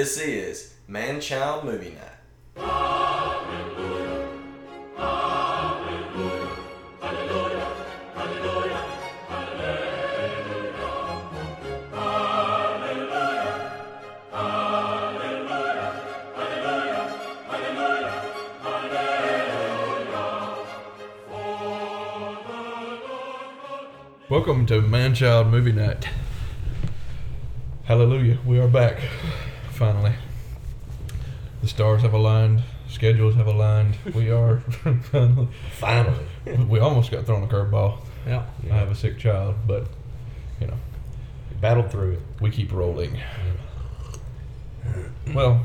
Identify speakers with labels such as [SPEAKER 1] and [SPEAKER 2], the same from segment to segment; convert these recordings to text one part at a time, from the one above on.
[SPEAKER 1] This is Man Child Movie Night.
[SPEAKER 2] Welcome to Man Child Movie Night. Hallelujah, we are back. Finally. The stars have aligned, schedules have aligned. We are finally.
[SPEAKER 3] Finally.
[SPEAKER 2] We almost got thrown a curveball.
[SPEAKER 3] Yeah.
[SPEAKER 2] I have a sick child, but, you know,
[SPEAKER 3] battled through it.
[SPEAKER 2] we keep rolling. Well,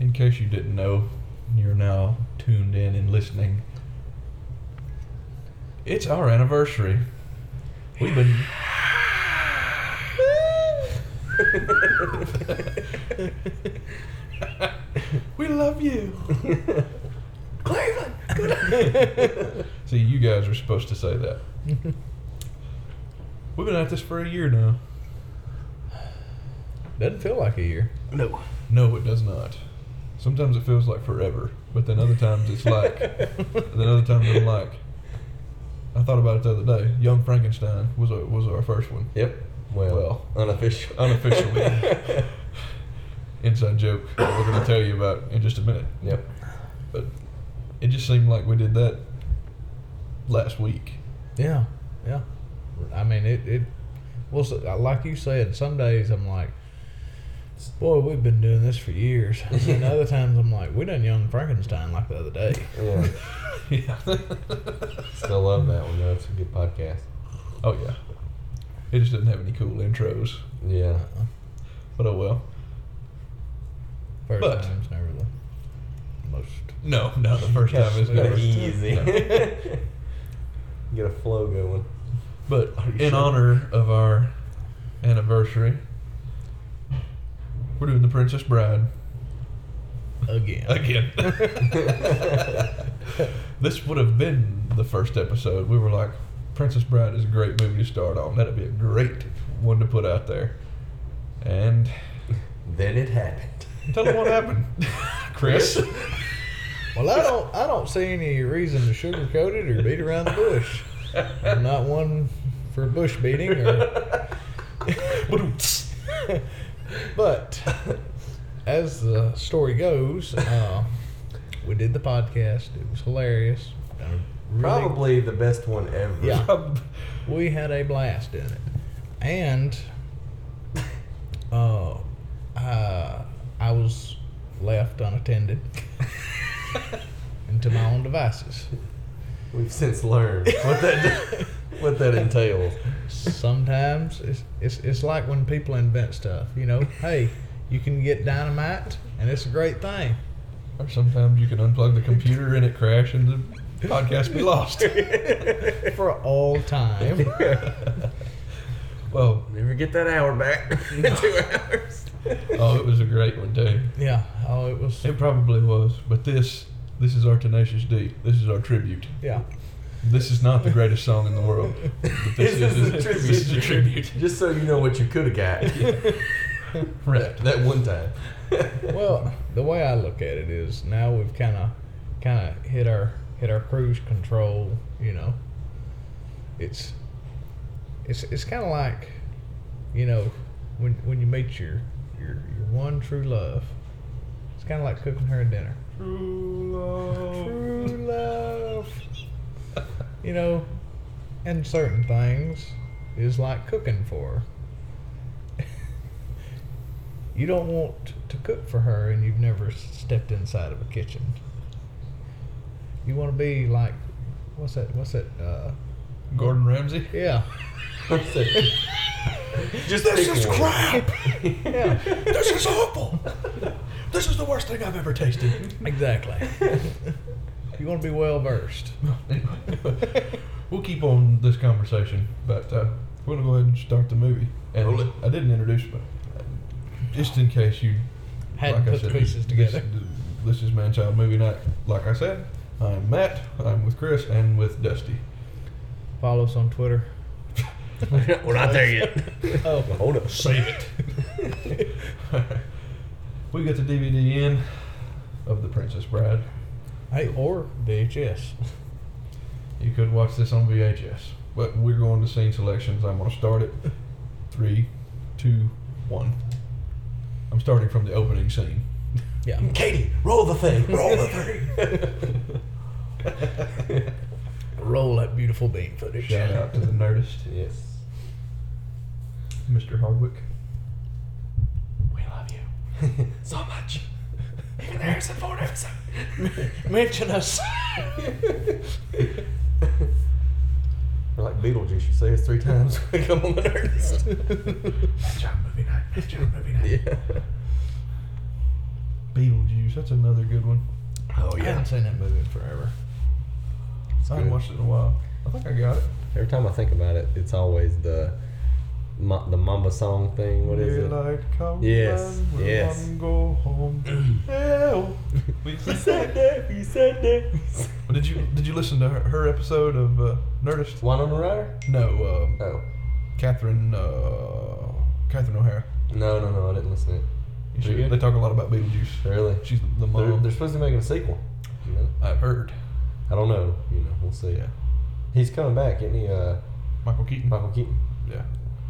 [SPEAKER 2] in case you didn't know, you're now tuned in and listening. It's our anniversary. We've been. we love you. Cleveland. See, you guys are supposed to say that. We've been at this for a year now.
[SPEAKER 4] Doesn't feel like a year.
[SPEAKER 3] No.
[SPEAKER 2] No, it does not. Sometimes it feels like forever, but then other times it's like, then other times I'm like, I thought about it the other day. Young Frankenstein was a, was our first one.
[SPEAKER 3] Yep. Well,
[SPEAKER 2] Well,
[SPEAKER 3] unofficial.
[SPEAKER 2] unofficially. Inside joke that we're going to tell you about in just a minute.
[SPEAKER 3] yep.
[SPEAKER 2] But it just seemed like we did that last week.
[SPEAKER 4] Yeah, yeah. I mean, it. it well, uh, like you said, some days I'm like, boy, we've been doing this for years. and other times I'm like, we done Young Frankenstein like the other day.
[SPEAKER 3] Yeah.
[SPEAKER 2] Yeah.
[SPEAKER 3] Still love that one though. It's a good podcast.
[SPEAKER 2] oh yeah. It just doesn't have any cool intros.
[SPEAKER 3] Yeah.
[SPEAKER 2] But oh well.
[SPEAKER 4] First
[SPEAKER 2] But-
[SPEAKER 4] time's never the most.
[SPEAKER 2] No, no, the first time is
[SPEAKER 4] Kinda
[SPEAKER 2] never
[SPEAKER 3] Easy.
[SPEAKER 2] No.
[SPEAKER 3] Get a flow going.
[SPEAKER 2] But
[SPEAKER 3] Are
[SPEAKER 2] in
[SPEAKER 3] sure?
[SPEAKER 2] honor of our anniversary, we're doing the Princess Bride
[SPEAKER 4] Again.
[SPEAKER 2] again. this would have been the first episode. We were like, Princess Bride is a great movie to start on. That'd be a great one to put out there. And
[SPEAKER 3] then it happened.
[SPEAKER 2] Tell them what happened, Chris.
[SPEAKER 4] Well, I don't. I don't see any reason to sugarcoat it or beat around the bush. I'm not one for bush beating or. but as the story goes, uh, we did the podcast. It was hilarious. Really-
[SPEAKER 3] Probably the best one ever.
[SPEAKER 4] Yeah. we had a blast in it, and uh, uh, I was left unattended and to my own devices.
[SPEAKER 3] We've since learned what that what that entails.
[SPEAKER 4] Sometimes it's, it's it's like when people invent stuff. You know, hey, you can get dynamite, and it's a great thing.
[SPEAKER 2] Or sometimes you can unplug the computer and it crash and the podcast be lost.
[SPEAKER 4] For all time.
[SPEAKER 2] well,
[SPEAKER 3] Never get that hour back. Two hours.
[SPEAKER 2] oh, it was a great one too.
[SPEAKER 4] Yeah. Oh, it was.
[SPEAKER 2] It probably was, but this this is our Tenacious D. This is our tribute.
[SPEAKER 4] Yeah.
[SPEAKER 2] This is not the greatest song in the world. But this,
[SPEAKER 3] This is a
[SPEAKER 2] this is a tribute.
[SPEAKER 3] Just so you know what you could have got.
[SPEAKER 2] Right.
[SPEAKER 3] that one time.
[SPEAKER 4] Well, the way I look at it is now we've kind of kind of hit our hit our cruise control. You know, it's it's it's kind of like you know when when you meet your your your one true love. It's kind of like cooking her a dinner.
[SPEAKER 2] True love.
[SPEAKER 4] True love. You know, and certain things is like cooking for her. you don't want to cook for her and you've never stepped inside of a kitchen. You want to be like, what's that? What's that? Uh,
[SPEAKER 2] Gordon Ramsay.
[SPEAKER 4] yeah,
[SPEAKER 3] Just
[SPEAKER 2] This is crap.
[SPEAKER 4] yeah,
[SPEAKER 2] this is awful. This is the worst thing I've ever tasted.
[SPEAKER 4] exactly. you want to be well versed.
[SPEAKER 2] we'll keep on this conversation, but uh, we're gonna go ahead and start the movie. And
[SPEAKER 3] Roll it.
[SPEAKER 2] I didn't introduce, but just in case you
[SPEAKER 4] Hadn't
[SPEAKER 2] I
[SPEAKER 4] put the pieces together.
[SPEAKER 2] This, this is Man Child Movie Night. Like I said, I'm Matt. I'm with Chris and with Dusty.
[SPEAKER 4] Follow us on Twitter.
[SPEAKER 3] We're not there yet.
[SPEAKER 4] Oh,
[SPEAKER 3] Hold up.
[SPEAKER 2] Save it. we got the DVD in of The Princess Bride.
[SPEAKER 4] Hey, or VHS.
[SPEAKER 2] You could watch this on VHS, but we're going to scene selections. I'm going to start it. Three, two, one. I'm starting from the opening scene.
[SPEAKER 4] Yeah.
[SPEAKER 3] Katie, roll the thing. Roll the thing.
[SPEAKER 4] Roll that beautiful bean footage.
[SPEAKER 2] Shout out to the Nerdist,
[SPEAKER 3] yes.
[SPEAKER 2] Mr. Hardwick.
[SPEAKER 3] We love you so much. Even Harrison Ford episode.
[SPEAKER 4] Mention us.
[SPEAKER 3] We're like Beetlejuice. You say us three times. We come on the Nerdist.
[SPEAKER 2] Nice job, movie night. Nice job, movie night.
[SPEAKER 3] yeah.
[SPEAKER 2] Beetlejuice, that's another good one.
[SPEAKER 3] Oh yeah,
[SPEAKER 4] I haven't seen that movie in forever.
[SPEAKER 2] I haven't
[SPEAKER 3] good.
[SPEAKER 2] watched it in a while. I think I got it.
[SPEAKER 3] Every time I think about it, it's always the the Mamba song thing. What is it?
[SPEAKER 2] Daylight come
[SPEAKER 3] Yes,
[SPEAKER 2] and we'll
[SPEAKER 3] yes.
[SPEAKER 2] run, go home. Hell, we said
[SPEAKER 3] that. We said that.
[SPEAKER 2] But did you did you listen to her, her episode of uh, Nerdist?
[SPEAKER 3] One on the rider?
[SPEAKER 2] No, um,
[SPEAKER 3] Oh.
[SPEAKER 2] Catherine uh, Catherine O'Hara.
[SPEAKER 3] No, no, no. I didn't listen to it.
[SPEAKER 2] You should- They talk a lot about Beetlejuice.
[SPEAKER 3] Really?
[SPEAKER 2] She's the
[SPEAKER 3] They're,
[SPEAKER 2] mom.
[SPEAKER 3] they're supposed to be making a sequel. You know?
[SPEAKER 2] I've heard.
[SPEAKER 3] I don't know. You know, we'll see.
[SPEAKER 2] Yeah.
[SPEAKER 3] He's coming back, isn't he? Uh,
[SPEAKER 2] Michael Keaton.
[SPEAKER 3] Michael Keaton.
[SPEAKER 2] Yeah,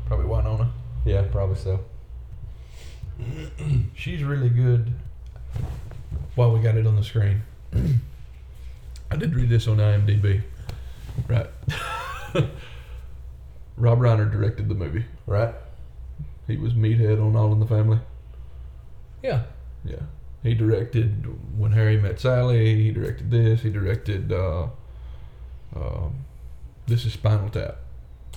[SPEAKER 2] probably Winona.
[SPEAKER 3] Yeah, probably so.
[SPEAKER 2] She's really good. While we got it on the screen, I did read this on IMDb. Right. Rob Reiner directed the movie.
[SPEAKER 3] Right?
[SPEAKER 2] He was meathead on All in the Family.
[SPEAKER 4] Yeah.
[SPEAKER 2] Yeah. He directed When Harry Met Sally. He directed this. He directed uh, um, This is Spinal Tap.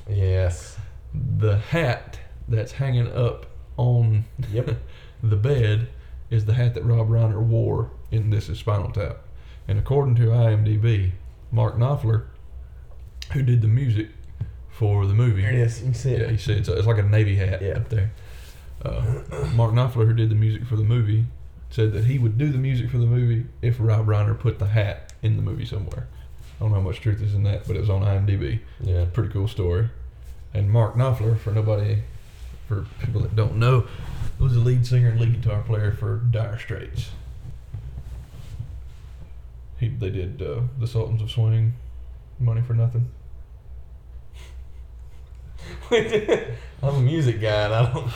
[SPEAKER 3] Yes.
[SPEAKER 2] The hat that's hanging up on
[SPEAKER 3] Yep.
[SPEAKER 2] the bed is the hat that Rob Reiner wore in This Is Spinal Tap. And according to IMDb, Mark Knopfler, who did the music for the movie,
[SPEAKER 3] There it is. You can see
[SPEAKER 2] yeah,
[SPEAKER 3] it.
[SPEAKER 2] you see, it's, it's like a navy hat
[SPEAKER 3] Yeah.
[SPEAKER 2] up there. Uh, Mark Knopfler, who did the music for the movie, said that he would do the music for the movie if Rob Reiner put the hat in the movie somewhere. I don't know how much truth is in that, but it was on IMDb.
[SPEAKER 3] Yeah.
[SPEAKER 2] Pretty cool story. And Mark Knopfler, for nobody, for people that don't know, was the lead singer and lead guitar player for Dire Straits. He, they did uh, the Sultans of Swing, Money for Nothing.
[SPEAKER 3] I'm a music guy, and I don't,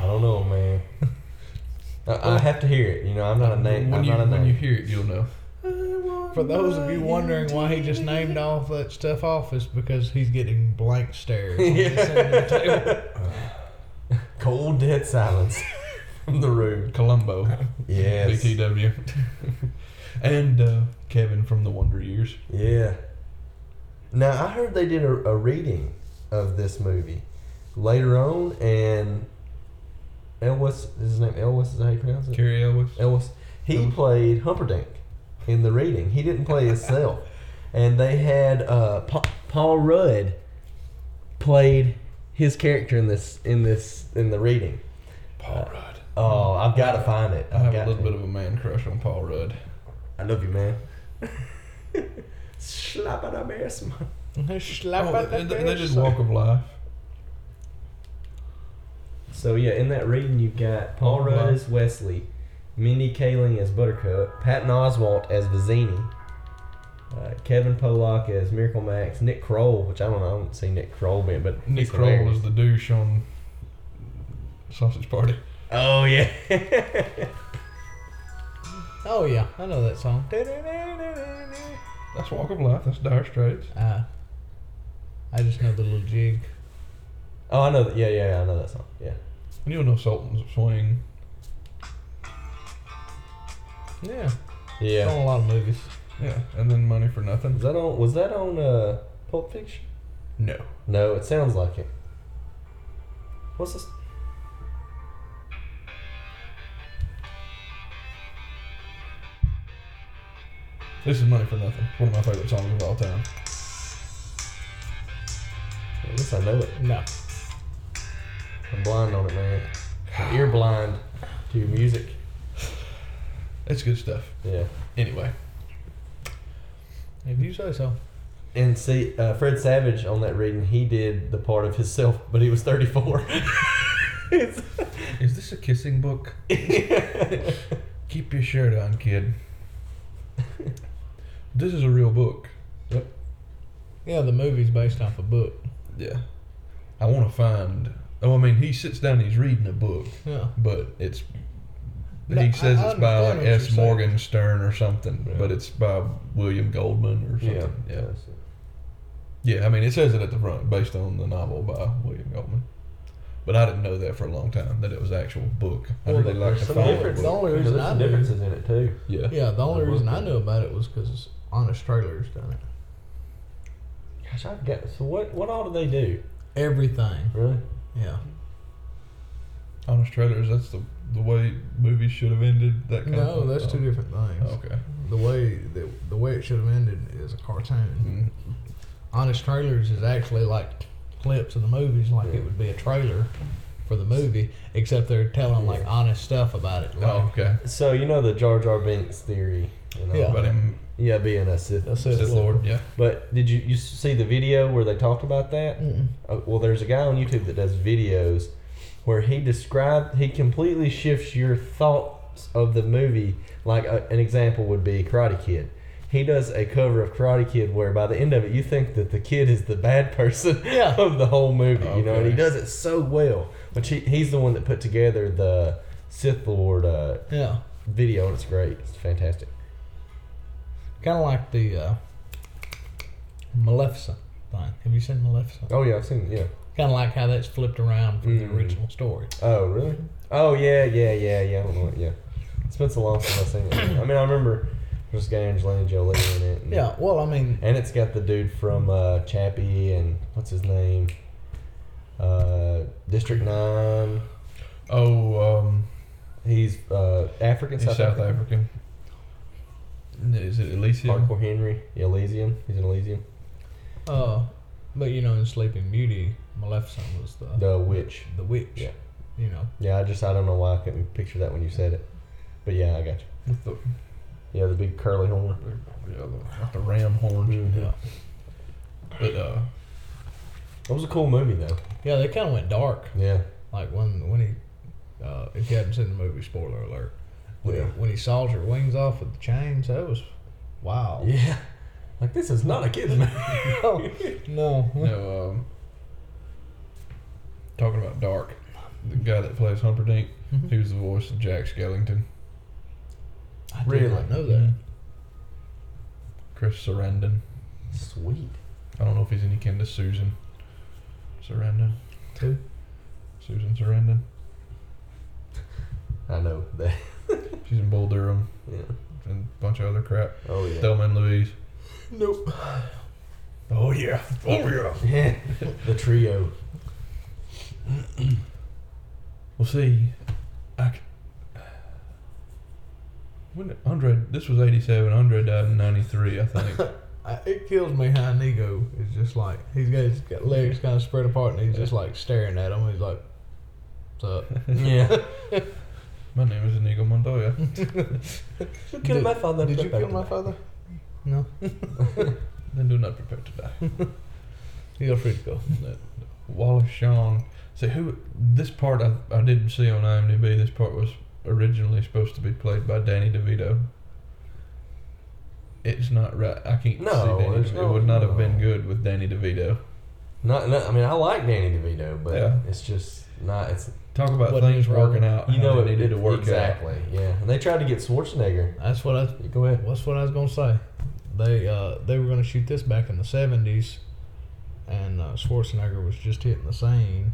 [SPEAKER 3] I don't know, man. I, I have to hear it. You know, I'm not a name.
[SPEAKER 2] When
[SPEAKER 3] I'm
[SPEAKER 2] you
[SPEAKER 3] not a
[SPEAKER 2] when you hear it, you'll know.
[SPEAKER 4] For those of you wondering why he just named all that stuff off, is because he's getting blank stares. when he's sitting at the table.
[SPEAKER 3] Cold dead silence from the room.
[SPEAKER 2] Columbo,
[SPEAKER 3] Yes.
[SPEAKER 2] BTW, and uh, Kevin from the Wonder Years.
[SPEAKER 3] Yeah. Now I heard they did a, a reading of this movie later on, and Elwes is his name. Elwes is that how you pronounce it?
[SPEAKER 2] Cary Elwes.
[SPEAKER 3] Elwes. He
[SPEAKER 2] Elwes.
[SPEAKER 3] played Humperdinck in the reading. He didn't play himself, and they had uh, Pa- Paul Rudd played his character in this in this in the reading.
[SPEAKER 2] Paul Rudd.
[SPEAKER 3] Oh, I've got to find it.
[SPEAKER 2] I
[SPEAKER 3] I've
[SPEAKER 2] have a little
[SPEAKER 3] to.
[SPEAKER 2] bit of a man crush on Paul Rudd.
[SPEAKER 3] I love you, man. Slap at a mess, man.
[SPEAKER 4] Slap
[SPEAKER 2] Oh,
[SPEAKER 4] at the
[SPEAKER 2] and they, they did
[SPEAKER 4] best.
[SPEAKER 2] Walk of Life.
[SPEAKER 3] So yeah, in that reading you've got Paul
[SPEAKER 2] Oh,
[SPEAKER 3] Rudd
[SPEAKER 2] wow.
[SPEAKER 3] as Wesley, Mindy Kaling as Buttercup, Patton Oswalt as Vizzini, uh, Kevin Pollak as Miracle Max, Nick Kroll, which I don't know, I don't see Nick Kroll being, but
[SPEAKER 2] Nick
[SPEAKER 3] he's
[SPEAKER 2] Kroll
[SPEAKER 3] hilarious.
[SPEAKER 2] was the douche on Sausage Party.
[SPEAKER 3] Oh yeah.
[SPEAKER 4] Oh yeah, I know that song.
[SPEAKER 2] That's Walk of Life. That's Dire Straits.
[SPEAKER 4] Uh, I just know the little jig.
[SPEAKER 3] oh, I know that. Yeah, yeah, yeah, I know that song. Yeah.
[SPEAKER 2] And you'll know Sultans Swing.
[SPEAKER 4] Yeah, Yeah. it's on a lot of movies.
[SPEAKER 2] Yeah, and then Money for Nothing.
[SPEAKER 3] Was that on? Was that on uh, Pulp Fiction?
[SPEAKER 2] No.
[SPEAKER 3] No, it sounds like it. What's this?
[SPEAKER 2] This is Money for Nothing. One of my favorite songs of all time.
[SPEAKER 3] At least I know it.
[SPEAKER 4] No,
[SPEAKER 3] I'm blind on it, man. I'm ear blind to music.
[SPEAKER 2] That's good stuff.
[SPEAKER 3] Yeah.
[SPEAKER 2] Anyway,
[SPEAKER 4] if you say so.
[SPEAKER 3] And see, uh, Fred Savage on that reading, he did the part of himself, but he was 34.
[SPEAKER 2] Is this a kissing book? Keep your shirt on, kid. This is a real book. Yep.
[SPEAKER 4] Yeah, the movie's based off a book.
[SPEAKER 2] Yeah. I want to find. Oh, I mean, he sits down. He's reading a book,
[SPEAKER 4] Yeah.
[SPEAKER 2] but it's.
[SPEAKER 4] No,
[SPEAKER 2] he says
[SPEAKER 4] I- I
[SPEAKER 2] it's by like S.
[SPEAKER 4] you're saying.
[SPEAKER 2] Morgenstern or something,
[SPEAKER 3] Yeah.
[SPEAKER 2] but it's by William Goldman or something.
[SPEAKER 3] yeah.
[SPEAKER 2] Yeah. Yeah, I mean, it says it at the front, based on the novel by William Goldman. But I didn't know that for a long time that it was an actual book. I'd
[SPEAKER 4] Well,
[SPEAKER 2] really like
[SPEAKER 3] There's
[SPEAKER 2] to
[SPEAKER 3] some
[SPEAKER 2] find
[SPEAKER 3] difference.
[SPEAKER 4] The only reason
[SPEAKER 3] There's
[SPEAKER 4] I knew-
[SPEAKER 3] differences in it too.
[SPEAKER 2] Yeah.
[SPEAKER 4] Yeah, the only
[SPEAKER 3] The
[SPEAKER 4] reason
[SPEAKER 3] book.
[SPEAKER 4] I knew about it was because Honest Trailers done it.
[SPEAKER 3] Gosh, I got. So what? What all do they do?
[SPEAKER 4] Everything.
[SPEAKER 3] Really?
[SPEAKER 4] Yeah.
[SPEAKER 2] Honest trailers. That's the the way movies should have ended. That kind of
[SPEAKER 4] No,
[SPEAKER 2] of
[SPEAKER 4] that's two different things.
[SPEAKER 2] Okay.
[SPEAKER 4] The way the, the way it should have ended is a cartoon.
[SPEAKER 2] Mm.
[SPEAKER 4] Honest Trailers is actually like clips of the movies, like
[SPEAKER 3] Yeah.
[SPEAKER 4] it would be a trailer for the movie, except they're telling like honest stuff about it. Like,
[SPEAKER 2] Oh, okay.
[SPEAKER 3] So you know the Jar Jar Binks theory. You know,
[SPEAKER 4] Yeah.
[SPEAKER 2] But him,
[SPEAKER 3] Yeah, being a Sith.
[SPEAKER 4] A Sith
[SPEAKER 2] Sith Lord. Yeah.
[SPEAKER 3] But did you you see the video where they talked about that? Uh, well, there's a guy on YouTube that does videos where he described he completely shifts your thoughts of the movie. Like a, an example would be Karate Kid. He does a cover of Karate Kid where by the end of it you think that the kid is the bad person
[SPEAKER 4] Yeah.
[SPEAKER 3] of the whole movie. You know, and he does it so well. Which he, he's the one that put together the Sith Lord uh,
[SPEAKER 4] Yeah.
[SPEAKER 3] video, and it's great. It's fantastic.
[SPEAKER 4] Kind of like the uh, Maleficent thing. Have you seen Maleficent?
[SPEAKER 3] Oh yeah, I've seen it. yeah.
[SPEAKER 4] Kind of like how that's flipped around from
[SPEAKER 3] Mm.
[SPEAKER 4] the original story.
[SPEAKER 3] Oh, really? Oh, yeah, yeah, yeah, yeah. I don't know. what- Yeah, it's been so long since I've seen it. I mean, I remember there's got Angelina Jolie in it. And,
[SPEAKER 4] Yeah. Well, I mean,
[SPEAKER 3] and it's got the dude from uh, Chappie and what's his name? Uh, District Nine.
[SPEAKER 2] Oh, um,
[SPEAKER 3] He's uh, African,
[SPEAKER 2] he's
[SPEAKER 3] South, African.
[SPEAKER 2] African. Is it Elysium?
[SPEAKER 3] Hardcore Henry, Elysium. He's in Elysium.
[SPEAKER 4] uh, but you know, in Sleeping Beauty, Maleficent was the
[SPEAKER 3] The witch.
[SPEAKER 4] the witch.
[SPEAKER 3] Yeah.
[SPEAKER 4] You know.
[SPEAKER 3] Yeah, I just I don't know why I couldn't picture that when you said it, but yeah, I got you.
[SPEAKER 2] With the,
[SPEAKER 3] Yeah, the big curly horn.
[SPEAKER 2] yeah, the, like the ram horns.
[SPEAKER 3] Mhm.
[SPEAKER 4] Yeah.
[SPEAKER 2] But uh,
[SPEAKER 3] It was a cool movie though.
[SPEAKER 4] Yeah, they kind of went dark.
[SPEAKER 3] Yeah.
[SPEAKER 4] Like when when he, uh, if you haven't seen the movie, spoiler alert. When
[SPEAKER 3] Yeah.
[SPEAKER 4] he when he saws her wings off with the chains, that was wow.
[SPEAKER 3] Yeah. Like this is not a kids movie.
[SPEAKER 4] no, no.
[SPEAKER 2] no, um, talking about Dark, the guy that plays Humperdinck,
[SPEAKER 4] Mhm.
[SPEAKER 2] he was the voice of Jack Skellington.
[SPEAKER 4] I
[SPEAKER 3] Really?
[SPEAKER 4] not know that.
[SPEAKER 2] Mhm. Chris Sarandon.
[SPEAKER 3] Sweet.
[SPEAKER 2] I don't know if he's any kin to Susan Sarandon.
[SPEAKER 4] Too.
[SPEAKER 2] Susan Sarandon.
[SPEAKER 3] I know that.
[SPEAKER 2] She's in Bull Durham
[SPEAKER 3] Yeah.
[SPEAKER 2] and a bunch of other crap.
[SPEAKER 3] Oh yeah.
[SPEAKER 2] Thelma and Louise.
[SPEAKER 4] Nope.
[SPEAKER 2] Oh yeah. Oh yeah.
[SPEAKER 3] Yeah. the trio.
[SPEAKER 2] we'll see, I. c- When Andre, this was '87. Andre died in '93, I think.
[SPEAKER 4] It kills me how Inigo is just like he's got his got legs kind of spread apart and he's just like staring at him. He's like, "What's up?"
[SPEAKER 3] Yeah.
[SPEAKER 2] My name is Inigo Montoya.
[SPEAKER 3] you killed my father.
[SPEAKER 4] Did you kill my father? No.
[SPEAKER 2] then do not prepare to die.
[SPEAKER 4] Feel free to go.
[SPEAKER 2] Wallace Shawn. See who? This part I, I did see on IMDb. This part was originally supposed to be played by Danny DeVito. It's not right. I can't
[SPEAKER 3] No,
[SPEAKER 2] see Danny. DeVito.
[SPEAKER 3] no-
[SPEAKER 2] it would not have been good with Danny DeVito.
[SPEAKER 3] Not, not. I mean, I like Danny DeVito, but
[SPEAKER 2] Yeah.
[SPEAKER 3] it's just not. It's
[SPEAKER 2] Talk about
[SPEAKER 4] Wasn't
[SPEAKER 2] things working out.
[SPEAKER 3] you know
[SPEAKER 2] they
[SPEAKER 3] it
[SPEAKER 2] needed to work
[SPEAKER 3] exactly. Yeah. And they tried to get Schwarzenegger.
[SPEAKER 4] That's what I.
[SPEAKER 3] Go ahead.
[SPEAKER 4] What's what I was gonna say. They uh they were gonna shoot this back in the seventies, and uh, Schwarzenegger was just hitting the scene,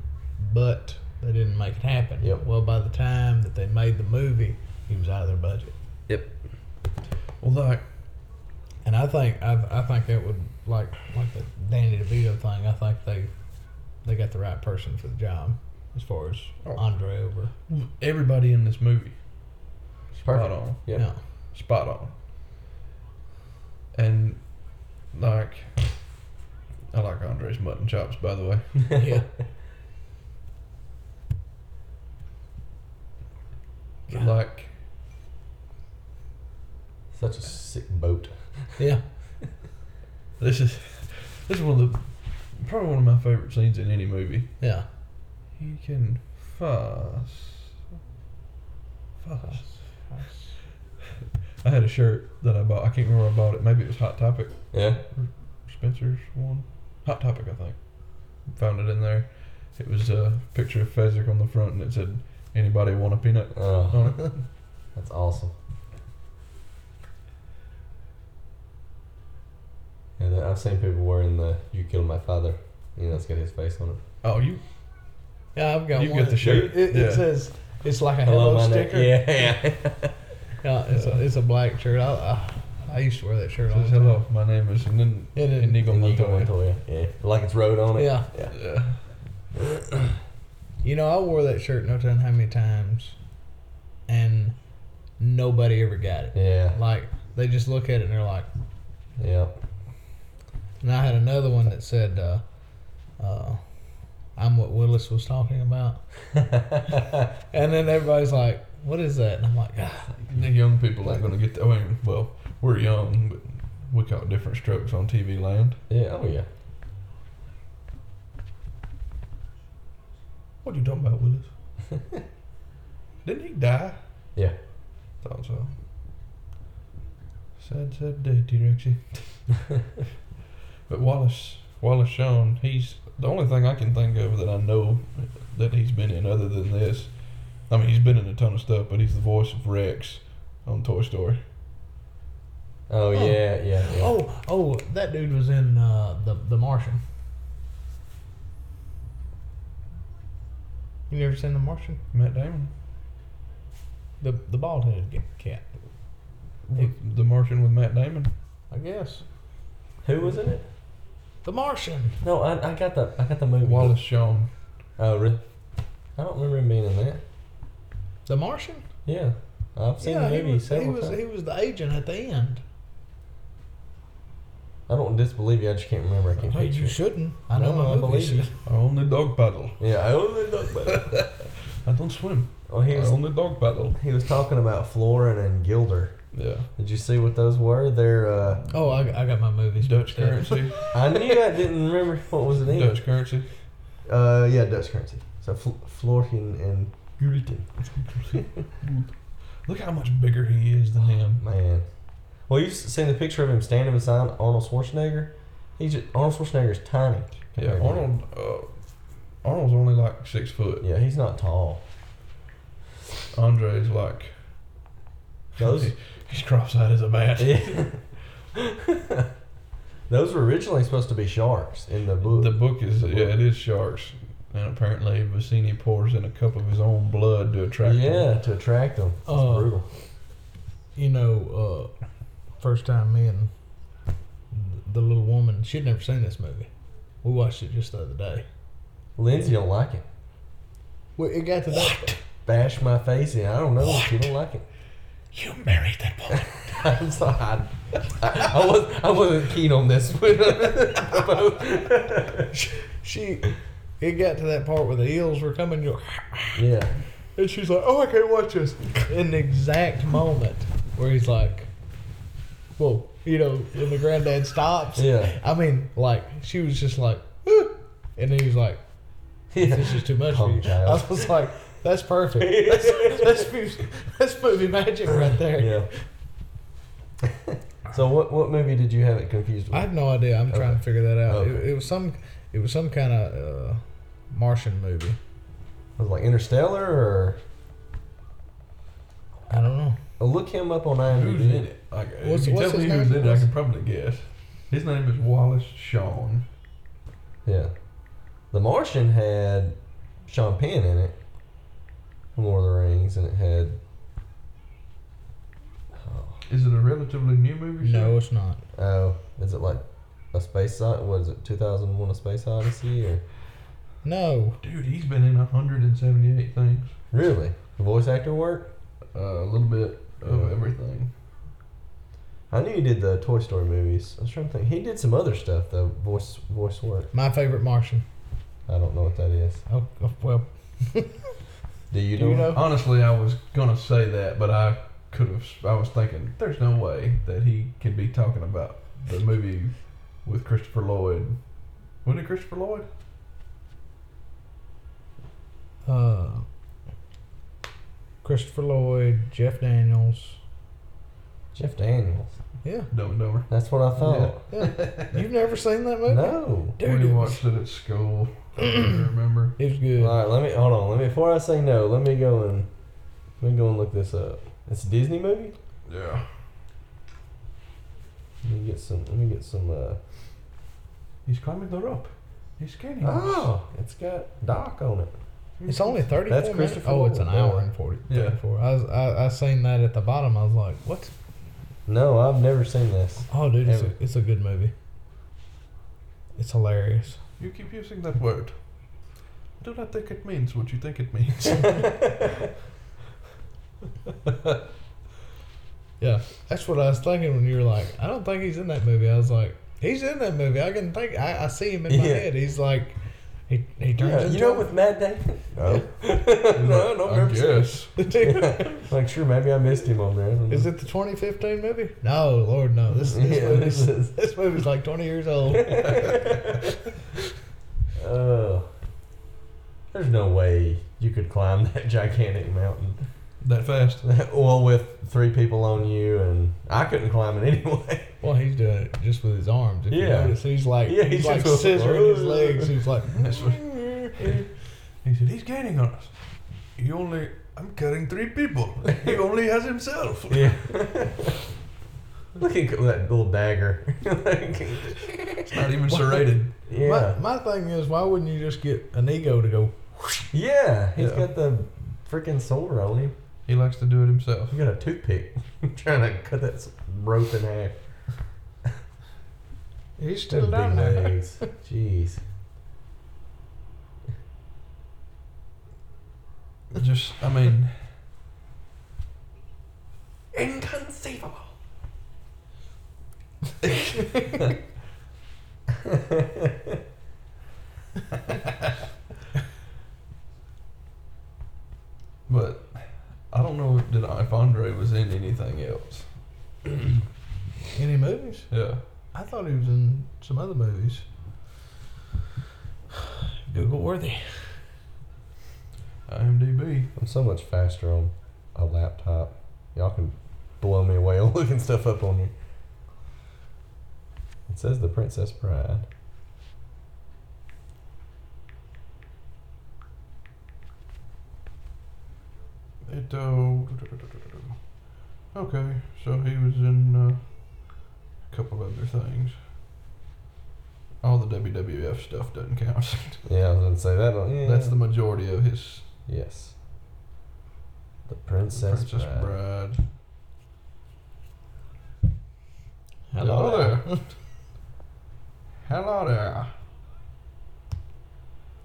[SPEAKER 4] but they didn't make it happen.
[SPEAKER 3] Yep.
[SPEAKER 4] Well, by the time that they made the movie, he was out of their budget.
[SPEAKER 3] Yep.
[SPEAKER 2] Well, like
[SPEAKER 4] And I think I, I think that would like like the Danny DeVito thing. I think they they got the right person for the job as far as
[SPEAKER 2] Oh.
[SPEAKER 4] Andre over.
[SPEAKER 2] everybody in this movie, spot
[SPEAKER 3] Perfect.
[SPEAKER 2] on,
[SPEAKER 3] Yep.
[SPEAKER 4] Yeah.
[SPEAKER 2] spot on. And like, I like Andre's mutton chops, by the way.
[SPEAKER 4] Yeah.
[SPEAKER 2] But
[SPEAKER 4] Yeah.
[SPEAKER 2] like,
[SPEAKER 3] Such a sick boat.
[SPEAKER 4] Yeah.
[SPEAKER 2] this is this is one of the probably one of my favorite scenes in any movie.
[SPEAKER 4] Yeah.
[SPEAKER 2] He can Fuss. Fuss. I had a shirt that I bought. I can't remember where I bought it. Maybe it was Hot Topic.
[SPEAKER 3] Yeah.
[SPEAKER 2] Spencer's one. Hot Topic, I think. Found it in there. It was a picture of Fezzik on the front, and it said, "Anybody want a peanut?"
[SPEAKER 3] Oh,
[SPEAKER 2] on it.
[SPEAKER 3] that's awesome. And I've seen people wearing the "You Killed My Father." You know, it's got his face on it.
[SPEAKER 2] Oh, you
[SPEAKER 4] Yeah, I've got
[SPEAKER 2] You
[SPEAKER 4] one.
[SPEAKER 2] get the shirt,
[SPEAKER 4] It, it
[SPEAKER 2] yeah.
[SPEAKER 4] says it's like a hello,
[SPEAKER 3] my
[SPEAKER 4] sticker.
[SPEAKER 3] name. Yeah.
[SPEAKER 4] Yeah, it's, A, it's a black shirt. I, I, I used to wear that shirt all
[SPEAKER 2] says
[SPEAKER 4] the time.
[SPEAKER 2] hello. My name is, and then
[SPEAKER 4] It is.
[SPEAKER 2] Inigo
[SPEAKER 3] Inigo
[SPEAKER 2] Montoya.
[SPEAKER 3] Montoya. Yeah. Like it's wrote on it.
[SPEAKER 4] Yeah.
[SPEAKER 3] Yeah.
[SPEAKER 2] Yeah.
[SPEAKER 4] You know, I wore that shirt no telling how many times, and nobody ever got it.
[SPEAKER 3] Yeah.
[SPEAKER 4] Like they just look at it and they're like.
[SPEAKER 3] Yeah.
[SPEAKER 4] And I had another one that said, uh, uh, "I'm what Willis was talking about," and then everybody's like, "What is that?" And I'm like, ah,
[SPEAKER 2] The young people ain't gonna get that. I mean, well, we're young, but we caught different strokes on TV land.
[SPEAKER 3] yeah. Oh yeah.
[SPEAKER 2] What are you talking about, Willis? Didn't he die?
[SPEAKER 3] Yeah.
[SPEAKER 2] Thought so. Sad, sad day, T Rexy. but Wallace, Wallace Shawn, he's the only thing I can think of that I know that he's been in other than this. I mean, he's been in a ton of stuff, but he's the voice of Rex on Toy Story.
[SPEAKER 3] Oh yeah. Yeah. yeah.
[SPEAKER 4] "Oh, oh, that dude was in uh, the the Martian." You never seen the Martian?
[SPEAKER 2] Matt Damon.
[SPEAKER 4] The the bald headed cat.
[SPEAKER 2] With the Martian with Matt Damon.
[SPEAKER 4] I guess
[SPEAKER 3] Who was in it?
[SPEAKER 4] The Martian.
[SPEAKER 3] No, I, I got the I got the movie.
[SPEAKER 2] Wallace Shawn.
[SPEAKER 3] Oh really? I don't remember him being in that.
[SPEAKER 4] The Martian.
[SPEAKER 3] Yeah. I've seen
[SPEAKER 4] yeah,
[SPEAKER 3] the
[SPEAKER 4] he
[SPEAKER 3] movie
[SPEAKER 4] was, he was
[SPEAKER 3] times.
[SPEAKER 4] he was the agent at the end.
[SPEAKER 3] I don't disbelieve you. I just can't remember. I can't
[SPEAKER 4] Hey,
[SPEAKER 3] picture.
[SPEAKER 4] you
[SPEAKER 3] it.
[SPEAKER 4] shouldn't. I know
[SPEAKER 3] No,
[SPEAKER 4] my
[SPEAKER 3] I believe
[SPEAKER 4] movies.
[SPEAKER 3] you.
[SPEAKER 2] Only dog paddle.
[SPEAKER 3] Yeah, I only know about it.
[SPEAKER 2] I don't swim.
[SPEAKER 3] Well, he
[SPEAKER 2] I
[SPEAKER 3] was
[SPEAKER 2] only dog paddle.
[SPEAKER 3] he was talking about Florin and Guilder.
[SPEAKER 2] Yeah.
[SPEAKER 3] Did you see what those were? They're uh,
[SPEAKER 4] Oh, I, I got my movies.
[SPEAKER 2] Dutch currency.
[SPEAKER 3] I knew I didn't remember what was the name.
[SPEAKER 2] Dutch currency.
[SPEAKER 3] Uh, yeah, Dutch currency. So Fl- Florin and Gulden.
[SPEAKER 2] Look how much bigger he is than him.
[SPEAKER 3] Man. Well, you've seen the picture of him standing beside Arnold Schwarzenegger. He's just, Arnold Schwarzenegger's tiny.
[SPEAKER 2] Yeah,
[SPEAKER 3] compared to him.
[SPEAKER 2] Arnold. Uh, Arnold's only like six foot.
[SPEAKER 3] Yeah, he's not tall.
[SPEAKER 2] Andre's like.
[SPEAKER 3] Those-
[SPEAKER 2] he's cross-eyed as a bat.
[SPEAKER 3] Yeah. Those were originally supposed to be sharks in the book.
[SPEAKER 2] The book is yeah, it is sharks, and apparently Vizzini pours in a cup of his own blood to attract.
[SPEAKER 3] yeah,
[SPEAKER 2] them.
[SPEAKER 3] to attract them. It's
[SPEAKER 4] Oh.
[SPEAKER 3] brutal.
[SPEAKER 4] You know, uh, first time me and the little woman, she'd never seen this movie. We watched it just the other day.
[SPEAKER 3] Lindsay don't like it.
[SPEAKER 4] Well, it got to that.
[SPEAKER 3] Bash my face in. I don't know. She don't like it.
[SPEAKER 2] You married that woman.
[SPEAKER 3] I'm sorry. I, I, I was I wasn't keen on this.
[SPEAKER 4] She, it got to that part where the eels were coming. You
[SPEAKER 3] yeah.
[SPEAKER 4] And she's like, "Oh, I can't watch this." In the exact moment where he's like, "Whoa," you know, when the granddad stops.
[SPEAKER 3] Yeah.
[SPEAKER 4] I mean, like she was just like, "Woo," and then he's like,
[SPEAKER 3] Yeah.
[SPEAKER 4] "This is too much
[SPEAKER 3] Calm
[SPEAKER 4] for you."
[SPEAKER 3] child.
[SPEAKER 4] I was like, "That's perfect. That's, that's, movie, that's movie magic right there."
[SPEAKER 3] Yeah. so what what movie did you have it confused with?
[SPEAKER 4] I have no idea. I'm trying to figure that out.
[SPEAKER 3] Okay.
[SPEAKER 4] It, it was some, it was some kind of uh, Martian movie.
[SPEAKER 3] was like Interstellar or
[SPEAKER 4] I don't know.
[SPEAKER 3] oh, look him up on IMDb.
[SPEAKER 2] Who's
[SPEAKER 3] IMDb.
[SPEAKER 2] in it? Like,
[SPEAKER 4] What's-
[SPEAKER 2] if you
[SPEAKER 4] what's
[SPEAKER 2] tell me who's in it, I can probably guess. His name is Wallace Shawn.
[SPEAKER 3] Yeah. The Martian had Sean Penn in it. From Lord of the Rings, and it had. Oh,
[SPEAKER 2] Is it a relatively new movie?
[SPEAKER 4] No,
[SPEAKER 2] sir?
[SPEAKER 4] it's not.
[SPEAKER 3] oh, is it like a space? Od- What is it? Two thousand one: A Space Odyssey, or
[SPEAKER 4] No.
[SPEAKER 2] Dude, he's been in 178 things.
[SPEAKER 3] really voice actor work?
[SPEAKER 2] Uh, a little bit of
[SPEAKER 3] Yeah.
[SPEAKER 2] everything.
[SPEAKER 3] I knew he did the Toy Story movies. I was trying to think. He did some other stuff though. Voice voice work.
[SPEAKER 4] My favorite Martian.
[SPEAKER 3] I don't know what that is.
[SPEAKER 4] Oh, oh, well,
[SPEAKER 3] Do you
[SPEAKER 4] Do
[SPEAKER 3] know?
[SPEAKER 4] you know?
[SPEAKER 2] Honestly, I was gonna say that, but I could have. I was thinking, there's no way that he can be talking about the movie with Christopher Lloyd. Wasn't it Christopher Lloyd?
[SPEAKER 4] Uh, Christopher Lloyd, Jeff Daniels.
[SPEAKER 3] Jeff Daniels.
[SPEAKER 4] Yeah,
[SPEAKER 2] Dumb and Dumber.
[SPEAKER 3] That's what I thought.
[SPEAKER 4] yeah. You've never seen that movie?
[SPEAKER 3] No.
[SPEAKER 4] Dude,
[SPEAKER 2] we
[SPEAKER 4] it
[SPEAKER 2] watched it at school. I remember.
[SPEAKER 4] it was good.
[SPEAKER 3] All right, let me hold on. Let me before I say no. Let me go and let me go and look this up. It's a Disney movie.
[SPEAKER 2] Yeah.
[SPEAKER 3] Let me get some. Let me get some. Uh,
[SPEAKER 2] He's climbing the rope. He's skating.
[SPEAKER 3] oh, it's got Doc on it.
[SPEAKER 4] It's only thirty.
[SPEAKER 3] That's
[SPEAKER 4] minutes.
[SPEAKER 3] Christopher
[SPEAKER 4] Oh, it's an hour
[SPEAKER 3] yeah.
[SPEAKER 4] and 40.
[SPEAKER 2] Yeah.
[SPEAKER 4] 34. I, was, I, I seen that at the bottom. I was like, what?
[SPEAKER 3] No, I've never seen this.
[SPEAKER 4] Oh, dude, it's a, it's a good movie. It's hilarious.
[SPEAKER 2] You keep using that word. I do not think it means what you think it means.
[SPEAKER 4] Yeah, that's what I was thinking when you were like, I don't think he's in that movie. I was like, he's in that movie. I can think. I, I see him in my
[SPEAKER 3] Yeah.
[SPEAKER 4] head. He's like, he he turns
[SPEAKER 3] Yeah, you know, with Matt Damon. No, no, no.
[SPEAKER 2] I
[SPEAKER 3] remember seeing it.
[SPEAKER 2] guess.
[SPEAKER 3] Like, sure, maybe I missed him on there. I don't know.
[SPEAKER 4] Is it the 2015 movie? No, Lord, no. This this,
[SPEAKER 3] Yeah,
[SPEAKER 4] movie's,
[SPEAKER 3] this is-
[SPEAKER 4] this movie's like 20 years old.
[SPEAKER 3] Uh, there's no way you could climb that gigantic mountain.
[SPEAKER 2] That fast.
[SPEAKER 3] well, with three people on you, and I couldn't climb it anyway.
[SPEAKER 4] Well, he's doing it just with his arms. If you
[SPEAKER 3] Yeah.
[SPEAKER 4] notice, he's like
[SPEAKER 3] Yeah,
[SPEAKER 4] he's,
[SPEAKER 3] he's
[SPEAKER 4] like scissoring his legs. He's like,
[SPEAKER 2] He said, he's gaining on us. He only, I'm carrying three people. He only has himself.
[SPEAKER 3] Yeah. Look at that little dagger.
[SPEAKER 2] It's not even serrated.
[SPEAKER 3] yeah.
[SPEAKER 4] my, my thing is, why wouldn't you just get Inigo to go?
[SPEAKER 3] Yeah, he's
[SPEAKER 2] Yeah.
[SPEAKER 3] got the freaking sword on him.
[SPEAKER 2] He likes to do it himself.
[SPEAKER 3] He got a toothpick trying to cut that rope in half.
[SPEAKER 4] He's still
[SPEAKER 3] Them
[SPEAKER 4] down there.
[SPEAKER 3] Jeez.
[SPEAKER 2] Just, I mean,
[SPEAKER 3] Inconceivable.
[SPEAKER 2] but I don't know if, did, if Andre was in anything else.
[SPEAKER 4] Any movies?
[SPEAKER 2] Yeah.
[SPEAKER 4] I thought he was in some other movies. Google worthy.
[SPEAKER 2] IMDb.
[SPEAKER 3] I'm so much faster on a laptop. Y'all can blow me away looking stuff up on here. It says The Princess Bride.
[SPEAKER 2] It, uh, okay, so he was in uh, a couple other things. All the WWF stuff doesn't count.
[SPEAKER 3] Yeah, I was gonna say that. Yeah.
[SPEAKER 2] That's the majority of his
[SPEAKER 3] yes. The Princess,
[SPEAKER 2] Princess
[SPEAKER 3] Bride.
[SPEAKER 2] Bride.
[SPEAKER 4] Hello
[SPEAKER 2] there. Hello there.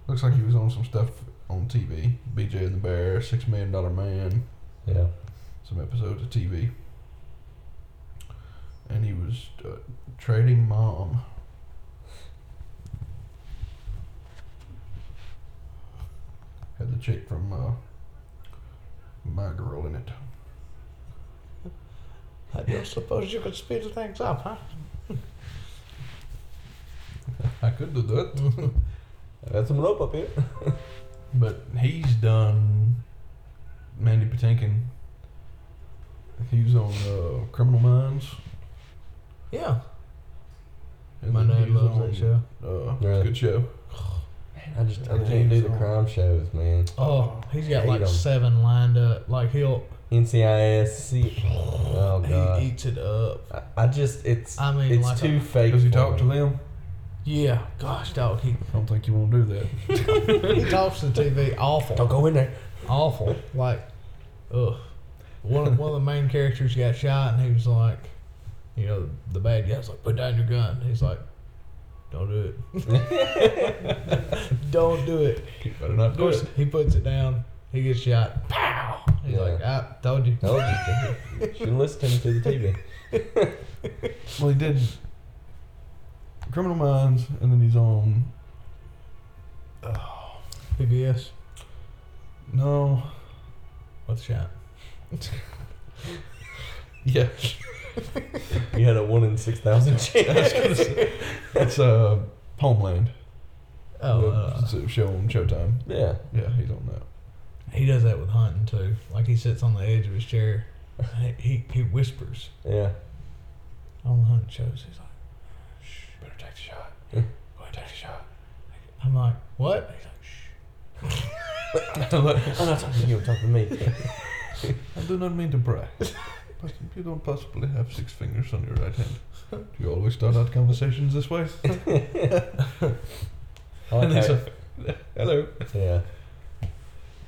[SPEAKER 2] Looks like he was on some stuff on TV. BJ and the Bear, Six Million Dollar Man,
[SPEAKER 3] Yeah.
[SPEAKER 2] some episodes of TV. And he was uh, trading mom. Had the chick from uh, My Girl in it.
[SPEAKER 4] I don't suppose you could speed things up, huh?
[SPEAKER 2] I could do that.
[SPEAKER 3] I got some rope up here.
[SPEAKER 2] But he's done Mandy Patinkin. He was on uh, Criminal Minds.
[SPEAKER 4] Yeah.
[SPEAKER 2] and
[SPEAKER 4] My
[SPEAKER 2] then
[SPEAKER 4] dad
[SPEAKER 2] was
[SPEAKER 4] loves
[SPEAKER 2] on,
[SPEAKER 4] that show.
[SPEAKER 2] Uh, it's
[SPEAKER 3] Really?
[SPEAKER 2] a good show.
[SPEAKER 3] I just I can't do
[SPEAKER 2] he's
[SPEAKER 3] the crime shows, man.
[SPEAKER 4] Oh, he's got
[SPEAKER 3] Hate
[SPEAKER 4] like
[SPEAKER 3] 'em.
[SPEAKER 4] seven lined up. Like he'll
[SPEAKER 3] NCIS. C- oh god.
[SPEAKER 4] he eats it up.
[SPEAKER 3] I, I just it's
[SPEAKER 4] I mean,
[SPEAKER 3] it's
[SPEAKER 4] like
[SPEAKER 3] too
[SPEAKER 4] a-
[SPEAKER 3] fake.
[SPEAKER 2] Does he
[SPEAKER 3] for
[SPEAKER 2] talk to
[SPEAKER 3] me.
[SPEAKER 2] them?
[SPEAKER 4] Yeah, gosh, dog. He
[SPEAKER 2] I don't think you want to do that.
[SPEAKER 4] he talks to the TV awful.
[SPEAKER 3] Don't go in there.
[SPEAKER 4] awful. Like, ugh. One of, one of the main characters got shot, and he was like, you know, the bad guy's like, put down your gun. He's like, don't do it. don't do it.
[SPEAKER 2] You better not do it.
[SPEAKER 4] He puts it down. He gets shot. Pow! He's
[SPEAKER 3] Yeah.
[SPEAKER 4] like, I told you.
[SPEAKER 3] Told you. Shouldn't listen to the TV.
[SPEAKER 2] Well, he did Criminal Minds, and then he's on.
[SPEAKER 4] Oh, PBS.
[SPEAKER 2] No.
[SPEAKER 4] What's that?
[SPEAKER 2] Yeah.
[SPEAKER 3] he had a one in six thousand chance.
[SPEAKER 2] it's uh, Homeland.
[SPEAKER 4] Oh, uh,
[SPEAKER 2] it's a show on Showtime.
[SPEAKER 3] yeah.
[SPEAKER 2] Yeah, he's on that.
[SPEAKER 4] He does that with hunting too. Like he sits on the edge of his chair. He he whispers
[SPEAKER 3] Yeah.
[SPEAKER 4] on the hunting shows. He's like, "Shh,
[SPEAKER 2] Better take the shot.
[SPEAKER 3] Yeah.
[SPEAKER 2] Go ahead, take the shot.
[SPEAKER 4] I'm like, what? He's like, shh.
[SPEAKER 3] I'm not talking to you. I'm talking to me.
[SPEAKER 2] I do not mean to brag, but you don't possibly have six fingers on your right hand. Do you always start out conversations this way?
[SPEAKER 3] I like how,
[SPEAKER 2] like, Hello.
[SPEAKER 3] yeah.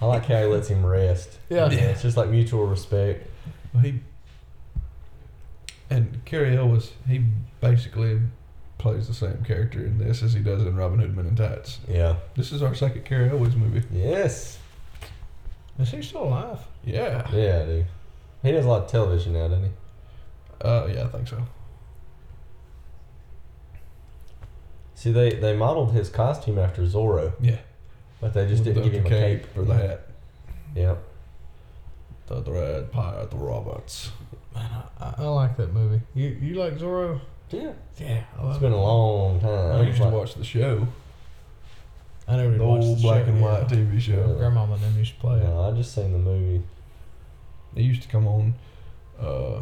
[SPEAKER 3] I like how he lets him rest.
[SPEAKER 4] Yeah.
[SPEAKER 3] It's just like mutual respect.
[SPEAKER 2] Well, he and Cary Elwes, he basically plays the same character in this as he does in Robin Hood Men in Tights.
[SPEAKER 3] Yeah.
[SPEAKER 2] This is our second Cary Elwes movie.
[SPEAKER 3] Yes.
[SPEAKER 4] Is he still alive?
[SPEAKER 2] Yeah.
[SPEAKER 3] Yeah, dude. He does a lot of television now, doesn't he?
[SPEAKER 2] Uh, yeah, I think so.
[SPEAKER 3] See, they, they modeled his costume after Zorro,
[SPEAKER 2] Yeah.
[SPEAKER 3] but they just
[SPEAKER 2] With
[SPEAKER 3] didn't
[SPEAKER 2] the,
[SPEAKER 3] give him
[SPEAKER 2] the
[SPEAKER 3] a cape.
[SPEAKER 2] or the hat.
[SPEAKER 3] Yeah.
[SPEAKER 2] The Dread Pirate the Roberts.
[SPEAKER 4] Man, I, I like that movie. You you like Zorro?
[SPEAKER 3] Yeah.
[SPEAKER 4] Yeah, I love
[SPEAKER 3] It's been a long time.
[SPEAKER 2] I used to watch the show,
[SPEAKER 4] I never
[SPEAKER 2] the
[SPEAKER 4] even watched
[SPEAKER 2] old
[SPEAKER 4] the
[SPEAKER 2] black
[SPEAKER 4] show,
[SPEAKER 2] and
[SPEAKER 4] yeah.
[SPEAKER 2] white TV show.
[SPEAKER 4] Grandmama and them used to play it.
[SPEAKER 3] No, I just seen the movie.
[SPEAKER 2] It used to come on uh,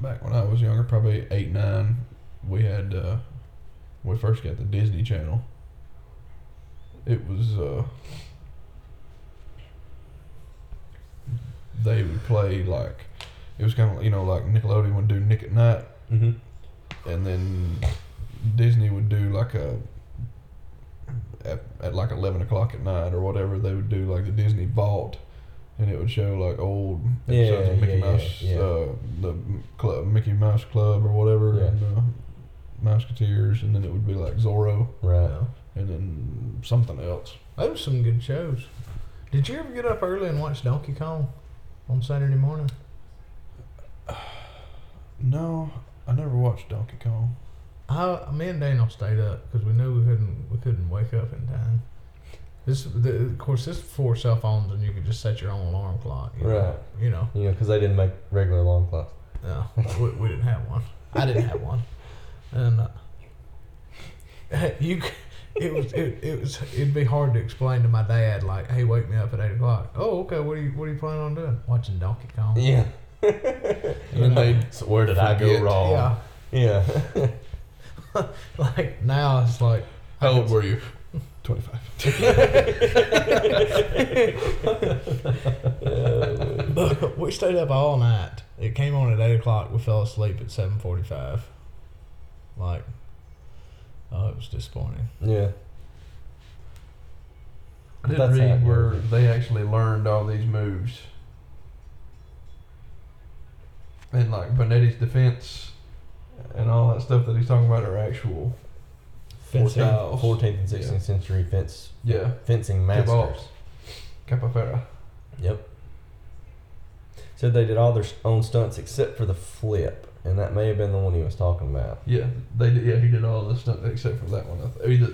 [SPEAKER 2] back when I was younger, probably eight, nine. We had uh, we first got the Disney Channel. It was uh, they would play like it was kind of you know like Nickelodeon would do Nick at Night,
[SPEAKER 3] Mm-hmm.
[SPEAKER 2] and then Disney would do like a at, at like eleven o'clock at night or whatever they would do like the Disney Vault, and it would show like old episodes
[SPEAKER 3] Yeah,
[SPEAKER 2] of Mickey
[SPEAKER 3] yeah, yeah,
[SPEAKER 2] Mouse,
[SPEAKER 3] yeah.
[SPEAKER 2] Uh, the club, Mickey Mouse Club or whatever,
[SPEAKER 3] Yeah.
[SPEAKER 2] and uh, Mouseketeers, and then it would be like Zorro,
[SPEAKER 3] Right.
[SPEAKER 2] and then something else.
[SPEAKER 4] Those some good shows. Did you ever get up early and watch Donkey Kong on Saturday morning?
[SPEAKER 2] No, I never watched Donkey Kong.
[SPEAKER 4] I, me and Daniel stayed up because we knew we couldn't we couldn't wake up in time. This, the, of course, this before cell phones, and you could just set your own alarm clock. You know?
[SPEAKER 3] Right.
[SPEAKER 4] You know,
[SPEAKER 3] You know, because they didn't make regular alarm clocks.
[SPEAKER 4] no, we, we didn't have one. I didn't have one, and uh, you. It was it, it was it'd be hard to explain to my dad like, hey, wake me up at eight o'clock. Oh, okay. What are you what are you planning on doing? Watching Donkey Kong.
[SPEAKER 3] Yeah.
[SPEAKER 2] And then they
[SPEAKER 3] So where did I go wrong?
[SPEAKER 4] Yeah.
[SPEAKER 3] Yeah.
[SPEAKER 4] Like now it's like
[SPEAKER 2] how old were you? Twenty five.
[SPEAKER 4] But we stayed up all night. It came on at eight o'clock. We fell asleep at seven forty-five. Like, oh, it was disappointing.
[SPEAKER 3] yeah.
[SPEAKER 2] I did
[SPEAKER 3] That's
[SPEAKER 2] read where they actually learned all these moves. And like Bonetti's defense and all that stuff that he's talking about are actual.
[SPEAKER 4] Fencing.
[SPEAKER 2] styles.
[SPEAKER 3] 14th and 16th
[SPEAKER 2] Yeah.
[SPEAKER 3] century fence
[SPEAKER 2] Yeah.
[SPEAKER 3] fencing masters.
[SPEAKER 2] Capo Ferro.
[SPEAKER 3] Yep. Said they did all their own stunts except for the flip, and that may have been the one he was talking about.
[SPEAKER 2] Yeah, they did. Yeah, he did all the stuff except for that one. Either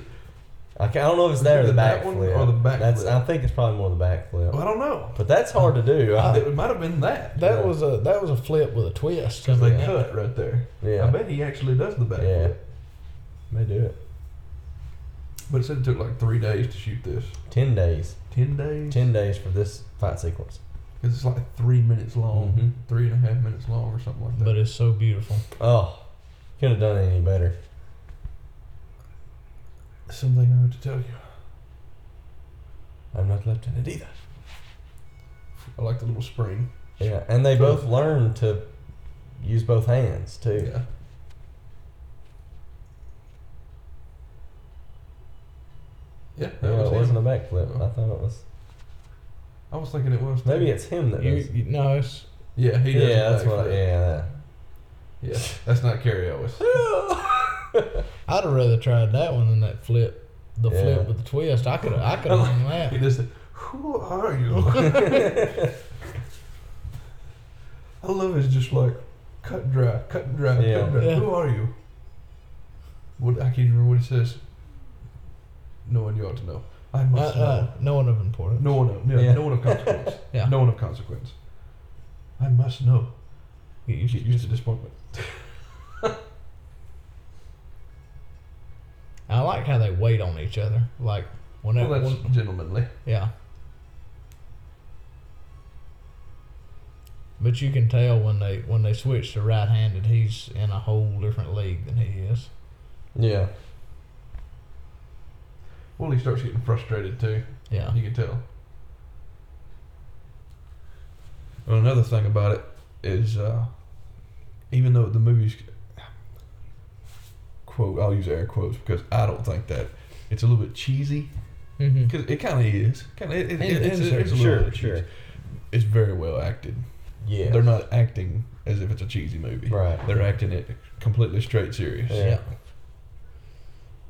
[SPEAKER 3] I, ca- I don't know if it's
[SPEAKER 2] Was
[SPEAKER 3] there or the
[SPEAKER 2] the
[SPEAKER 3] back
[SPEAKER 2] that
[SPEAKER 3] flip.
[SPEAKER 2] or the back
[SPEAKER 3] That's
[SPEAKER 2] flip?
[SPEAKER 3] I think it's probably more the back flip.
[SPEAKER 2] well, I don't know.
[SPEAKER 3] But that's hard to do.
[SPEAKER 2] I
[SPEAKER 3] I,
[SPEAKER 2] it might have been that
[SPEAKER 4] That
[SPEAKER 3] Yeah.
[SPEAKER 4] was a that was a flip with a twist.
[SPEAKER 2] because they
[SPEAKER 3] Yeah.
[SPEAKER 2] cut right there.
[SPEAKER 3] yeah,
[SPEAKER 2] I bet he actually does the back
[SPEAKER 3] Yeah.
[SPEAKER 2] flip.
[SPEAKER 3] may do it.
[SPEAKER 2] But it said it took like three days to shoot this.
[SPEAKER 3] Ten days.
[SPEAKER 2] Ten days.
[SPEAKER 3] Ten days for this fight sequence.
[SPEAKER 2] Because it's like three minutes long,
[SPEAKER 3] Mhm.
[SPEAKER 2] three and a half minutes long, or something like that.
[SPEAKER 4] But it's so beautiful.
[SPEAKER 3] Oh, couldn't have done it any better.
[SPEAKER 2] Something I have to tell you.
[SPEAKER 3] I'm not left in it either.
[SPEAKER 2] I like the little spring.
[SPEAKER 3] Yeah, and they both learned to use both hands too.
[SPEAKER 2] Yeah. Yeah, that
[SPEAKER 3] Yeah,
[SPEAKER 2] was
[SPEAKER 3] it wasn't
[SPEAKER 2] him.
[SPEAKER 3] a backflip.
[SPEAKER 2] Oh.
[SPEAKER 3] I thought it was.
[SPEAKER 2] I was thinking it was. too.
[SPEAKER 3] Maybe it's him that
[SPEAKER 4] You,
[SPEAKER 3] does. it.
[SPEAKER 4] you no, it's
[SPEAKER 2] Yeah, he does.
[SPEAKER 3] yeah,
[SPEAKER 2] the
[SPEAKER 3] that's what.
[SPEAKER 2] backflip.
[SPEAKER 3] Yeah.
[SPEAKER 2] Yeah, that's not Cary Elwes.
[SPEAKER 4] I'd have rather tried that one than that flip. The
[SPEAKER 3] Yeah.
[SPEAKER 4] flip with the twist. I could I could have done
[SPEAKER 2] he
[SPEAKER 4] that.
[SPEAKER 2] does the, Who are you? I love his just like cut and dry, cut and dry,
[SPEAKER 3] Yeah.
[SPEAKER 2] cut and dry.
[SPEAKER 4] Yeah.
[SPEAKER 2] Who are you? What I can't even remember what he says. No one you ought to know. I
[SPEAKER 4] Uh,
[SPEAKER 2] must know.
[SPEAKER 4] uh, no one of importance.
[SPEAKER 2] No one of yeah,
[SPEAKER 3] Yeah.
[SPEAKER 2] no one of consequence.
[SPEAKER 4] Yeah.
[SPEAKER 2] No one of consequence. I must know.
[SPEAKER 4] Get used
[SPEAKER 2] Get
[SPEAKER 4] to
[SPEAKER 2] used to disappointment.
[SPEAKER 4] I like how they wait on each other. Like When that,
[SPEAKER 2] Well, that's gentlemanly.
[SPEAKER 4] yeah. But you can tell when they when they switch to right-handed, he's in a whole different league than he is.
[SPEAKER 3] Yeah.
[SPEAKER 2] Well, he starts getting frustrated too.
[SPEAKER 4] Yeah.
[SPEAKER 2] You can tell. Well, another thing about it is, uh, even though the movie's quote, I'll use air quotes because I don't think that it's a little bit cheesy
[SPEAKER 4] Mm-hmm.
[SPEAKER 2] because it kind of is. Kind of, it, it,
[SPEAKER 4] In-
[SPEAKER 2] it's,
[SPEAKER 4] in
[SPEAKER 2] it's a
[SPEAKER 3] sure,
[SPEAKER 2] little bit
[SPEAKER 3] sure.
[SPEAKER 2] cheesy. It's very well acted.
[SPEAKER 3] Yeah.
[SPEAKER 2] They're not acting as if it's a cheesy movie.
[SPEAKER 3] Right.
[SPEAKER 2] They're acting it completely straight serious.
[SPEAKER 3] Yeah.
[SPEAKER 4] Yeah.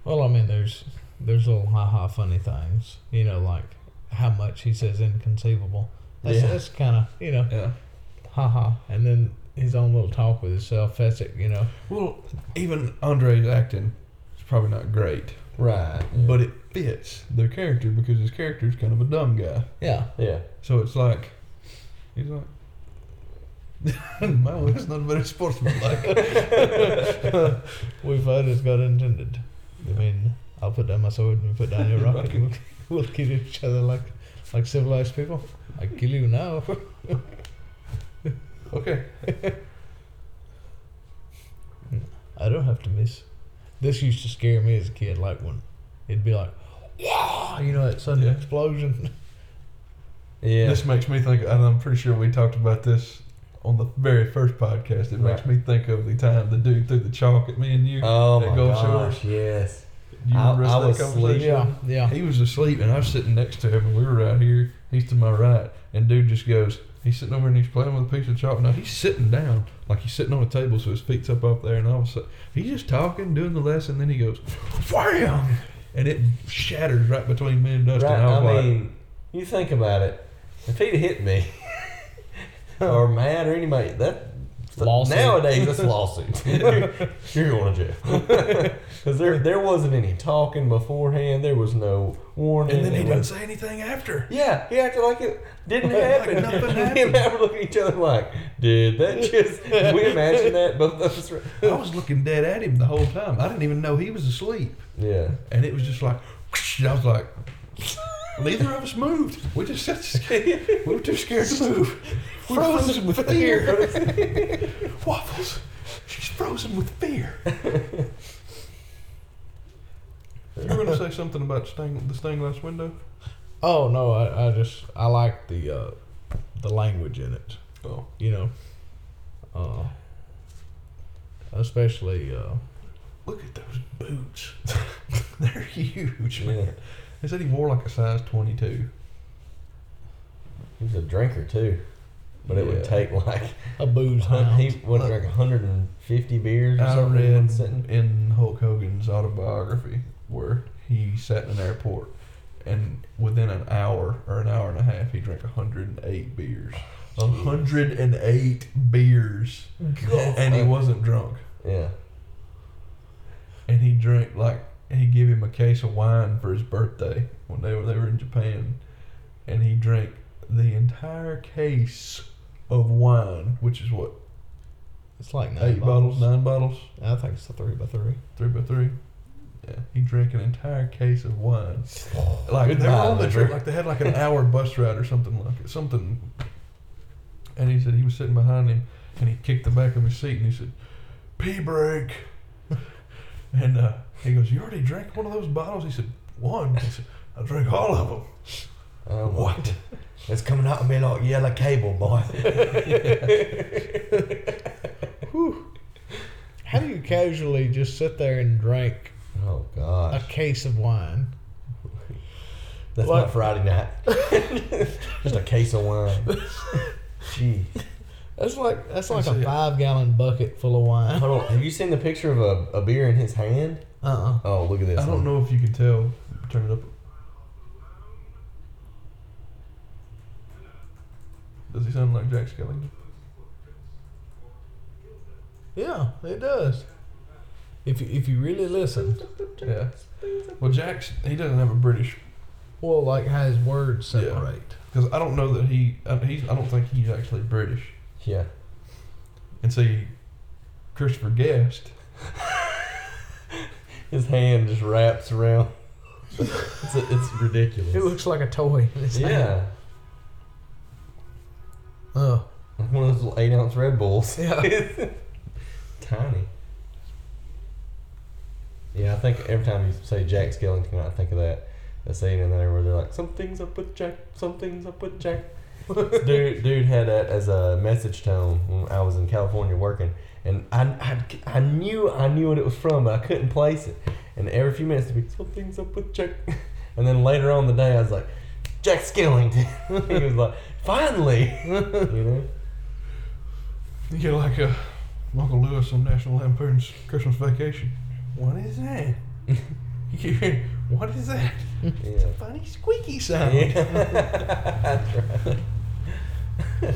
[SPEAKER 4] Well, I mean, there's there's little ha ha funny things, you know, like how much he says inconceivable. That's
[SPEAKER 3] Yeah.
[SPEAKER 4] that's kind of you know
[SPEAKER 2] Yeah.
[SPEAKER 4] ha ha, and then his own little talk with himself. That's it, you know.
[SPEAKER 2] Well, even Andre's acting is probably not great,
[SPEAKER 3] Right.
[SPEAKER 2] but it fits the character because his character is kind of a dumb guy.
[SPEAKER 4] Yeah.
[SPEAKER 3] Yeah.
[SPEAKER 2] So it's like he's like. My wife's not very sportsmanlike.
[SPEAKER 4] We fight as God intended. I mean, I'll put down my sword and you put down your rocket. and we'll, we'll kill each other like like civilized people. I kill you now.
[SPEAKER 2] Okay.
[SPEAKER 4] I don't have to miss. This used to scare me as a kid. Like when it'd be like, wow, you know, that sudden
[SPEAKER 2] Yeah.
[SPEAKER 4] explosion.
[SPEAKER 3] Yeah.
[SPEAKER 2] This makes me think, and I'm pretty sure we talked about this on the very first podcast. It makes me think of the time the dude threw the chalk at me and you.
[SPEAKER 3] oh my gosh.
[SPEAKER 2] Shores.
[SPEAKER 3] Yes.
[SPEAKER 2] Do you
[SPEAKER 3] I-
[SPEAKER 2] remember
[SPEAKER 3] I
[SPEAKER 2] that
[SPEAKER 3] was
[SPEAKER 2] conversation?
[SPEAKER 4] yeah, yeah.
[SPEAKER 2] He was asleep, and I was sitting next to him, and we were right here. He's to my right, and dude just goes. He's sitting over and he's playing with a piece of chalk. Now he's sitting down, like he's sitting on a table, so his feet's up up there, and all of a sudden he's just talking, doing the lesson. Then he goes, "Wham!" and it shatters right between me and Dustin.
[SPEAKER 3] Right.
[SPEAKER 2] I
[SPEAKER 3] I
[SPEAKER 2] like,
[SPEAKER 3] mean, you think about it. If he'd hit me, or Matt or anybody, that
[SPEAKER 4] Lawsuit.
[SPEAKER 3] nowadays it's a lawsuit. you're, you're going to jail because there there wasn't any talking beforehand. There was no warning.
[SPEAKER 2] and then he didn't say anything after.
[SPEAKER 3] Yeah, he acted like it didn't
[SPEAKER 2] Like
[SPEAKER 3] happen.
[SPEAKER 2] nothing
[SPEAKER 3] Me and
[SPEAKER 2] happened.
[SPEAKER 3] Matt were looking at each other like, did that just? Did we imagine that both of us? were-
[SPEAKER 2] I was looking dead at him the whole time. I didn't even know he was asleep,
[SPEAKER 3] Yeah.
[SPEAKER 2] and it was just like, and I was like. Neither of us moved. We just sat scared. We were too scared to move. We were frozen with fear. Waffles. She's frozen with fear. You were going to say something about stain, the stained glass window?
[SPEAKER 4] Oh no, I, I just I like the uh, the language in it.
[SPEAKER 2] Oh.
[SPEAKER 4] You know, uh, especially uh,
[SPEAKER 2] Look at those boots. They're huge,
[SPEAKER 3] Yeah.
[SPEAKER 2] man. They said he wore like a size 22.
[SPEAKER 3] He was a drinker too, but it would
[SPEAKER 2] Yeah.
[SPEAKER 3] take like
[SPEAKER 4] a booze
[SPEAKER 3] hun-
[SPEAKER 4] hound.
[SPEAKER 3] he would drink 150 beers or
[SPEAKER 2] I
[SPEAKER 3] something.
[SPEAKER 2] read
[SPEAKER 3] one sitting.
[SPEAKER 2] in Hulk Hogan's autobiography where he sat in an airport and within an hour or an hour and a half he drank 108 beers. 108 beers. And he wasn't drunk.
[SPEAKER 3] Yeah.
[SPEAKER 2] And he drank like he gave him a case of wine for his birthday when they were they were in Japan. And he drank the entire case of wine, which is what,
[SPEAKER 4] it's like nine
[SPEAKER 2] eight bottles, nine bottles?
[SPEAKER 4] I think it's a three by three.
[SPEAKER 2] Three by three. Yeah, he drank an entire case of wine. Like they were on the trip, like they had like an hour bus ride or something like it, something. And he said he was sitting behind him, and he kicked the back of his seat, and he said, "Pee break." and uh, he goes, "You already drank one of those bottles?" He said, "One." He said, "I drank all of them."
[SPEAKER 3] Oh,
[SPEAKER 2] What?
[SPEAKER 3] It's coming out of me like yellow cable, boy.
[SPEAKER 4] How do you casually just sit there and drink
[SPEAKER 3] oh
[SPEAKER 4] a case of wine?
[SPEAKER 3] that's
[SPEAKER 4] What?
[SPEAKER 3] not Friday night. Just a case of wine. Gee,
[SPEAKER 4] That's like that's like
[SPEAKER 2] That's
[SPEAKER 4] a
[SPEAKER 2] it.
[SPEAKER 4] five gallon bucket full of wine.
[SPEAKER 3] hold on. Have you seen the picture of a, a beer in his hand?
[SPEAKER 4] Uh uh
[SPEAKER 3] Oh, look at this.
[SPEAKER 2] I don't
[SPEAKER 3] one.
[SPEAKER 2] know if you can tell. Turn it up. Does he sound like Jack Skellington?
[SPEAKER 4] Yeah, it does. If you, if you really listen,
[SPEAKER 2] Yeah. Well, Jack's he doesn't have a British
[SPEAKER 4] well, like how his words separate.
[SPEAKER 2] because I don't know that he uh, he's I don't think he's actually British.
[SPEAKER 3] Yeah.
[SPEAKER 2] And see, Christopher Guest,
[SPEAKER 3] His hand just wraps around. It's, it's ridiculous.
[SPEAKER 4] It looks like a toy. in his hand.
[SPEAKER 3] yeah,
[SPEAKER 4] Oh.
[SPEAKER 3] like one of those little eight ounce Red Bulls.
[SPEAKER 4] Yeah.
[SPEAKER 3] Tiny. Yeah, I think every time you say Jack Skellington, I think of that that scene in there where they're like, "Something's up with Jack. Something's up with Jack." dude, dude had that as a message tone when I was in California working, and I, I, I knew I knew what it was from, but I couldn't place it. And every few minutes, it'd be something's up with Jack. And then later on in the day, I was like, Jack Skellington. he was like, finally, you know.
[SPEAKER 2] You get like a Michael Lewis on National Lampoon's Christmas Vacation. What is that? you keep hearing, what is that?
[SPEAKER 3] Yeah.
[SPEAKER 2] Funny squeaky sound.
[SPEAKER 3] Yeah. That's right.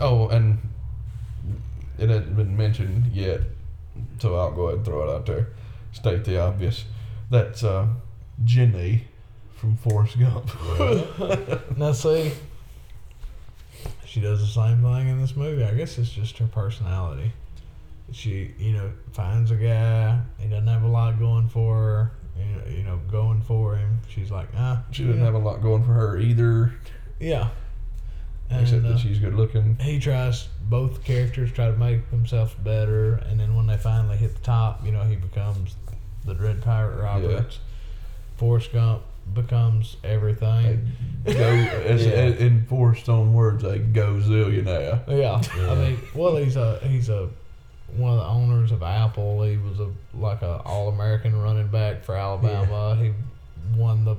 [SPEAKER 2] Oh, and it hasn't been mentioned yet, so I'll go ahead and throw it out there. State the obvious. That's uh, Jenny from Forrest Gump.
[SPEAKER 4] Now see, she does the same thing in this movie. I guess it's just her personality. She, you know, finds a guy. He doesn't have a lot going for her. You know, you know going for him. She's like, ah,
[SPEAKER 2] She doesn't have a lot going for her either,
[SPEAKER 4] Yeah. And,
[SPEAKER 2] except
[SPEAKER 4] uh,
[SPEAKER 2] that she's good looking.
[SPEAKER 4] he tries both characters try to make themselves better and then when they finally hit the top you know he becomes the dread pirate roberts forrest gump becomes everything
[SPEAKER 2] Go, as,
[SPEAKER 3] Yeah.
[SPEAKER 2] as- in Forrest's own words, a gozillionaire.
[SPEAKER 4] yeah.
[SPEAKER 3] Yeah.
[SPEAKER 4] i mean well he's a he's a one of the owners of apple he was a like a all-american running back for alabama he won the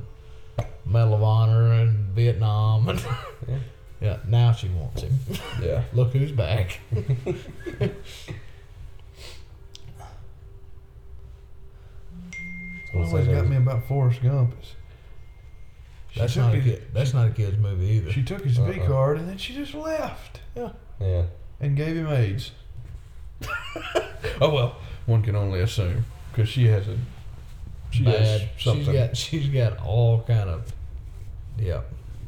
[SPEAKER 4] medal of honor in vietnam and
[SPEAKER 3] Yeah.
[SPEAKER 4] Yeah now she wants him
[SPEAKER 2] Yeah.
[SPEAKER 4] look who's back
[SPEAKER 2] What always got me about Forrest Gump is she
[SPEAKER 4] that's not a kid that's not a kid's movie either
[SPEAKER 2] She took his V
[SPEAKER 3] Uh-uh.
[SPEAKER 2] card and then she just left
[SPEAKER 3] Yeah. Yeah.
[SPEAKER 2] And gave him AIDS. oh well, one can only assume because she has a she
[SPEAKER 4] bad.
[SPEAKER 2] has
[SPEAKER 4] She's
[SPEAKER 2] something.
[SPEAKER 4] got she's got all kind of yeah.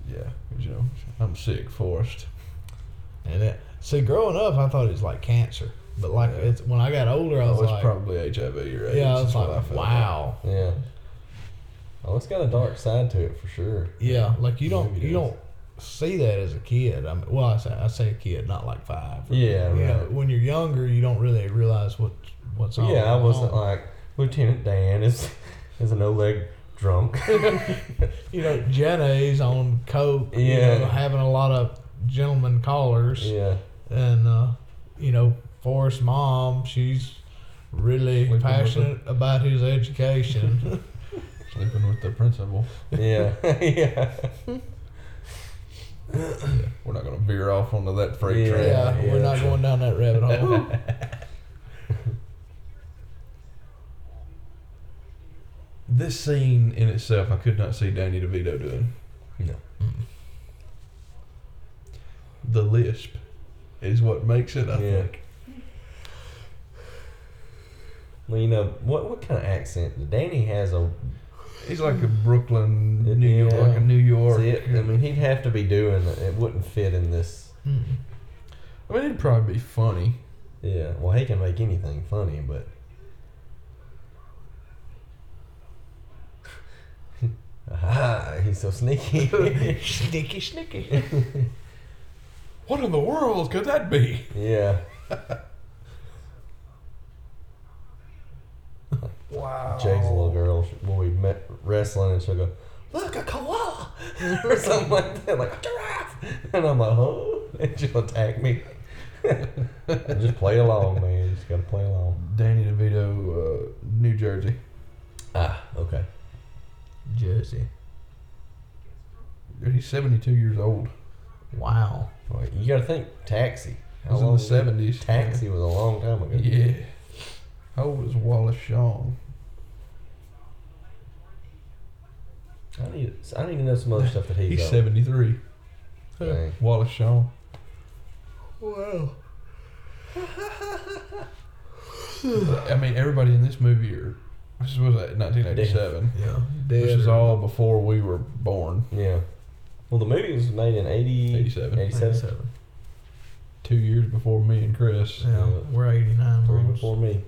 [SPEAKER 2] Yeah, you know, I'm sick, Forrest.
[SPEAKER 4] And it, see, growing up, I thought it was like cancer, but like
[SPEAKER 2] Yeah.
[SPEAKER 4] it's when I got older, I oh, was
[SPEAKER 2] Oh, it's
[SPEAKER 4] like,
[SPEAKER 2] probably HIV or AIDS.
[SPEAKER 4] yeah, I was like,
[SPEAKER 2] felt
[SPEAKER 4] wow,
[SPEAKER 3] Yeah. Oh, it's got a dark side to it for sure.
[SPEAKER 4] yeah, like you don't you don't see that as a kid. I mean, well, I say I say a kid, not like five.
[SPEAKER 3] Yeah,
[SPEAKER 4] you know, when you're younger, you don't really realize what what's on.
[SPEAKER 3] yeah, I wasn't
[SPEAKER 4] on.
[SPEAKER 3] like Lieutenant Dan is is an old leg drunk.
[SPEAKER 4] you know, Jenny's on coke. you know, having a lot of gentleman callers.
[SPEAKER 3] yeah.
[SPEAKER 4] and uh, you know Forrest's mom, she's really
[SPEAKER 2] Sleeping with
[SPEAKER 4] passionate about his education.
[SPEAKER 2] Sleeping with the principal.
[SPEAKER 3] Yeah. yeah.
[SPEAKER 2] We're not going to veer off onto that freight
[SPEAKER 3] Yeah.
[SPEAKER 2] train.
[SPEAKER 4] yeah, we're not going down that rabbit hole.
[SPEAKER 2] This scene in itself, I could not see Danny DeVito doing.
[SPEAKER 3] No.
[SPEAKER 2] The lisp is what makes it. I
[SPEAKER 3] Yeah.
[SPEAKER 2] think.
[SPEAKER 3] Well, you know what? What kind of accent? Danny has a.
[SPEAKER 2] He's like a Brooklyn, New
[SPEAKER 3] Yeah.
[SPEAKER 2] York, like a New York.
[SPEAKER 3] See, it, I mean, he'd have to be doing it. It wouldn't fit in this.
[SPEAKER 4] Mm.
[SPEAKER 2] I mean, it'd probably be funny.
[SPEAKER 3] Yeah. Well, he can make anything funny, but. Ah, he's so sneaky.
[SPEAKER 4] sneaky, sneaky.
[SPEAKER 2] What in the world could that be?
[SPEAKER 3] yeah.
[SPEAKER 4] Wow.
[SPEAKER 3] Jake's a little girl when we met wrestling, and she'll go, "Look, a koala," or something like that, like a giraffe, and I'm like, "Oh," and she'll attack me. Just play along, man. You just gotta play along.
[SPEAKER 2] Danny DeVito, uh, New Jersey.
[SPEAKER 3] Ah, okay.
[SPEAKER 4] Jersey.
[SPEAKER 2] He's 72 years old.
[SPEAKER 4] Wow.
[SPEAKER 3] Well, you gotta think Taxi.
[SPEAKER 2] He was in
[SPEAKER 3] long
[SPEAKER 2] the 70s.
[SPEAKER 3] Taxi was a long time ago.
[SPEAKER 2] Yeah. How old is Wallace Shawn?
[SPEAKER 3] I need. I need to know some other stuff that he's.
[SPEAKER 2] He's
[SPEAKER 3] on.
[SPEAKER 2] 73.
[SPEAKER 3] Dang.
[SPEAKER 2] Wallace Shawn.
[SPEAKER 4] Wow.
[SPEAKER 2] I mean, everybody in this movie are. This was at 1987,
[SPEAKER 4] Yeah.
[SPEAKER 2] which
[SPEAKER 4] Dead
[SPEAKER 2] is
[SPEAKER 4] or-
[SPEAKER 2] all before we were born.
[SPEAKER 3] Yeah. Well, the movie was made in 80,
[SPEAKER 2] 87.
[SPEAKER 3] 87.
[SPEAKER 4] 87.
[SPEAKER 2] Two years before me and Chris.
[SPEAKER 4] Yeah, we're 89
[SPEAKER 3] Three
[SPEAKER 4] almost.
[SPEAKER 3] before me.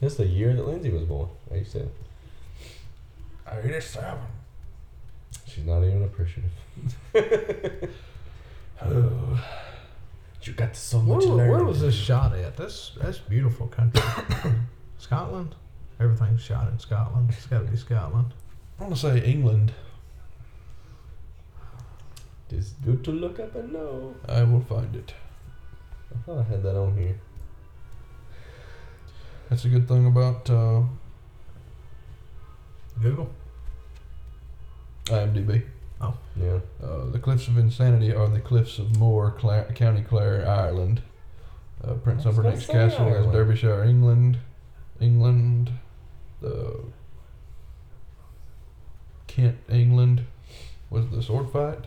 [SPEAKER 3] This the year that Lindsay was born. 87.
[SPEAKER 2] 87.
[SPEAKER 3] She's not even appreciative.
[SPEAKER 2] Oh.
[SPEAKER 3] You got so
[SPEAKER 4] Where,
[SPEAKER 3] much
[SPEAKER 4] wa- where was this shot at? That's that's beautiful country. Scotland. Everything's shot in Scotland. It's got to be Scotland.
[SPEAKER 2] I want to say England.
[SPEAKER 3] It's good to look up and know.
[SPEAKER 2] I will find it.
[SPEAKER 3] I thought I had that on here.
[SPEAKER 2] That's a good thing about uh,
[SPEAKER 4] Google.
[SPEAKER 2] IMDb. Oh.
[SPEAKER 3] Yeah.
[SPEAKER 2] Uh, the Cliffs of Insanity are the Cliffs of Moher, Cla- County Clare, Ireland. Uh, Prince
[SPEAKER 3] I was gonna
[SPEAKER 2] Humperdinck's
[SPEAKER 3] say
[SPEAKER 2] Castle is Derbyshire, England. England. The Kent, England. Was the sword fight?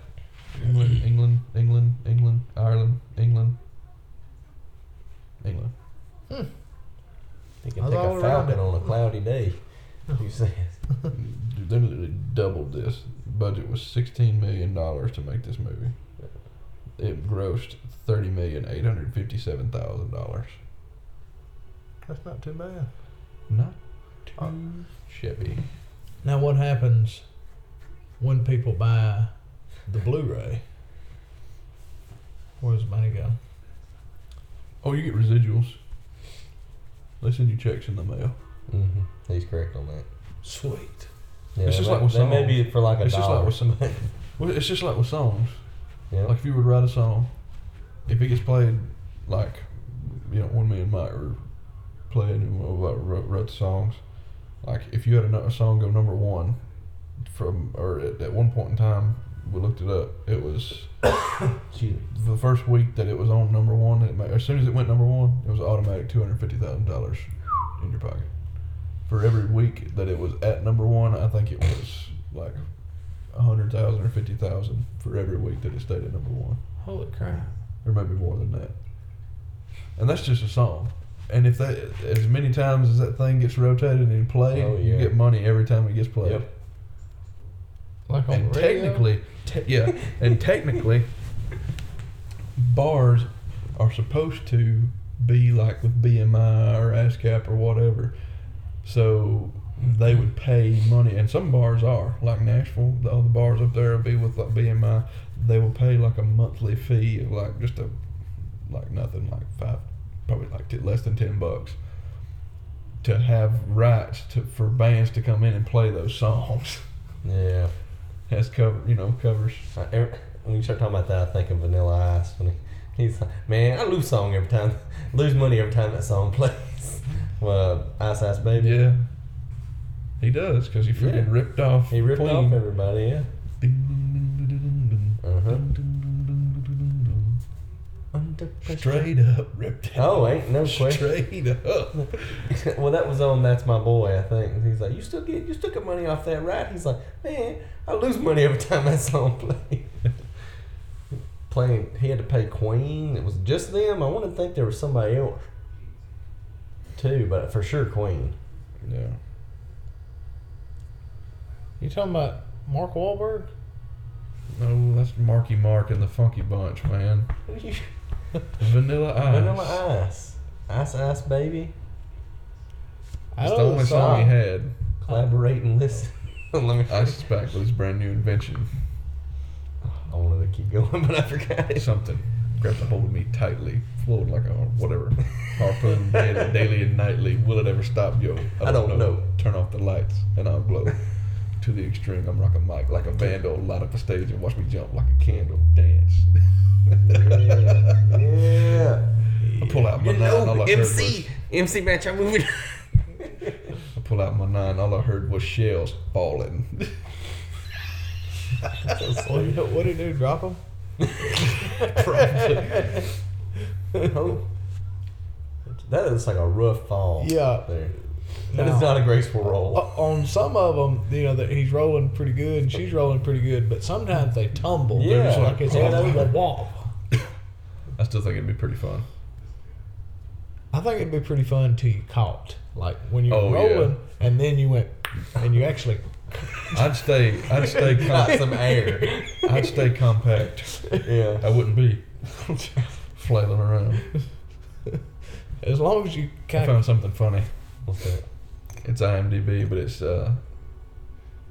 [SPEAKER 2] England, England, England, England, Ireland, England, England. Hmm.
[SPEAKER 3] You can
[SPEAKER 4] I
[SPEAKER 3] take a falcon
[SPEAKER 4] it.
[SPEAKER 3] on a cloudy day. You say
[SPEAKER 2] Dude, they literally doubled this. Budget was sixteen million dollars to make this movie. It grossed thirty million eight hundred fifty-seven thousand dollars.
[SPEAKER 4] That's not too bad.
[SPEAKER 2] Not too
[SPEAKER 4] Uh,
[SPEAKER 2] shabby.
[SPEAKER 4] Now, what happens when people buy the Blu-ray? Where does the money go?
[SPEAKER 2] Oh, you get residuals. They send you checks in the mail.
[SPEAKER 3] Mm-hmm. He's correct on that.
[SPEAKER 4] Sweet.
[SPEAKER 3] Yeah,
[SPEAKER 2] It's just
[SPEAKER 3] they-
[SPEAKER 2] like with
[SPEAKER 3] may
[SPEAKER 2] songs.
[SPEAKER 3] be for like a
[SPEAKER 2] It's just like with some. Well, it's just like with songs.
[SPEAKER 3] yeah.
[SPEAKER 2] Like if you would write a song, if it gets played, like you know, when me and Mike were playing and we wrote, wrote, wrote the songs, like if you had a, a song go number one from or at, at one point in time, we looked it up. It was the first week that it was on number one. It ma- as soon as it went number one, it was automatic two hundred fifty thousand dollars in your pocket. For every week that it was at number one, I think it was like a hundred thousand or fifty thousand for every week that it stayed at number one
[SPEAKER 4] Holy crap.
[SPEAKER 2] or maybe more than that. And that's just a song. And if that, as many times as that thing gets rotated and played,
[SPEAKER 3] Oh,
[SPEAKER 2] you get money every time it gets played.
[SPEAKER 3] Yep.
[SPEAKER 4] Like on
[SPEAKER 2] And
[SPEAKER 4] the radio?
[SPEAKER 2] technically, te- yeah, and technically, bars are supposed to be like with BMI or ASCAP or whatever. So they would pay money, and some bars are like Nashville. The other bars up there will be with like BMI. They will pay like a monthly fee of like just a like nothing like five, probably like t- less than ten bucks to have rights to for bands to come in and play those songs.
[SPEAKER 3] Yeah.
[SPEAKER 2] Has cover, you know, covers.
[SPEAKER 3] I, every, when you start talking about that, I think of Vanilla Ice. When he, he's like, man, I lose song every time, lose money every time that song plays. well, Ice Ice Baby.
[SPEAKER 2] Yeah, he does because he freaking
[SPEAKER 3] Yeah.
[SPEAKER 2] ripped off.
[SPEAKER 3] He ripped
[SPEAKER 2] Queen.
[SPEAKER 3] off everybody. Yeah. Under pressure.
[SPEAKER 2] Straight up ripped. it
[SPEAKER 3] Oh, ain't no question.
[SPEAKER 2] Straight up.
[SPEAKER 3] well, that was on That's My Boy, I think. He's like, you still get, you still get money off that, right? He's like, man, I lose money every time that song plays. Playing, he had to pay Queen. It was just them. I want to think there was somebody else too, but for sure Queen.
[SPEAKER 2] Yeah.
[SPEAKER 4] You talking about Mark Wahlberg?
[SPEAKER 2] No, that's Marky Mark and the Funky Bunch, man. Vanilla Ice.
[SPEAKER 3] Vanilla Ice, Ice Ice Baby.
[SPEAKER 4] I
[SPEAKER 2] It's the
[SPEAKER 4] know
[SPEAKER 2] only song he had.
[SPEAKER 3] Collaborate and listen. Let me.
[SPEAKER 2] Ice is back with his brand new invention.
[SPEAKER 3] I wanted to keep going, but I forgot it.
[SPEAKER 2] Something grabbed a hold of me tightly, flowed like a whatever harpoon daily, daily and nightly. Will it ever stop, yo?
[SPEAKER 3] I don't know.
[SPEAKER 2] Turn off the lights and I'll glow. To the extreme, I'm rocking mic like a vandal. Light up a stage and watch me jump like a candle. Dance.
[SPEAKER 3] Yeah. yeah.
[SPEAKER 2] I pull out my nine. All I heard was
[SPEAKER 3] MC, MC match. I'm moving.
[SPEAKER 2] I pull out my nine. All I heard was shells falling.
[SPEAKER 4] What did he do? Drop them?
[SPEAKER 2] Probably.
[SPEAKER 3] Oh. That is like a rough fall.
[SPEAKER 4] Yeah.
[SPEAKER 3] There. That is
[SPEAKER 4] Now-
[SPEAKER 3] not a graceful roll.
[SPEAKER 4] O- On some of them, you know, that he's rolling pretty good and she's rolling pretty good, but sometimes they tumble.
[SPEAKER 3] Yeah,
[SPEAKER 4] They're just like it's
[SPEAKER 3] head
[SPEAKER 4] a
[SPEAKER 3] over.
[SPEAKER 4] wall.
[SPEAKER 2] I still think it'd be pretty fun.
[SPEAKER 4] I think it'd be pretty fun till you caught. Like when you're
[SPEAKER 2] Oh, yeah.
[SPEAKER 4] rolling and then you went and you actually
[SPEAKER 2] I'd stay. I'd stay.
[SPEAKER 3] Got
[SPEAKER 2] Com-
[SPEAKER 3] some air.
[SPEAKER 2] I'd stay compact.
[SPEAKER 3] yeah.
[SPEAKER 2] I wouldn't be flailing around.
[SPEAKER 4] as long as you
[SPEAKER 2] I
[SPEAKER 4] kind of
[SPEAKER 2] found something funny.
[SPEAKER 3] What's that?
[SPEAKER 2] It's IMDb, but it's uh,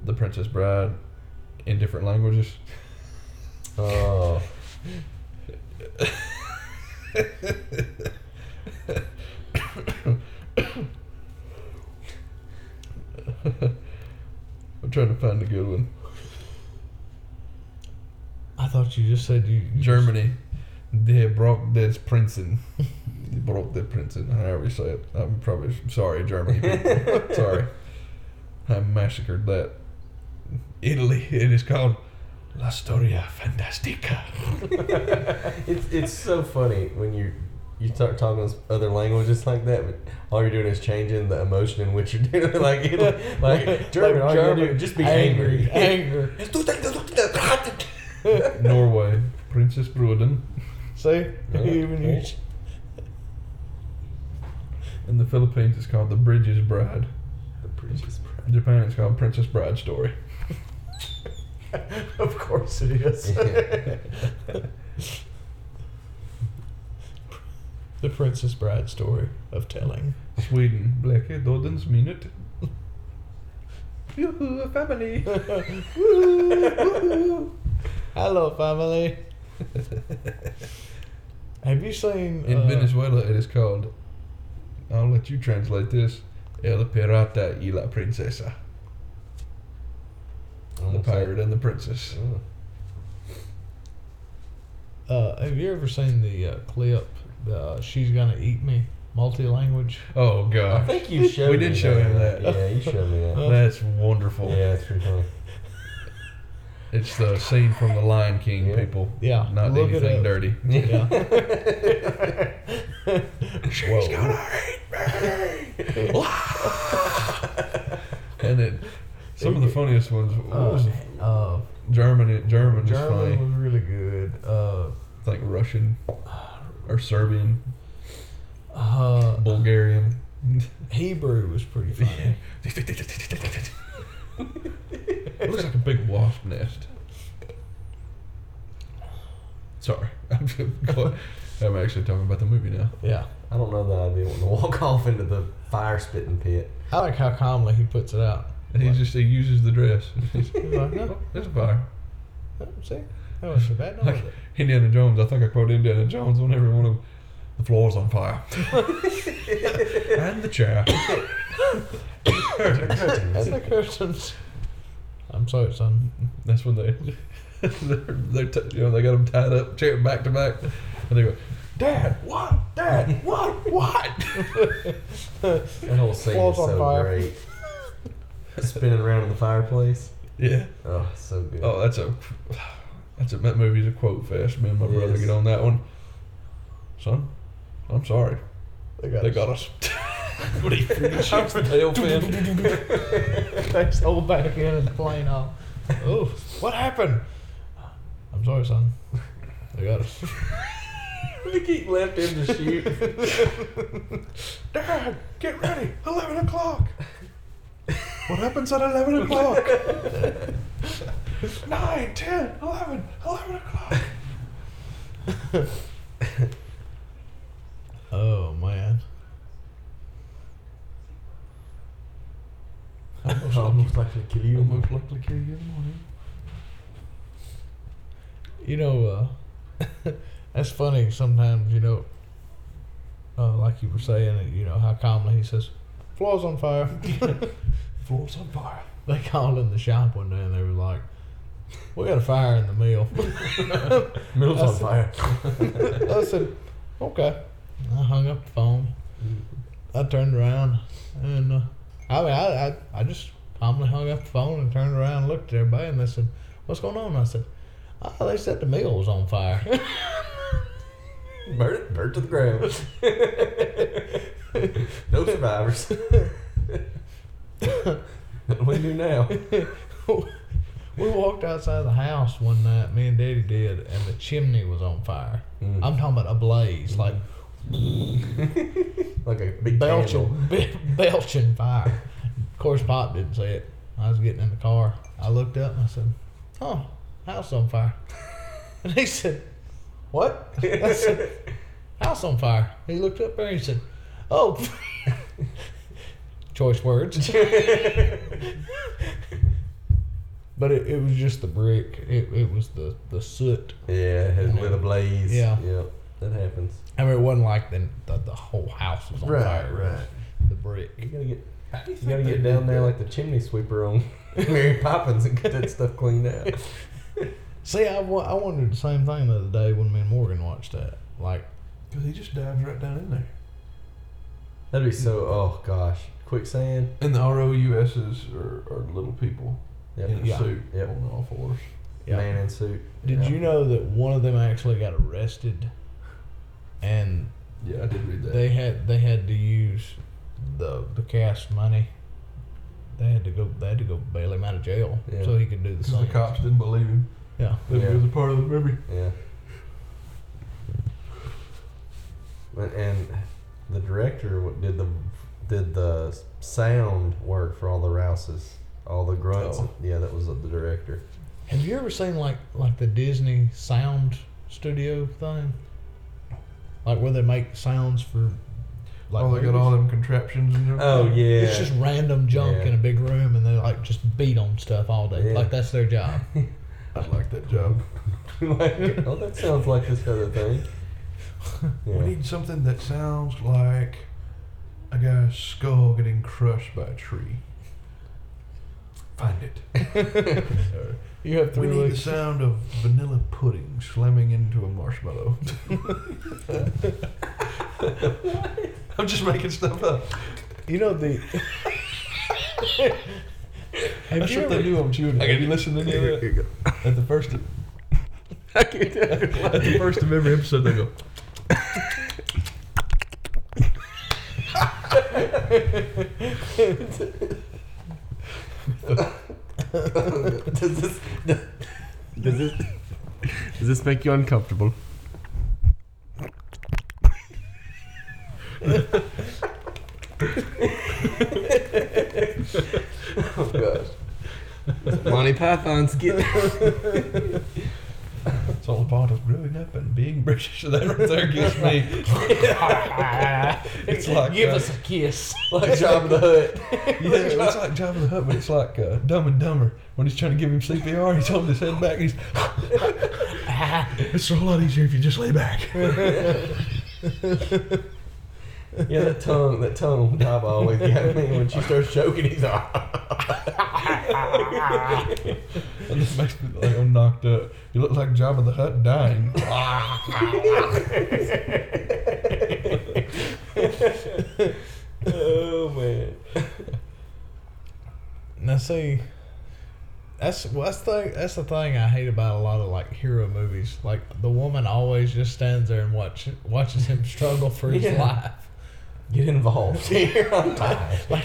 [SPEAKER 2] The Princess Bride in different languages.
[SPEAKER 3] Oh,
[SPEAKER 2] I'm trying to find a good one.
[SPEAKER 4] I thought you just said you.
[SPEAKER 2] Germany. They broke this Princeton. They broke the Princeton. However you say it. I'm probably sorry, Germany. sorry. I massacred that. Italy. It is called La Storia Fantastica.
[SPEAKER 3] it's it's so funny when you you start talking other languages like that, but all you're doing is changing the emotion in which you're doing. it. Like it, like German, all you gotta do just be angry.
[SPEAKER 4] Angry.
[SPEAKER 2] Norway. Princess Bruden.
[SPEAKER 3] Say,
[SPEAKER 4] even you.
[SPEAKER 2] In the Philippines, it's called The Bridges Bride.
[SPEAKER 3] The Princess
[SPEAKER 2] In Japan, it's called Princess Bride Story.
[SPEAKER 4] Of course it is. the Princess Bride story of telling.
[SPEAKER 2] Sweden. Bleke Dodens Minute. Yoo-hoo, a family.
[SPEAKER 4] Hello, family. Have you seen
[SPEAKER 2] In
[SPEAKER 4] uh,
[SPEAKER 2] Venezuela, it is called. I'll let you translate this. El Pirata y la Princesa. The pirate and the princess.
[SPEAKER 3] Oh.
[SPEAKER 4] Uh, have you ever seen the uh, clip? The uh, "She's Gonna Eat Me" multi-language.
[SPEAKER 2] Oh God.
[SPEAKER 3] I think you showed.
[SPEAKER 2] We did show him that.
[SPEAKER 3] Yeah, you showed me that.
[SPEAKER 2] that's wonderful.
[SPEAKER 3] Yeah, it's pretty funny.
[SPEAKER 2] It's the scene from The Lion King.
[SPEAKER 3] Yeah.
[SPEAKER 2] People,
[SPEAKER 4] Yeah,
[SPEAKER 2] not
[SPEAKER 4] look
[SPEAKER 2] anything dirty.
[SPEAKER 4] Yeah.
[SPEAKER 2] She's gonna eat me. and it, some of the funniest ones. What was
[SPEAKER 4] uh,
[SPEAKER 2] German? German
[SPEAKER 4] German
[SPEAKER 2] funny.
[SPEAKER 4] was really good. Uh,
[SPEAKER 2] It's like Russian or Serbian,
[SPEAKER 4] uh,
[SPEAKER 2] Bulgarian.
[SPEAKER 4] Hebrew was pretty funny.
[SPEAKER 2] It looks like a big wasp nest. Sorry, I'm, I'm actually talking about the movie now.
[SPEAKER 4] Yeah,
[SPEAKER 3] I don't know that I'd be wanting to walk off into the fire spitting pit.
[SPEAKER 4] I like how calmly he puts it out.
[SPEAKER 2] And he
[SPEAKER 4] Like,
[SPEAKER 2] just he uses the dress.
[SPEAKER 4] he's like, no,
[SPEAKER 2] oh, there's a fire.
[SPEAKER 4] no, see, that wasn't so bad. No, was
[SPEAKER 2] Like
[SPEAKER 4] it?
[SPEAKER 2] Indiana Jones. I think I quote Indiana Jones on every one of the floor's on fire. and the chair.
[SPEAKER 4] And the curtains. I'm sorry, son.
[SPEAKER 2] That's when they they're, they're t- you know they got them tied up, chair back to back, and they go, "Dad, what? Dad, what? What?"
[SPEAKER 3] That whole scene
[SPEAKER 4] Floor's
[SPEAKER 3] is
[SPEAKER 4] on
[SPEAKER 3] so
[SPEAKER 4] fire.
[SPEAKER 3] great. Spinning around in the fireplace.
[SPEAKER 2] yeah.
[SPEAKER 3] Oh, so good.
[SPEAKER 2] Oh, that's a that's a that movie's a quote fest. Me and my brother
[SPEAKER 3] Yes.
[SPEAKER 2] get on that one. Son, I'm sorry.
[SPEAKER 4] They got,
[SPEAKER 2] They got us. what he shoots the tail fin.
[SPEAKER 4] Takes the whole back end of the plane off. Oh, what happened? I'm sorry, son. I got us.
[SPEAKER 3] we keep left him to shoot.
[SPEAKER 2] Dad, get ready. Eleven o'clock. What happens at eleven o'clock? Nine, ten, eleven, eleven o'clock.
[SPEAKER 4] Oh man.
[SPEAKER 3] Almost like to kill you.
[SPEAKER 2] Almost likely kill you in the morning.
[SPEAKER 4] You know, uh, that's funny sometimes, you know, uh, like you were saying, you know, how calmly he says, floor's on fire.
[SPEAKER 2] Floor's on fire.
[SPEAKER 4] they called in the shop one day and they were like, we got a fire in the mill.
[SPEAKER 3] Mill's on fire.
[SPEAKER 4] I said, okay. I hung up the phone. I turned around and uh, I mean, I, I, I just calmly hung up the phone and turned around and looked at everybody and they said, what's going on? I said, oh, they said the mill was on fire.
[SPEAKER 3] Burn it, burn it to the ground. no survivors. we do now?
[SPEAKER 4] we walked outside the house one night, me and Daddy did, and the chimney was on fire.
[SPEAKER 3] Mm.
[SPEAKER 4] I'm talking about a blaze, like
[SPEAKER 3] like a big
[SPEAKER 4] belching, be- belching fire. Of course, Pop didn't say it. I was getting in the car. I looked up and I said, "Oh, house on fire." And he said, "What?" I said, "House on fire." He looked up there and he said, "Oh." Choice words. but it, it was just the brick. It, it was the the soot.
[SPEAKER 3] Yeah, it had lit
[SPEAKER 4] then-
[SPEAKER 3] ablaze.
[SPEAKER 4] Yeah.
[SPEAKER 3] Yep. That happens.
[SPEAKER 4] I mean, it wasn't like the the, the whole house was on fire. Right. was The brick.
[SPEAKER 3] You gotta get you gotta get down there like the chimney sweeper on Mary Poppins and get that stuff cleaned out.
[SPEAKER 4] See, I, wa- I wondered the same thing the other day when me and Morgan watched that. Like,
[SPEAKER 2] Because he just dives right down in there.
[SPEAKER 3] That'd be so. Oh gosh, quicksand.
[SPEAKER 2] And the ROUSs are, are little people
[SPEAKER 3] Yep.
[SPEAKER 2] in a
[SPEAKER 4] Yeah.
[SPEAKER 2] suit
[SPEAKER 3] Yep.
[SPEAKER 2] on all fours.
[SPEAKER 4] yeah.
[SPEAKER 3] Man in suit.
[SPEAKER 4] Did
[SPEAKER 3] Yeah.
[SPEAKER 4] you know that one of them actually got arrested, and
[SPEAKER 2] Yeah, I did read that.
[SPEAKER 4] they had they had to use the the cast money. They had to go. They had to go bail him out of jail
[SPEAKER 3] Yeah.
[SPEAKER 4] so he could do the
[SPEAKER 2] Because the cops didn't believe him
[SPEAKER 4] Yeah.
[SPEAKER 2] that
[SPEAKER 3] Yeah.
[SPEAKER 2] he was a part of the movie.
[SPEAKER 3] Yeah. And, and the director did the did the sound work for all the rouses, all the grunts.
[SPEAKER 2] Oh.
[SPEAKER 3] Yeah, that was the director.
[SPEAKER 4] Have you ever seen like like the Disney sound studio thing? Like where they make sounds for like
[SPEAKER 2] oh, they got all them contraptions and everything.
[SPEAKER 3] Oh yeah.
[SPEAKER 4] It's just random junk
[SPEAKER 3] Yeah.
[SPEAKER 4] in a big room, and they like just beat on stuff all day.
[SPEAKER 3] Yeah.
[SPEAKER 4] Like that's their job.
[SPEAKER 2] I like that job.
[SPEAKER 3] like, oh, that sounds like this other thing.
[SPEAKER 2] We need something that sounds like a guy's skull getting crushed by a tree. Find it.
[SPEAKER 4] You have three.
[SPEAKER 2] We
[SPEAKER 4] three
[SPEAKER 2] need the sound of vanilla pudding slamming into a marshmallow. I'm just making stuff up.
[SPEAKER 4] You know the. have
[SPEAKER 2] That's
[SPEAKER 4] you
[SPEAKER 2] what
[SPEAKER 4] ever,
[SPEAKER 2] they do on Chewing. Have you listened to any of that? At the first of, at the first of every episode, they go.
[SPEAKER 3] Does this does this does this make you uncomfortable? oh gosh. Monty Python skit.
[SPEAKER 2] It's all part of growing up and being British. So that right there gives me. It's like
[SPEAKER 4] give
[SPEAKER 2] uh,
[SPEAKER 4] us a kiss.
[SPEAKER 3] like Jabba the Hutt.
[SPEAKER 2] Yeah, it's like Jabba the Hutt, but it's like uh, Dumb and Dumber. When he's trying to give him CPR, he's holding his head back. And he's. it's a whole lot easier if you just lay back.
[SPEAKER 3] Yeah, that tongue, that tongue on Jabba always got me when she starts choking. He's like,
[SPEAKER 2] And this makes me like I'm knocked up. You look like Jabba the Hutt dying.
[SPEAKER 3] oh man.
[SPEAKER 4] Now see, that's well, that's the that's the thing I hate about a lot of like hero movies. Like the woman always just stands there and watch watches him struggle for his
[SPEAKER 3] Yeah.
[SPEAKER 4] life.
[SPEAKER 3] Get involved here. I'm tired.
[SPEAKER 4] Like,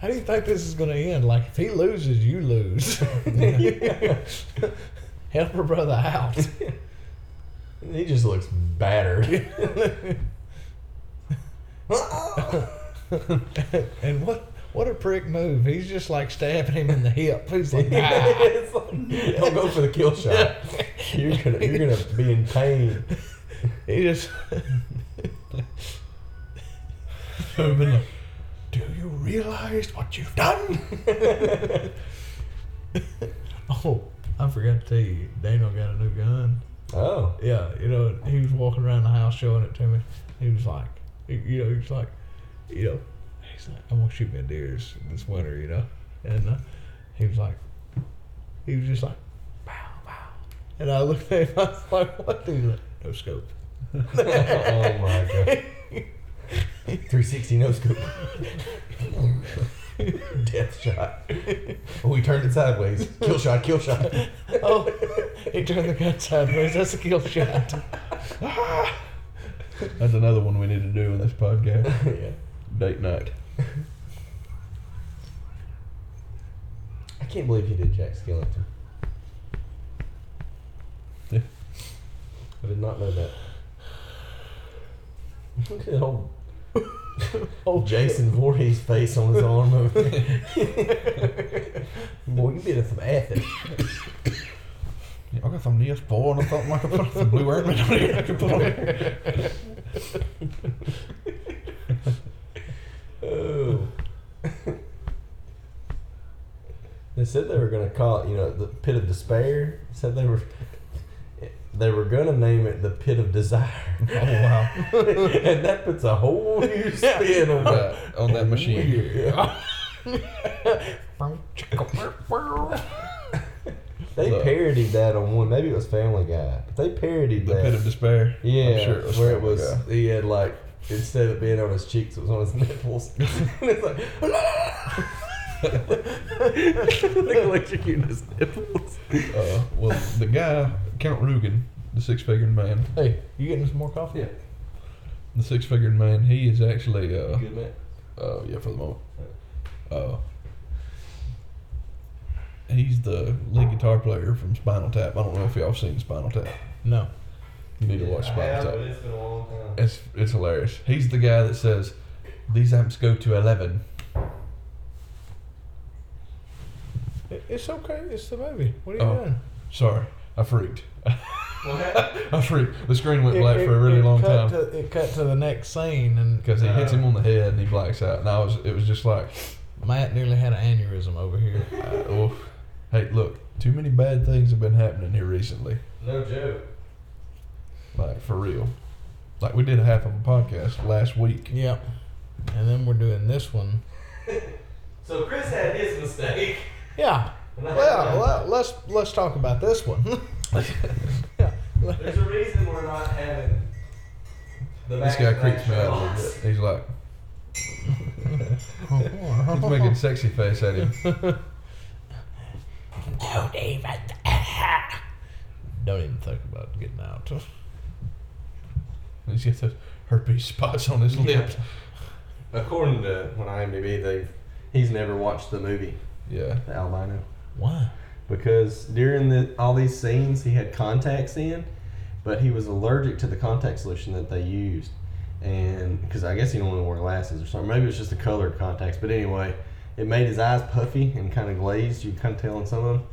[SPEAKER 4] how do you think this is going to end? Like, if he loses, you lose. Help her brother out.
[SPEAKER 3] He just looks battered.
[SPEAKER 4] and what what a prick move. He's just like stabbing him in the hip. He's like, ah.
[SPEAKER 3] It's like, don't go for the kill shot. You're gonna you're gonna be in pain.
[SPEAKER 4] he just
[SPEAKER 2] I've been like, Do you realize what you've done?
[SPEAKER 4] oh, I forgot to tell you, Daniel got a new gun.
[SPEAKER 3] Oh.
[SPEAKER 4] Yeah, you know, he was walking around the house showing it to me. He was like, you know, he was like, you know, he's like, I'm gonna shoot me deers this, this winter, you know, and uh, he was like, he was just like, wow, wow, and I looked at him, I was like, what? He's like, no scope.
[SPEAKER 3] oh my god. 360 no scope. Death shot. Oh, he turned it sideways. Kill shot, kill shot.
[SPEAKER 4] oh, he turned the gun sideways. That's a kill shot.
[SPEAKER 2] That's another one we need to do in this podcast.
[SPEAKER 3] yeah.
[SPEAKER 2] Date night.
[SPEAKER 3] I can't believe he did Jack Skellington.
[SPEAKER 2] Yeah.
[SPEAKER 3] I did not know that. Look at old
[SPEAKER 4] Oh,
[SPEAKER 3] Jason Voorhees face on his arm over there. Boy, you been in some acid.
[SPEAKER 2] Yeah, I got some Neosporin or something I could put some blue ointment on here I could put on here.
[SPEAKER 3] Oh. Let's said they were going to call it, you know, the Pit of Despair. Said they were they were going to name it the Pit of Desire.
[SPEAKER 4] Oh wow.
[SPEAKER 3] and that puts a whole new spin on that.
[SPEAKER 2] On that machine.
[SPEAKER 3] Yeah. They
[SPEAKER 2] Look.
[SPEAKER 3] parodied that on one. Maybe it was Family Guy. But they parodied
[SPEAKER 2] The
[SPEAKER 3] that.
[SPEAKER 2] pit of despair.
[SPEAKER 3] yeah,
[SPEAKER 2] I'm sure it was
[SPEAKER 3] where it was.
[SPEAKER 2] Guy.
[SPEAKER 3] He had like instead of being on his cheeks, it was on his nipples. and it's like electrocuting his nipples.
[SPEAKER 2] Uh, well, the guy, Count Rugen, the six-figured man,
[SPEAKER 4] Hey, you getting some more coffee?
[SPEAKER 3] Yeah,
[SPEAKER 2] the six-figured man, he is actually, uh,
[SPEAKER 3] good man.
[SPEAKER 2] uh, yeah, for the moment. Uh, he's the lead guitar player from Spinal Tap. I don't know if y'all seen Spinal Tap.
[SPEAKER 4] No.
[SPEAKER 2] You need to watch
[SPEAKER 3] I
[SPEAKER 2] Spinal
[SPEAKER 3] have,
[SPEAKER 2] Tap.
[SPEAKER 3] but it's been a long time.
[SPEAKER 2] It's it's hilarious. He's the guy that says these amps go to eleven.
[SPEAKER 4] It's okay. It's the movie. What are you
[SPEAKER 2] Oh.
[SPEAKER 4] doing?
[SPEAKER 2] Sorry, I freaked. I freaked. The screen went
[SPEAKER 4] It-
[SPEAKER 2] black
[SPEAKER 4] it-
[SPEAKER 2] for a really long time
[SPEAKER 4] To, it cut to the next scene, and
[SPEAKER 2] because he hits him on the head and he blacks out. And I was, it was just like,
[SPEAKER 4] Matt nearly had an aneurysm over here.
[SPEAKER 2] uh, oof. hey, look, too many bad things have been happening here recently.
[SPEAKER 3] No joke.
[SPEAKER 2] Like for real. Like we did a half of a podcast last week.
[SPEAKER 4] Yep. And then we're doing this one.
[SPEAKER 3] So Chris had his mistake.
[SPEAKER 4] Yeah.
[SPEAKER 3] And I had
[SPEAKER 4] Well,
[SPEAKER 3] mine.
[SPEAKER 4] well, let's let's talk about this one. yeah.
[SPEAKER 3] There's a reason we're not having. The
[SPEAKER 2] This guy
[SPEAKER 3] back-to-back
[SPEAKER 2] creeps me out a little bit. He's like, he's making sexy face at him.
[SPEAKER 4] Don't even. Don't even think about getting out.
[SPEAKER 2] He's got the herpes spots on his lips.
[SPEAKER 3] According to when IMDb, they he's never watched the movie
[SPEAKER 2] Yeah.
[SPEAKER 3] The Albino
[SPEAKER 4] Why?
[SPEAKER 3] because during the all these scenes he had contacts in, but he was allergic to the contact solution that they used, and because I guess he don't want to wear glasses or something. Maybe it was just the color of contacts, but anyway, it made his eyes puffy and kind of glazed. You can kind of tell in some of them.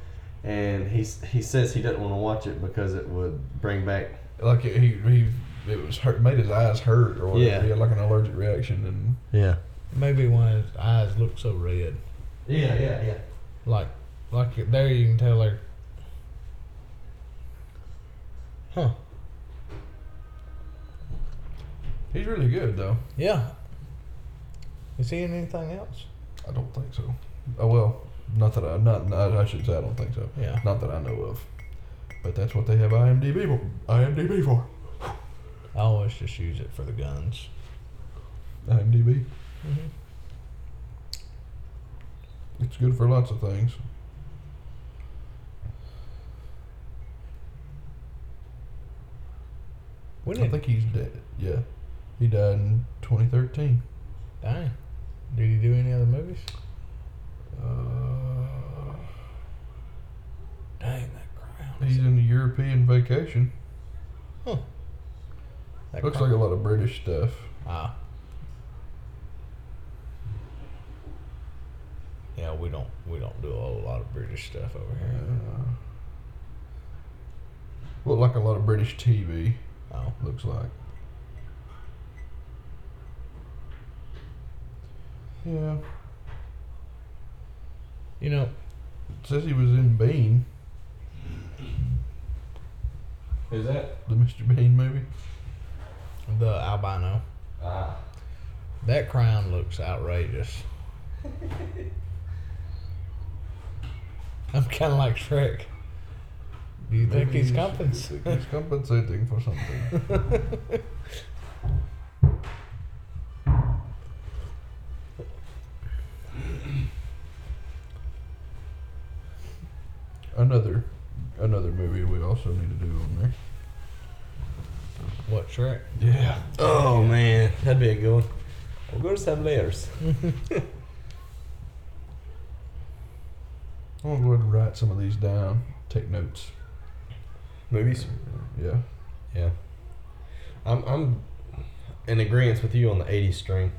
[SPEAKER 3] And he, he says he doesn't want to watch it because it would bring back
[SPEAKER 2] Like he he it was hurt made his eyes hurt or whatever.
[SPEAKER 3] Yeah.
[SPEAKER 2] He had like an allergic reaction and
[SPEAKER 3] yeah
[SPEAKER 4] Maybe when his eyes look so red,
[SPEAKER 3] yeah yeah yeah
[SPEAKER 4] like like there you can tell they're. Huh.
[SPEAKER 2] he's really good though.
[SPEAKER 4] Yeah. Is he in anything else?
[SPEAKER 2] I don't think so. Oh well, not that I not, not I should say I don't think so.
[SPEAKER 4] Yeah.
[SPEAKER 2] Not that I know of. But that's what they have IMDb for. IMDb for.
[SPEAKER 4] I always just use it for the guns.
[SPEAKER 2] IMDb.
[SPEAKER 4] Mm-hmm.
[SPEAKER 2] It's good for lots of things.
[SPEAKER 4] We
[SPEAKER 2] I think he's dead. Yeah. He died in 2013.
[SPEAKER 4] Dang. Did he do any other movies?
[SPEAKER 2] Uh,
[SPEAKER 4] Dang, that crown.
[SPEAKER 2] he's in the European vacation.
[SPEAKER 4] That
[SPEAKER 2] Looks
[SPEAKER 4] crown.
[SPEAKER 2] like a lot of British stuff.
[SPEAKER 4] Ah. Yeah, we don't we don't do a whole lot of British stuff over here.
[SPEAKER 2] Uh, look like a lot of British TV.
[SPEAKER 4] Oh.
[SPEAKER 2] Looks like. Yeah.
[SPEAKER 4] You know,
[SPEAKER 2] It says he was in Bean,
[SPEAKER 3] Is that
[SPEAKER 2] the Mr. Bean movie.
[SPEAKER 4] the albino.
[SPEAKER 3] ah
[SPEAKER 4] That crown looks outrageous. I'm kind of like Shrek. Do you think
[SPEAKER 2] Maybe
[SPEAKER 4] he's
[SPEAKER 2] he's-
[SPEAKER 4] compensating?
[SPEAKER 2] He's compensating for something. another, another movie we also need to do on there.
[SPEAKER 4] what Shrek?
[SPEAKER 2] Yeah.
[SPEAKER 3] oh man that'd be a good one we'll go to some layers
[SPEAKER 2] I'm gonna go ahead and write some of these down. Take notes.
[SPEAKER 3] Movies
[SPEAKER 2] Yeah.
[SPEAKER 3] yeah I'm I'm in agreement with you on the 80s string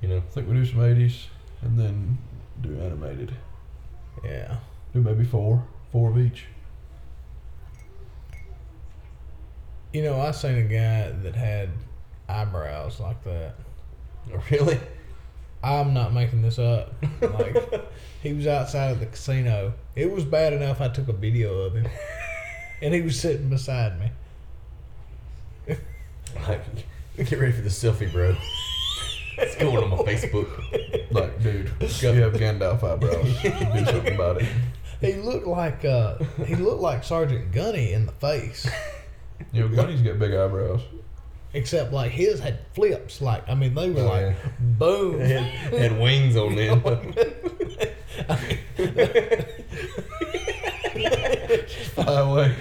[SPEAKER 3] you know
[SPEAKER 2] I think we do some 80s and then do animated.
[SPEAKER 4] Yeah.
[SPEAKER 2] Do maybe four, four of each.
[SPEAKER 4] You know, I seen a guy that had eyebrows like that.
[SPEAKER 3] really
[SPEAKER 4] I'm not making this up. Like he was outside of the casino. It was bad enough I took a video of him, and he was sitting beside me.
[SPEAKER 3] Like, get ready for the selfie, bro. It's going on my Facebook.
[SPEAKER 2] Like, dude, you have Gandalf eyebrows. Do something about it.
[SPEAKER 4] He looked like uh, he looked like Sergeant Gunny in the face,
[SPEAKER 2] You know, Gunny's got big eyebrows.
[SPEAKER 4] Except like his had flips. Like I mean, they were
[SPEAKER 3] Oh,
[SPEAKER 4] like
[SPEAKER 3] yeah.
[SPEAKER 4] boom.
[SPEAKER 3] Had, had wings on them.
[SPEAKER 2] Fly away.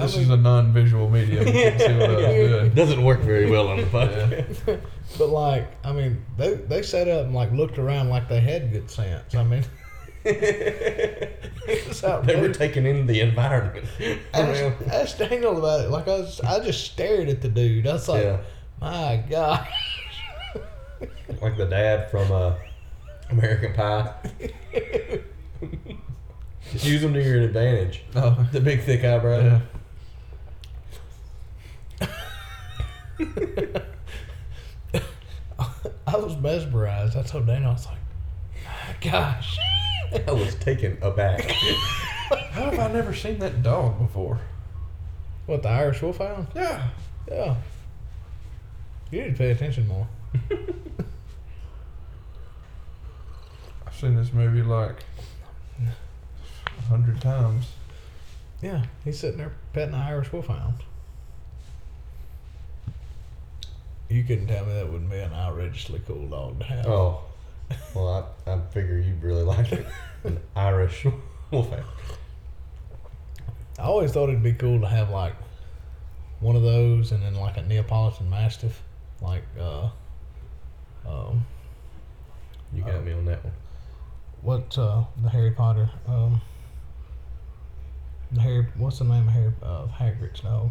[SPEAKER 2] this is a non-visual medium. You can see what I was doing.
[SPEAKER 3] Doesn't work very well on the podcast.
[SPEAKER 4] But like, I mean, they they sat up and like looked around like they had good sense. I mean, it was
[SPEAKER 3] They were taking in the environment.
[SPEAKER 4] ask, ask Daniel about it. Like I was, I just stared at the dude. I was like,
[SPEAKER 3] Yeah.
[SPEAKER 4] my god.
[SPEAKER 3] like the dad from uh, American Pie. Use them to your advantage.
[SPEAKER 2] Oh,
[SPEAKER 3] The big thick eyebrow.
[SPEAKER 2] yeah.
[SPEAKER 4] I was mesmerized. I told Daniel, I was like, my gosh.
[SPEAKER 3] I was taken aback.
[SPEAKER 2] How have I never seen that dog before?
[SPEAKER 4] What the Irish Wolfhound?
[SPEAKER 2] Yeah.
[SPEAKER 4] Yeah. You need to pay attention more.
[SPEAKER 2] I've seen this movie like a hundred times.
[SPEAKER 4] Yeah, he's sitting there petting an Irish Wolfhound. You couldn't tell me that wouldn't be an outrageously cool dog to have.
[SPEAKER 3] Oh, well, I, I figure you'd really like it. An Irish wolfhound.
[SPEAKER 4] I always thought it'd be cool to have like one of those and then like a Neapolitan Mastiff, like uh, um,
[SPEAKER 3] You got me on that one.
[SPEAKER 4] what uh, the Harry Potter um, the Harry what's the name of Harry uh, Hagrid's dog?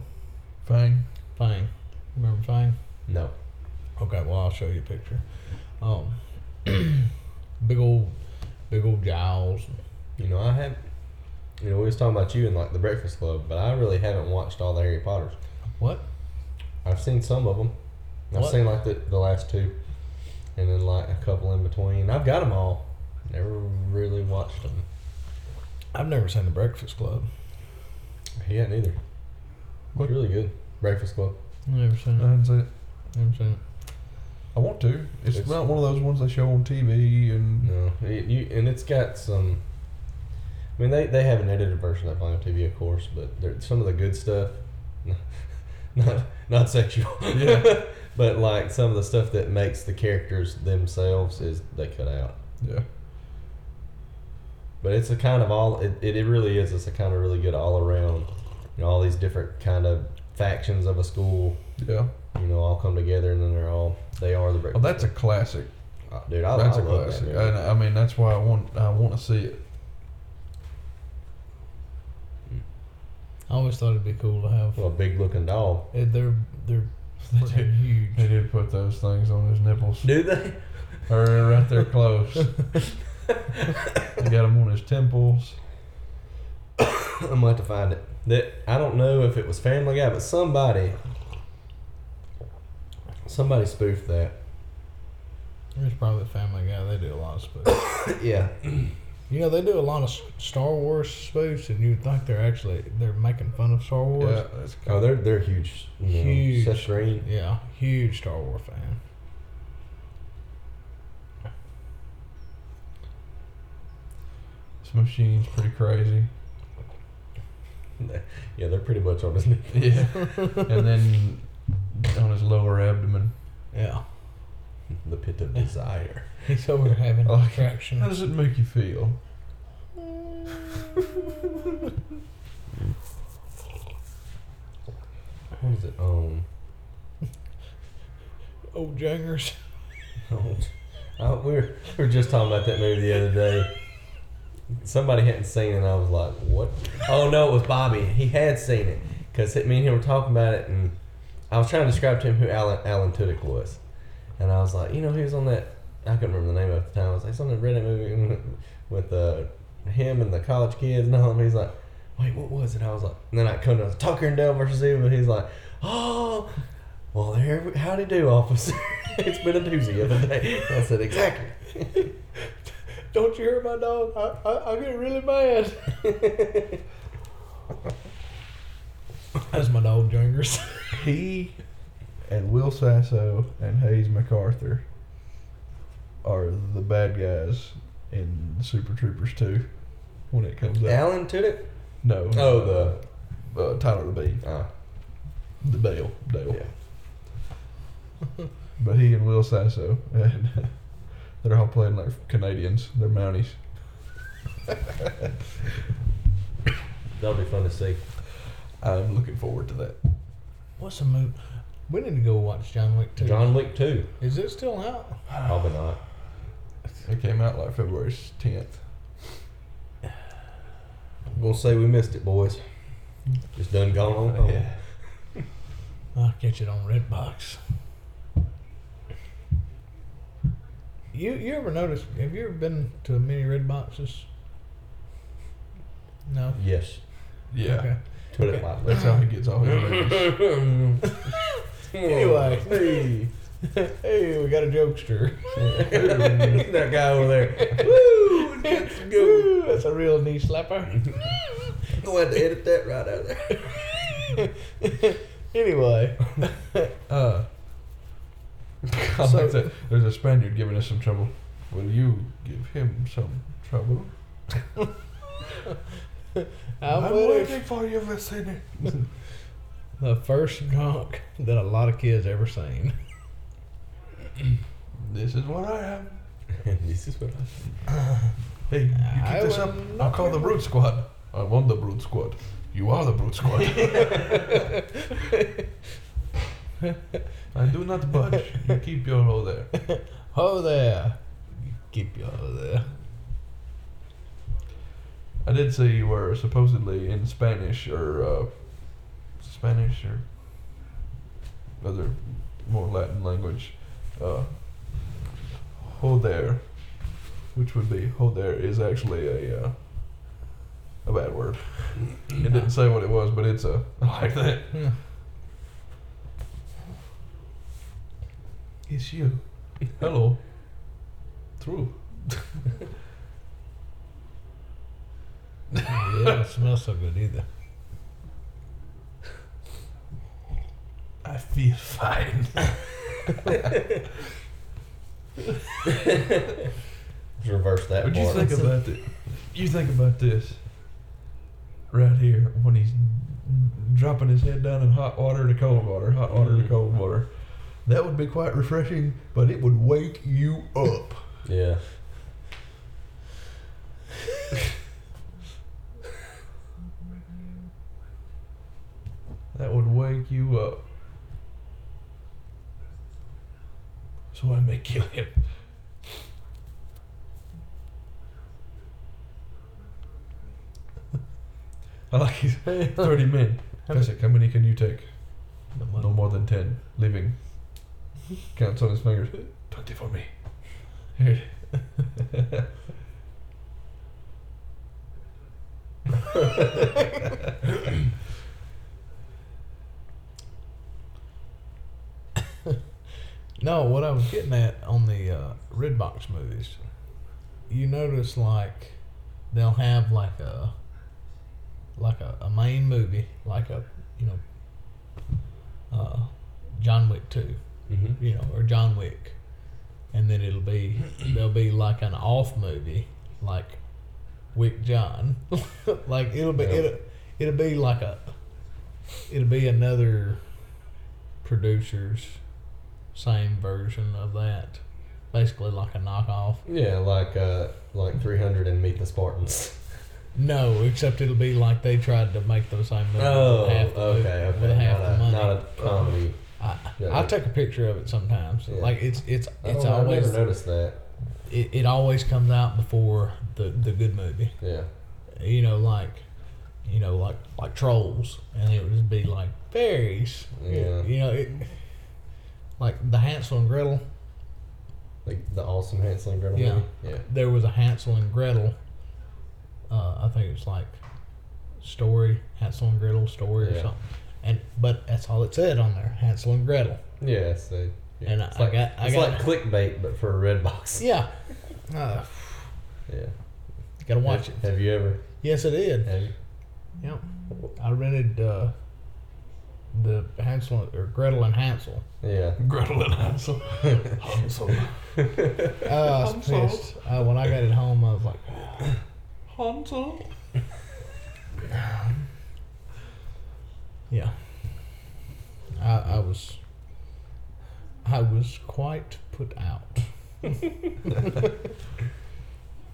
[SPEAKER 2] Fang.
[SPEAKER 4] Fang. Remember Fang?
[SPEAKER 3] No.
[SPEAKER 4] Okay, well I'll show you a picture. Um, big old, big old jowls.
[SPEAKER 3] You know, I have. You know, we was talking about you and like the Breakfast Club, but I really haven't watched all the Harry Potters.
[SPEAKER 4] What?
[SPEAKER 3] I've seen some of them. I've
[SPEAKER 4] What?
[SPEAKER 3] seen like the, the last two, and then like a couple in between. I've got them all. Never really watched them.
[SPEAKER 4] I've never seen the Breakfast Club.
[SPEAKER 3] He hadn't either.
[SPEAKER 2] What?
[SPEAKER 3] It's really good. Breakfast Club.
[SPEAKER 4] I've never seen
[SPEAKER 2] I haven't seen it.
[SPEAKER 4] Never seen it.
[SPEAKER 2] I want to. It's,
[SPEAKER 3] It's-
[SPEAKER 2] not one of those ones they show on TV and
[SPEAKER 3] No, it, you and it's got some. I mean, they, they have an edited version of on TV, of course, but some of the good stuff, not not sexual,
[SPEAKER 2] Yeah.
[SPEAKER 3] but like some of the stuff that makes the characters themselves is they cut out.
[SPEAKER 2] yeah.
[SPEAKER 3] But it's a kind of all it, it, it really is. It's a kind of really good all around. You know, all these different kind of factions of a school.
[SPEAKER 2] Yeah.
[SPEAKER 3] You know, all come together and then they're all they are the
[SPEAKER 2] Oh, that's a classic.
[SPEAKER 3] Dude. I,
[SPEAKER 2] that's
[SPEAKER 3] I
[SPEAKER 2] a
[SPEAKER 3] love
[SPEAKER 2] classic.
[SPEAKER 3] that.
[SPEAKER 2] And. I mean, that's why I want I want to see it.
[SPEAKER 4] I always thought it'd be cool to have.
[SPEAKER 3] Well, a big looking dog.
[SPEAKER 4] Eh, They're they're
[SPEAKER 2] They
[SPEAKER 4] freaking
[SPEAKER 2] did,
[SPEAKER 4] huge.
[SPEAKER 2] they did put those things on his nipples.
[SPEAKER 3] Do they?
[SPEAKER 2] Or right there close. they got them on his temples.
[SPEAKER 3] I'm gonna have to find it. That I don't know if it was Family Guy, but somebody, somebody spoofed that.
[SPEAKER 4] There's probably Family Guy. They do a lot of spoofs.
[SPEAKER 3] yeah,
[SPEAKER 4] you know, they do a lot of Star Wars spoofs, and you'd think they're actually they're making fun of Star Wars.
[SPEAKER 2] Yeah, that's
[SPEAKER 3] oh, they're they're huge. You know,
[SPEAKER 4] Huge.
[SPEAKER 3] Seth Green.
[SPEAKER 4] Yeah, huge Star Wars fan.
[SPEAKER 2] This machine's pretty crazy.
[SPEAKER 3] Yeah, they're pretty much on his knee.
[SPEAKER 2] Yeah. and then on his lower abdomen.
[SPEAKER 4] Yeah,
[SPEAKER 3] The pit of desire.
[SPEAKER 4] he's over there having
[SPEAKER 2] Oh, How does it make you feel?
[SPEAKER 3] What is it? Um,
[SPEAKER 4] Old jangers.
[SPEAKER 3] oh, oh, we were we were just talking about that movie the other day. Somebody hadn't seen it, and I was like, "What?" Oh no, it was Bobby. He had seen it because me and him were talking about it, and I was trying to describe to him who Alan Alan Tudyk was, and I was like, "You know, he was on that. I couldn't remember the name of the time. I was like, "He's on that Reddit movie with uh, him and the college kids and all." And he's like, "Wait, what was it?" I was like, and then I come to Tucker and Dale versus Evil. He's like, "Oh." Well, there, howdy do, officer. it's been a doozy of a day. I said, exactly.
[SPEAKER 4] Don't you hear my dog? I, I, I get really mad. That's my dog, Jingers.
[SPEAKER 2] He and Will Sasso and Hayes MacArthur are the bad guys in Super Troopers 2 when it comes out.
[SPEAKER 3] Alan Tudyk?
[SPEAKER 2] No.
[SPEAKER 3] Oh,
[SPEAKER 2] the uh, Tyler Labine.
[SPEAKER 3] Oh,
[SPEAKER 2] The Dale. Dale.
[SPEAKER 3] yeah.
[SPEAKER 2] But he and Will Sasso, and they're all playing like Canadians. They're Mounties.
[SPEAKER 3] That'll be fun to see.
[SPEAKER 2] I'm looking forward to that.
[SPEAKER 4] What's the movie? We need to go watch John Wick 2.
[SPEAKER 3] John Wick 2.
[SPEAKER 4] Is it still out?
[SPEAKER 3] Probably not.
[SPEAKER 2] It came out like February 10th.
[SPEAKER 3] We'll say we missed it, boys. Just done gone on home.
[SPEAKER 4] I'll catch it on Redbox. You you ever notice? Have you ever been to many red boxes? No.
[SPEAKER 3] Yes.
[SPEAKER 2] Yeah.
[SPEAKER 4] Okay.
[SPEAKER 3] Put it lightly.
[SPEAKER 2] That's how he gets all his ratings.
[SPEAKER 4] Anyway.
[SPEAKER 3] Hey.
[SPEAKER 4] Hey, we got a jokester.
[SPEAKER 3] that guy over there. Woo! Gets to go.
[SPEAKER 4] Woo, That's a real knee slapper.
[SPEAKER 3] Go ahead and edit that right out there.
[SPEAKER 4] anyway, uh,
[SPEAKER 2] I
[SPEAKER 4] So-
[SPEAKER 2] like that. There's a Spaniard giving us some trouble. Will you give him some trouble?
[SPEAKER 4] I'm,
[SPEAKER 2] I'm waiting for you, Vizzini.
[SPEAKER 4] the first drunk that a lot of kids ever seen.
[SPEAKER 2] This is what I am.
[SPEAKER 3] this is what I
[SPEAKER 2] Hey, you
[SPEAKER 4] I
[SPEAKER 2] keep this up. I'll call the Brute Squad. I want the Brute Squad. You are the Brute Squad. I do not budge. You keep your hole there.
[SPEAKER 4] Oh there, keep your there.
[SPEAKER 2] I did see you were supposedly in Spanish or uh, Spanish or other more Latin language. Uh, joder, which would be joder, is actually a uh, a bad word. It didn't say what it was, but it's a I like that.
[SPEAKER 4] Hmm.
[SPEAKER 2] It's you. Hello. True.
[SPEAKER 4] Yeah, it doesn't smell so good either.
[SPEAKER 2] I feel fine.
[SPEAKER 3] Let's reverse that
[SPEAKER 2] But you
[SPEAKER 3] part.
[SPEAKER 2] think about it. You think about this. Right here, when he's dropping his head down in hot water to cold water, hot water to cold water. That would be quite refreshing, but it would wake you up.
[SPEAKER 3] Yeah.
[SPEAKER 2] That would wake you up. So I may kill him. I like his 30 men. Fezzik, how many can you take? No more than 10. Living. Counts on his fingers. 20 for me. Here.
[SPEAKER 4] No, what I was getting at on the uh, Redbox movies, you notice like they'll have like a like a, a main movie, like a you know uh, John Wick two,
[SPEAKER 3] Mm-hmm.
[SPEAKER 4] you know, or John Wick, and then it'll be there'll be like an off movie, like Wick John, like it'll be
[SPEAKER 3] Yeah.
[SPEAKER 4] it'll, it'll be like a it'll be another producer's same version of that, basically like a knockoff.
[SPEAKER 3] Yeah, like uh, like 300 and Meet the Spartans.
[SPEAKER 4] No, except it'll be like they tried to make the same movie
[SPEAKER 3] Oh,
[SPEAKER 4] with half the, movie-
[SPEAKER 3] okay, okay.
[SPEAKER 4] with half
[SPEAKER 3] not,
[SPEAKER 4] the
[SPEAKER 3] a,
[SPEAKER 4] money.
[SPEAKER 3] not a comedy.
[SPEAKER 4] I,
[SPEAKER 3] Yeah.
[SPEAKER 4] I'll take a picture of it sometimes.
[SPEAKER 3] Yeah.
[SPEAKER 4] Like it's it's it's always
[SPEAKER 3] I've never noticed that.
[SPEAKER 4] it, it always comes out before the the good movie.
[SPEAKER 3] Yeah.
[SPEAKER 4] You know, like you know, like like trolls, and it would just be like fairies.
[SPEAKER 3] Yeah.
[SPEAKER 4] You know, it, like the Hansel and Gretel.
[SPEAKER 3] Like the awesome Hansel and Gretel
[SPEAKER 4] Yeah.
[SPEAKER 3] movie. Yeah.
[SPEAKER 4] There was a Hansel and Gretel. Uh, I think it was like story Hansel and Gretel story or
[SPEAKER 3] Yeah.
[SPEAKER 4] something. And but that's all it said on there, Hansel and Gretel.
[SPEAKER 3] Yes, they
[SPEAKER 4] And I,
[SPEAKER 3] It's like,
[SPEAKER 4] I got, I
[SPEAKER 3] it's
[SPEAKER 4] got,
[SPEAKER 3] like clickbait, but for a red box.
[SPEAKER 4] yeah. Uh,
[SPEAKER 3] Yeah.
[SPEAKER 4] gotta watch
[SPEAKER 3] have,
[SPEAKER 4] it.
[SPEAKER 3] Have you ever?
[SPEAKER 4] Yes, it did.
[SPEAKER 3] Have you?
[SPEAKER 4] Yep. I rented uh, the Hansel or Gretel and Hansel.
[SPEAKER 3] Yeah.
[SPEAKER 2] Gretel and Hansel. Hansel.
[SPEAKER 4] Uh, I was
[SPEAKER 2] Hansel.
[SPEAKER 4] pissed. Uh, when I got it home, I was like,
[SPEAKER 2] Hansel.
[SPEAKER 4] yeah. I, I was, I was quite put out.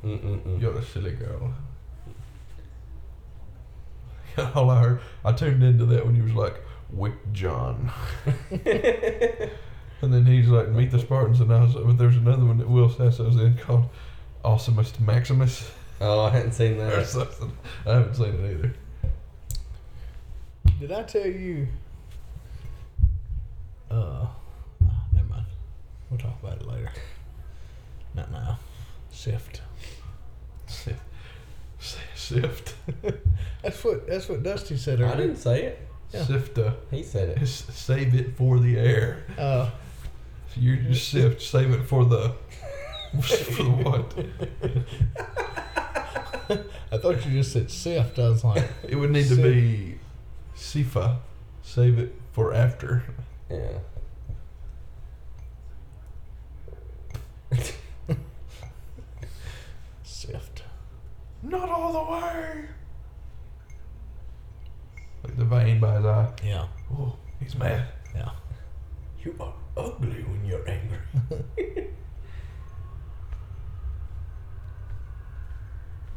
[SPEAKER 2] You're a silly girl. All I heard, I tuned into that when you was like, Wick John. and then he's like, Meet the Spartans. And I was but there's another one that Will Sasso's in called Awesomest Maximus
[SPEAKER 3] Oh, I hadn't seen that.
[SPEAKER 2] or
[SPEAKER 3] that.
[SPEAKER 2] something. I haven't seen it either.
[SPEAKER 4] Did I tell you? Uh, never mind. We'll talk about it later. Not now. Sift.
[SPEAKER 2] Sift. Sift.
[SPEAKER 4] That's what that's what Dusty said earlier.
[SPEAKER 3] I didn't say it.
[SPEAKER 4] Yeah.
[SPEAKER 2] Sift. Uh,
[SPEAKER 3] He said it.
[SPEAKER 2] save it for the air.
[SPEAKER 4] Uh,
[SPEAKER 2] So you just sift, save it for the. for the what?
[SPEAKER 4] I thought you just said sift. I was like,
[SPEAKER 2] It would need to be Sifa. Save it for after.
[SPEAKER 3] Yeah.
[SPEAKER 4] sift.
[SPEAKER 2] Not all the way. Like the vein by his eye.
[SPEAKER 4] Yeah,
[SPEAKER 2] Oh, he's mad.
[SPEAKER 4] yeah.
[SPEAKER 3] You are ugly when you're angry.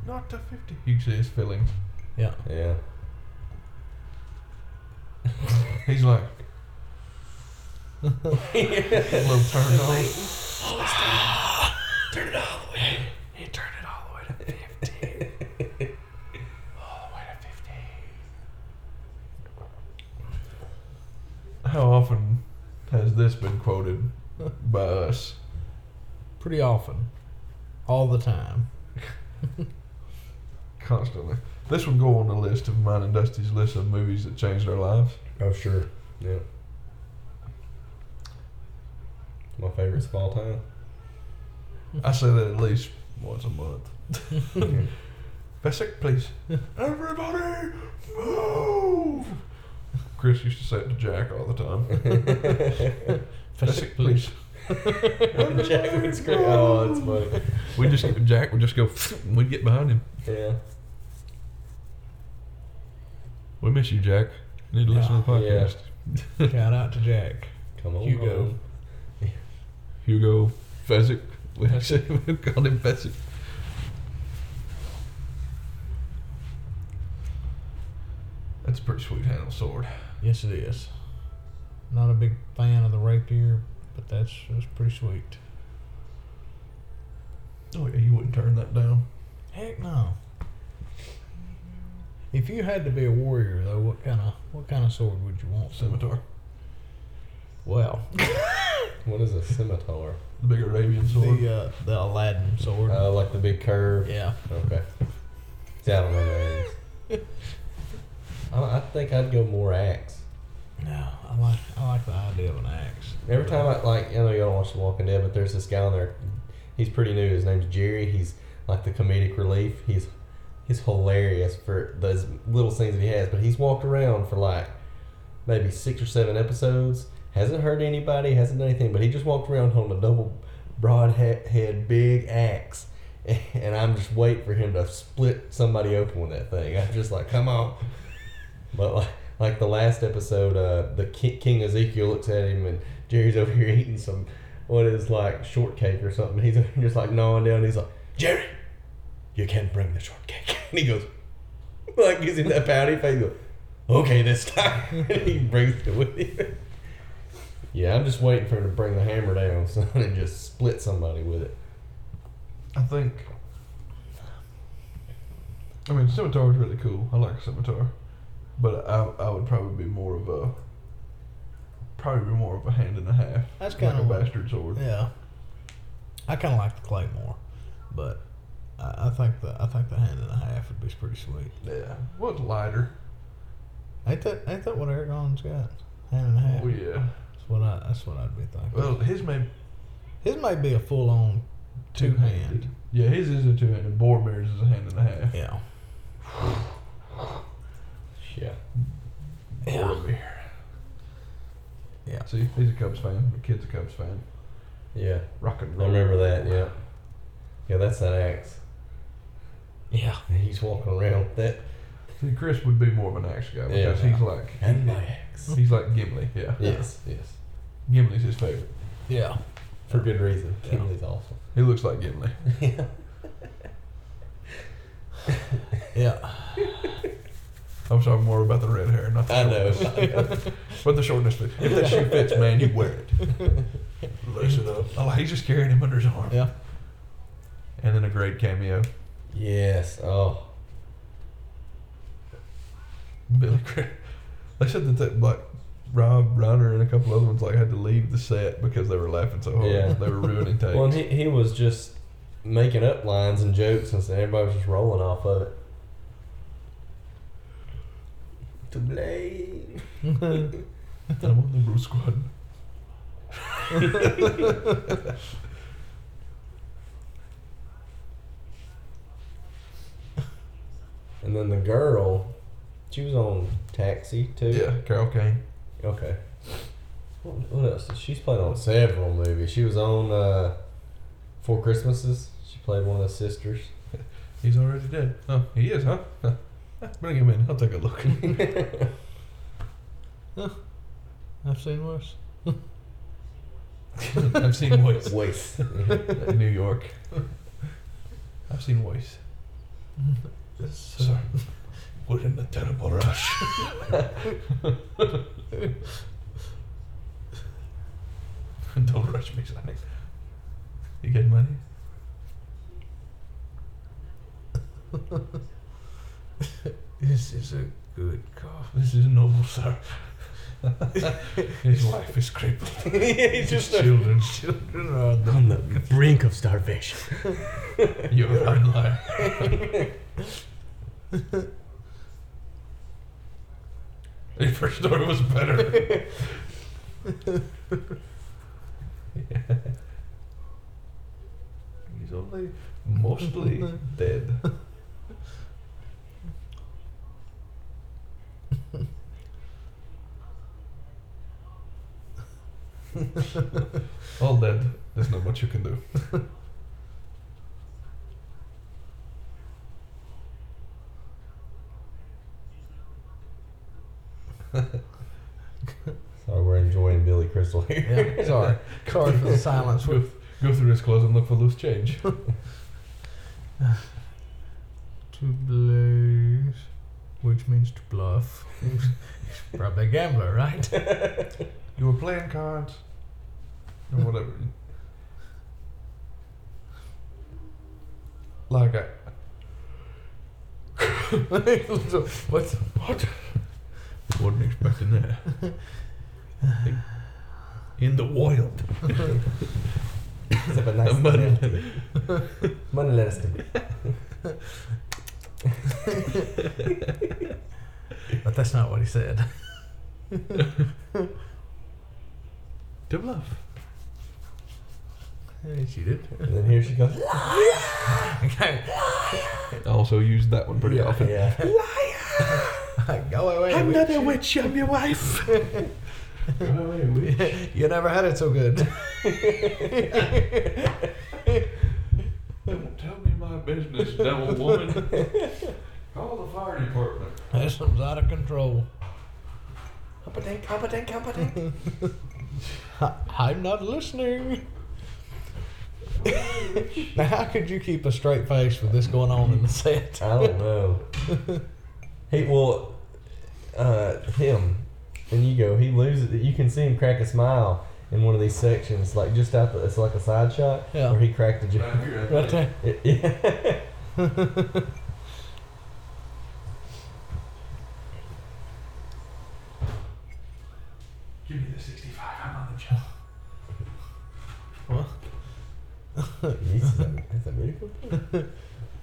[SPEAKER 2] Not to 50. You can see his feelings.
[SPEAKER 4] Yeah.
[SPEAKER 3] Yeah.
[SPEAKER 2] He's like, a little turned on.
[SPEAKER 3] Oh, turn it all the way.
[SPEAKER 2] He turned it all the way to 50. all the way to 50. How often has this been quoted by us?
[SPEAKER 4] Pretty often, all the time.
[SPEAKER 2] Constantly. This would go on the list of mine and Dusty's list of movies that changed our lives.
[SPEAKER 3] Oh, sure. Yeah. My favorite of all time.
[SPEAKER 2] I say that at least once a month. Fezzik, please. Everybody, move! Chris used to say it to Jack all the time. Fezzik, please.
[SPEAKER 3] Jack would scream. Oh, that's funny.
[SPEAKER 2] We just Jack would just go. and We'd get behind him.
[SPEAKER 3] Yeah.
[SPEAKER 2] We miss you, Jack. You need to listen to the ah,
[SPEAKER 3] Yeah.
[SPEAKER 2] podcast.
[SPEAKER 4] Shout out to Jack.
[SPEAKER 3] Come on.
[SPEAKER 4] Hugo.
[SPEAKER 3] home.
[SPEAKER 2] Hugo Fezzik. We actually we called him Fezzik. That's a pretty sweet handle sword.
[SPEAKER 4] Yes, it is. Not a big fan of the rapier, but that's that's pretty sweet.
[SPEAKER 2] Oh yeah, you wouldn't turn that down.
[SPEAKER 4] Heck no. If you had to be a warrior, though, what kind of what kind of sword would you want?
[SPEAKER 2] Scimitar.
[SPEAKER 4] Well,
[SPEAKER 3] What is a scimitar?
[SPEAKER 2] The big Arabian sword.
[SPEAKER 4] the uh, the Aladdin sword.
[SPEAKER 3] Uh, like the big curve.
[SPEAKER 4] yeah.
[SPEAKER 3] Okay. See, I don't know what that is. I, I think I'd go more axe.
[SPEAKER 4] No, I like I like the idea of an axe.
[SPEAKER 3] Every time I like, I know y'all don't watch The Walking Dead, but there's this guy on there. He's pretty new. His name's Jerry. He's like the comedic relief. He's he's hilarious for those little scenes that he has. But he's walked around for like maybe six or seven episodes. Hasn't hurt anybody. Hasn't done anything. But he just walked around holding a double broad he- head big axe. And I'm just waiting for him to split somebody open with that thing. I'm just like, come on. But like, like the last episode, uh, the King, Ezekiel looks at him and Jerry's over here eating some, what is like shortcake or something. He's just like gnawing down. He's like, Jerry, you can't bring the shortcake. And he goes, like he's in that pouty face. He goes, okay, this time. and he brings it with him. Yeah, I'm just waiting for him to bring the hammer down, son, and just split somebody with it.
[SPEAKER 2] I think. I mean, scimitar is really cool. I like scimitar, but I I would probably be more of a. Probably be more of a hand and a half.
[SPEAKER 4] That's
[SPEAKER 2] like
[SPEAKER 4] kinda
[SPEAKER 2] a bastard sword.
[SPEAKER 4] Yeah. I kind of like the claymore, but I, I think the I think the hand and a half would be pretty sweet.
[SPEAKER 2] Yeah. Well, it's lighter.
[SPEAKER 4] Ain't that ain't that what Aragorn's got? Hand and a half.
[SPEAKER 2] Oh yeah.
[SPEAKER 4] That's what I that's what I'd be thinking.
[SPEAKER 2] Well, his may
[SPEAKER 4] His might be a full on two hand.
[SPEAKER 2] Yeah, his is a two hand, handed. Boromir's is a hand and a half.
[SPEAKER 4] Yeah.
[SPEAKER 3] Yeah.
[SPEAKER 4] Yeah.
[SPEAKER 2] Boromir.
[SPEAKER 4] Yeah.
[SPEAKER 2] See, he's a Cubs fan. The kid's a Cubs fan.
[SPEAKER 3] Yeah.
[SPEAKER 2] Rock and
[SPEAKER 3] I remember that. Yeah. Yeah, that's that axe.
[SPEAKER 4] Yeah.
[SPEAKER 3] He's walking around with that.
[SPEAKER 2] See, Chris would be more of an axe guy
[SPEAKER 3] Yeah.
[SPEAKER 2] because he's like
[SPEAKER 3] And my axe.
[SPEAKER 2] he's like Gimli. Yeah.
[SPEAKER 3] Yes. Yes.
[SPEAKER 2] Gimli's his favorite.
[SPEAKER 4] Yeah.
[SPEAKER 3] For good reason.
[SPEAKER 4] Yeah.
[SPEAKER 3] Kimberly's awesome.
[SPEAKER 2] He looks like Gimli.
[SPEAKER 3] yeah.
[SPEAKER 4] Yeah.
[SPEAKER 2] I was talking more about the red hair, not the
[SPEAKER 3] I know.
[SPEAKER 2] shortness. but the shortness. If that shoe fits, man, you wear it. Lace it up. Oh, he's just carrying him under his arm.
[SPEAKER 4] Yeah.
[SPEAKER 2] And then a great cameo.
[SPEAKER 3] yes. Oh.
[SPEAKER 2] Billy Crystal. They said that, that like Rob Reiner and a couple other ones like had to leave the set because they were laughing so hard.
[SPEAKER 3] Yeah.
[SPEAKER 2] They were ruining takes.
[SPEAKER 3] Well, and he, he was just making up lines and jokes and stuff. Everybody was just rolling off of it. To blame.
[SPEAKER 2] I'm on the Brute Squad.
[SPEAKER 3] And then the girl, she was on Taxi too.
[SPEAKER 2] Yeah, Carol Kane.
[SPEAKER 3] Okay. What, what else? She's played on several movies. She was on uh, Four Christmases. She played one of the sisters.
[SPEAKER 2] He's already dead. Oh, he is, huh? Huh. Bring him in. I'll take a look.
[SPEAKER 4] I've seen worse.
[SPEAKER 2] I've seen Voice.
[SPEAKER 3] Waste.
[SPEAKER 2] in New York. I've seen Voice. Sorry. We're in the terrible rush. Don't rush me, Sonny. You get money?
[SPEAKER 4] This is a good car.
[SPEAKER 2] This is noble, sir. His wife is crippled.
[SPEAKER 3] He's
[SPEAKER 2] His children,
[SPEAKER 4] Children are the
[SPEAKER 3] on the brink of starvation.
[SPEAKER 2] you're a liar. The first story was better. Yeah. He's only mostly dead. All dead. There's not much you can do.
[SPEAKER 3] Sorry, we're enjoying Billy Crystal here.
[SPEAKER 4] Yeah, sorry. Sorry for the silence.
[SPEAKER 2] Go, go through his clothes and look for loose change.
[SPEAKER 4] To blaze, which means to bluff. He's probably a gambler, right?
[SPEAKER 2] You were playing cards. Or whatever. Like I.
[SPEAKER 4] what?
[SPEAKER 2] What? Wasn't expecting that. In the wild.
[SPEAKER 3] Except a nice
[SPEAKER 2] Money.
[SPEAKER 3] Money let us do.
[SPEAKER 4] But that's not what he said.
[SPEAKER 2] To bluff.
[SPEAKER 4] Hey, she did.
[SPEAKER 3] And then here she goes.
[SPEAKER 4] Okay.
[SPEAKER 2] I also used that one pretty often.
[SPEAKER 3] Yeah. Liar!
[SPEAKER 4] Go away.
[SPEAKER 2] I'm
[SPEAKER 4] witch.
[SPEAKER 2] not a witch, I'm your wife. Go away.
[SPEAKER 4] You never had it so good.
[SPEAKER 2] Don't tell me my business, devil woman. Call the fire department.
[SPEAKER 4] This one's out of control.
[SPEAKER 3] Competent, competent, competent.
[SPEAKER 4] I'm not listening. now, how could you keep a straight face with this going on in the set?
[SPEAKER 3] I don't know. he well, uh, him and you go. He loses. You can see him crack a smile in one of these sections, like just out. The, it's like a side shot
[SPEAKER 4] Yeah.
[SPEAKER 3] where he cracked a joke.
[SPEAKER 2] Right here, I
[SPEAKER 4] Right
[SPEAKER 2] think.
[SPEAKER 4] there.
[SPEAKER 3] Yeah.
[SPEAKER 2] Give me the 65, I'm on the job.
[SPEAKER 4] What?
[SPEAKER 3] He's a, that's a miracle.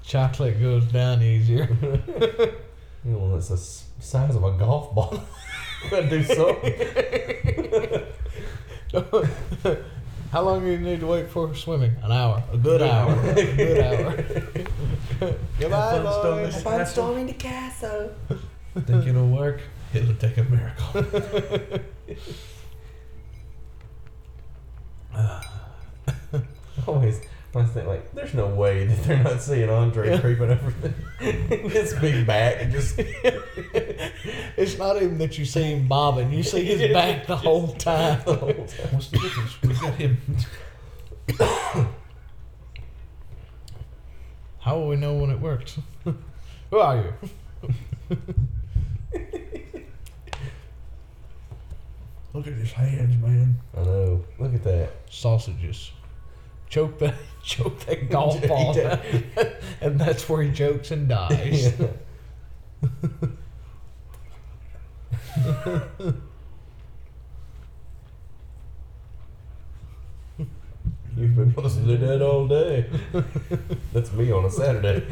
[SPEAKER 4] Chocolate goes down easier.
[SPEAKER 3] You know, it's the size of a golf ball. Gotta do something.
[SPEAKER 4] How long do you need to wait for swimming? An hour. A good hour. A good hour. Goodbye,
[SPEAKER 2] fun storming
[SPEAKER 4] boys.
[SPEAKER 2] the castle.
[SPEAKER 3] storming the castle.
[SPEAKER 2] Think it'll work? It'll take a miracle.
[SPEAKER 3] Always, I was thinking like, there's no way that they're not seeing Andre creeping over the, his big back and just.
[SPEAKER 4] It's not even that you see him bobbing. You see his back the whole time.
[SPEAKER 2] What's the difference? We got him.
[SPEAKER 4] How will we know when it works? Who are you?
[SPEAKER 2] Look at his hands, man.
[SPEAKER 3] I know. Look at that.
[SPEAKER 4] Sausages. Choke that, choke that golf ball, and that's where he chokes and dies.
[SPEAKER 3] You've been to do that all day. That's me on a Saturday.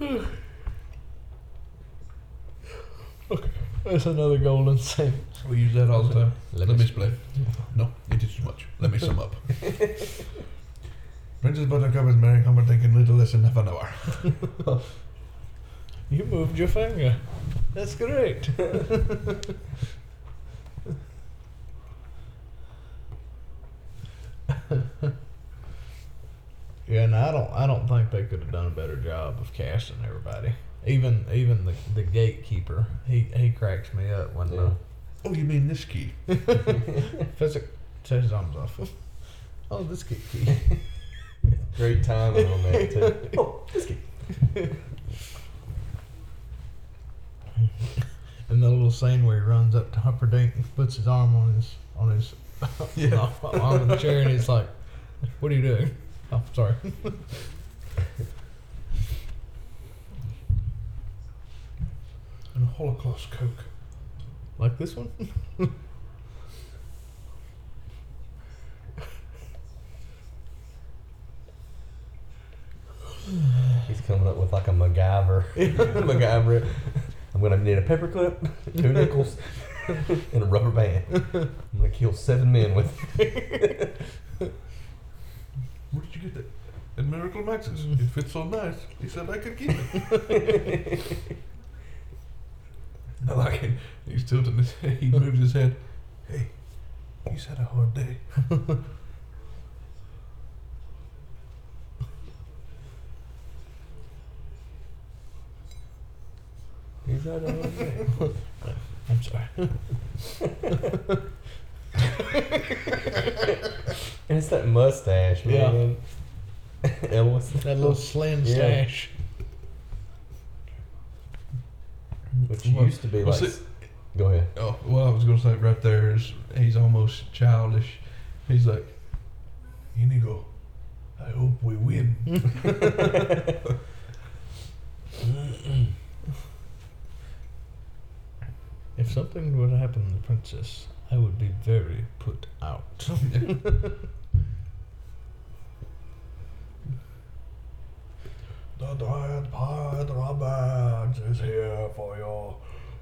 [SPEAKER 4] Okay, that's another golden thing.
[SPEAKER 2] We use that all the time.
[SPEAKER 4] Let
[SPEAKER 2] Let,
[SPEAKER 4] me uh,
[SPEAKER 2] me explain. No, it is too much. Let me sum up. Princess Buttercup is marrying Humperdinck little less than half an hour.
[SPEAKER 4] You moved your finger. That's great. yeah, and I don't. I don't think they could have done a better job of casting everybody. Even even the the gatekeeper, he he cracks me up when
[SPEAKER 3] Yeah.
[SPEAKER 2] Oh, you mean this key?
[SPEAKER 4] Fezzik says his arms off. Oh, this key. key.
[SPEAKER 3] Great timing on that too. Oh, this kid.
[SPEAKER 4] And the little scene where he runs up to Humperdinck and puts his arm on his on his
[SPEAKER 2] Yeah.
[SPEAKER 4] arm of the chair, and he's like, "What are you doing?" Oh, sorry.
[SPEAKER 2] And a Holocaust cloak.
[SPEAKER 4] Like this one.
[SPEAKER 3] He's coming up with like a MacGyver. MacGyver. I'm gonna need a paperclip, two nickels, and a rubber band. I'm gonna kill seven men with.
[SPEAKER 2] Where did you get that? At Miracle Max's. Mm. It fits so nice. He said I could keep it. I like it. He's tilting his head. He moves his head. Hey, he's had a hard day.
[SPEAKER 3] He's out of order.
[SPEAKER 4] I'm sorry.
[SPEAKER 3] And it's that mustache,
[SPEAKER 4] Yeah.
[SPEAKER 3] man. Elvis.
[SPEAKER 4] That little slim
[SPEAKER 3] Yeah.
[SPEAKER 4] stash.
[SPEAKER 3] Which
[SPEAKER 2] What-
[SPEAKER 3] used to be
[SPEAKER 2] what's
[SPEAKER 3] like. Go ahead.
[SPEAKER 2] Oh, well, I was going to say right there is he's almost childish. He's like, Inigo, I hope we win.
[SPEAKER 4] If something were to happen to the princess, I would be very put out.
[SPEAKER 2] The Giant Pirate Roberts is here for your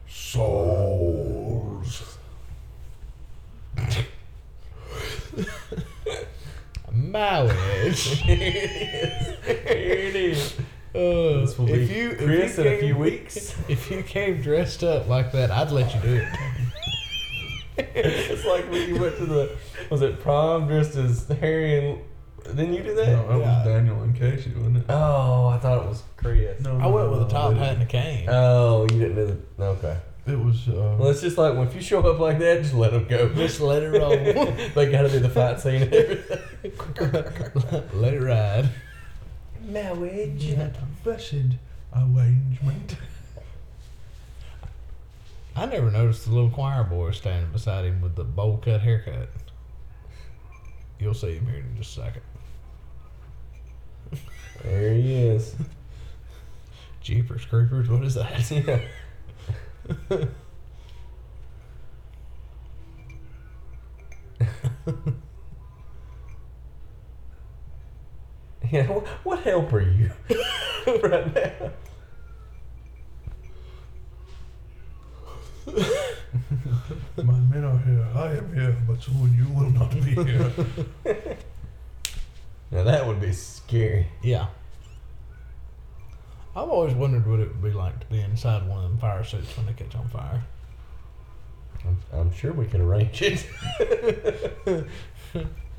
[SPEAKER 2] souls.
[SPEAKER 4] Marriage.
[SPEAKER 3] Here it is.
[SPEAKER 4] Uh,
[SPEAKER 3] This will
[SPEAKER 4] if
[SPEAKER 3] be
[SPEAKER 4] you,
[SPEAKER 3] Chris
[SPEAKER 4] if you
[SPEAKER 3] in a few weeks.
[SPEAKER 4] If you came dressed up like that, I'd let you do it.
[SPEAKER 3] it's like when you went to the was it prom dressed as Harry and didn't you do that?
[SPEAKER 2] No, that
[SPEAKER 4] Yeah.
[SPEAKER 2] was Daniel and Casey, wasn't it?
[SPEAKER 3] Oh, I thought it was Chris.
[SPEAKER 2] No,
[SPEAKER 4] I went with a
[SPEAKER 2] no,
[SPEAKER 4] top hat and a cane.
[SPEAKER 3] Oh, you didn't do the okay.
[SPEAKER 2] It was. Uh,
[SPEAKER 3] Well, it's just like when if you show up like that, just let them go.
[SPEAKER 4] Just let it roll.
[SPEAKER 3] they got to do the fight scene and everything.
[SPEAKER 4] let it ride.
[SPEAKER 3] Marriage.
[SPEAKER 2] that blessed arrangement.
[SPEAKER 4] I never noticed the little choir boy standing beside him with the bowl cut haircut. You'll see him here in just a second.
[SPEAKER 3] There he is.
[SPEAKER 4] Jeepers creepers, what is that?
[SPEAKER 3] yeah. Yeah, what, what help are you right now?
[SPEAKER 2] My men are here. I am here, but soon you will not be here.
[SPEAKER 3] Now that would be scary.
[SPEAKER 4] Yeah. I've always wondered what it would be like to be inside one of them fire suits when they catch on fire.
[SPEAKER 3] I'm, I'm sure we can arrange it.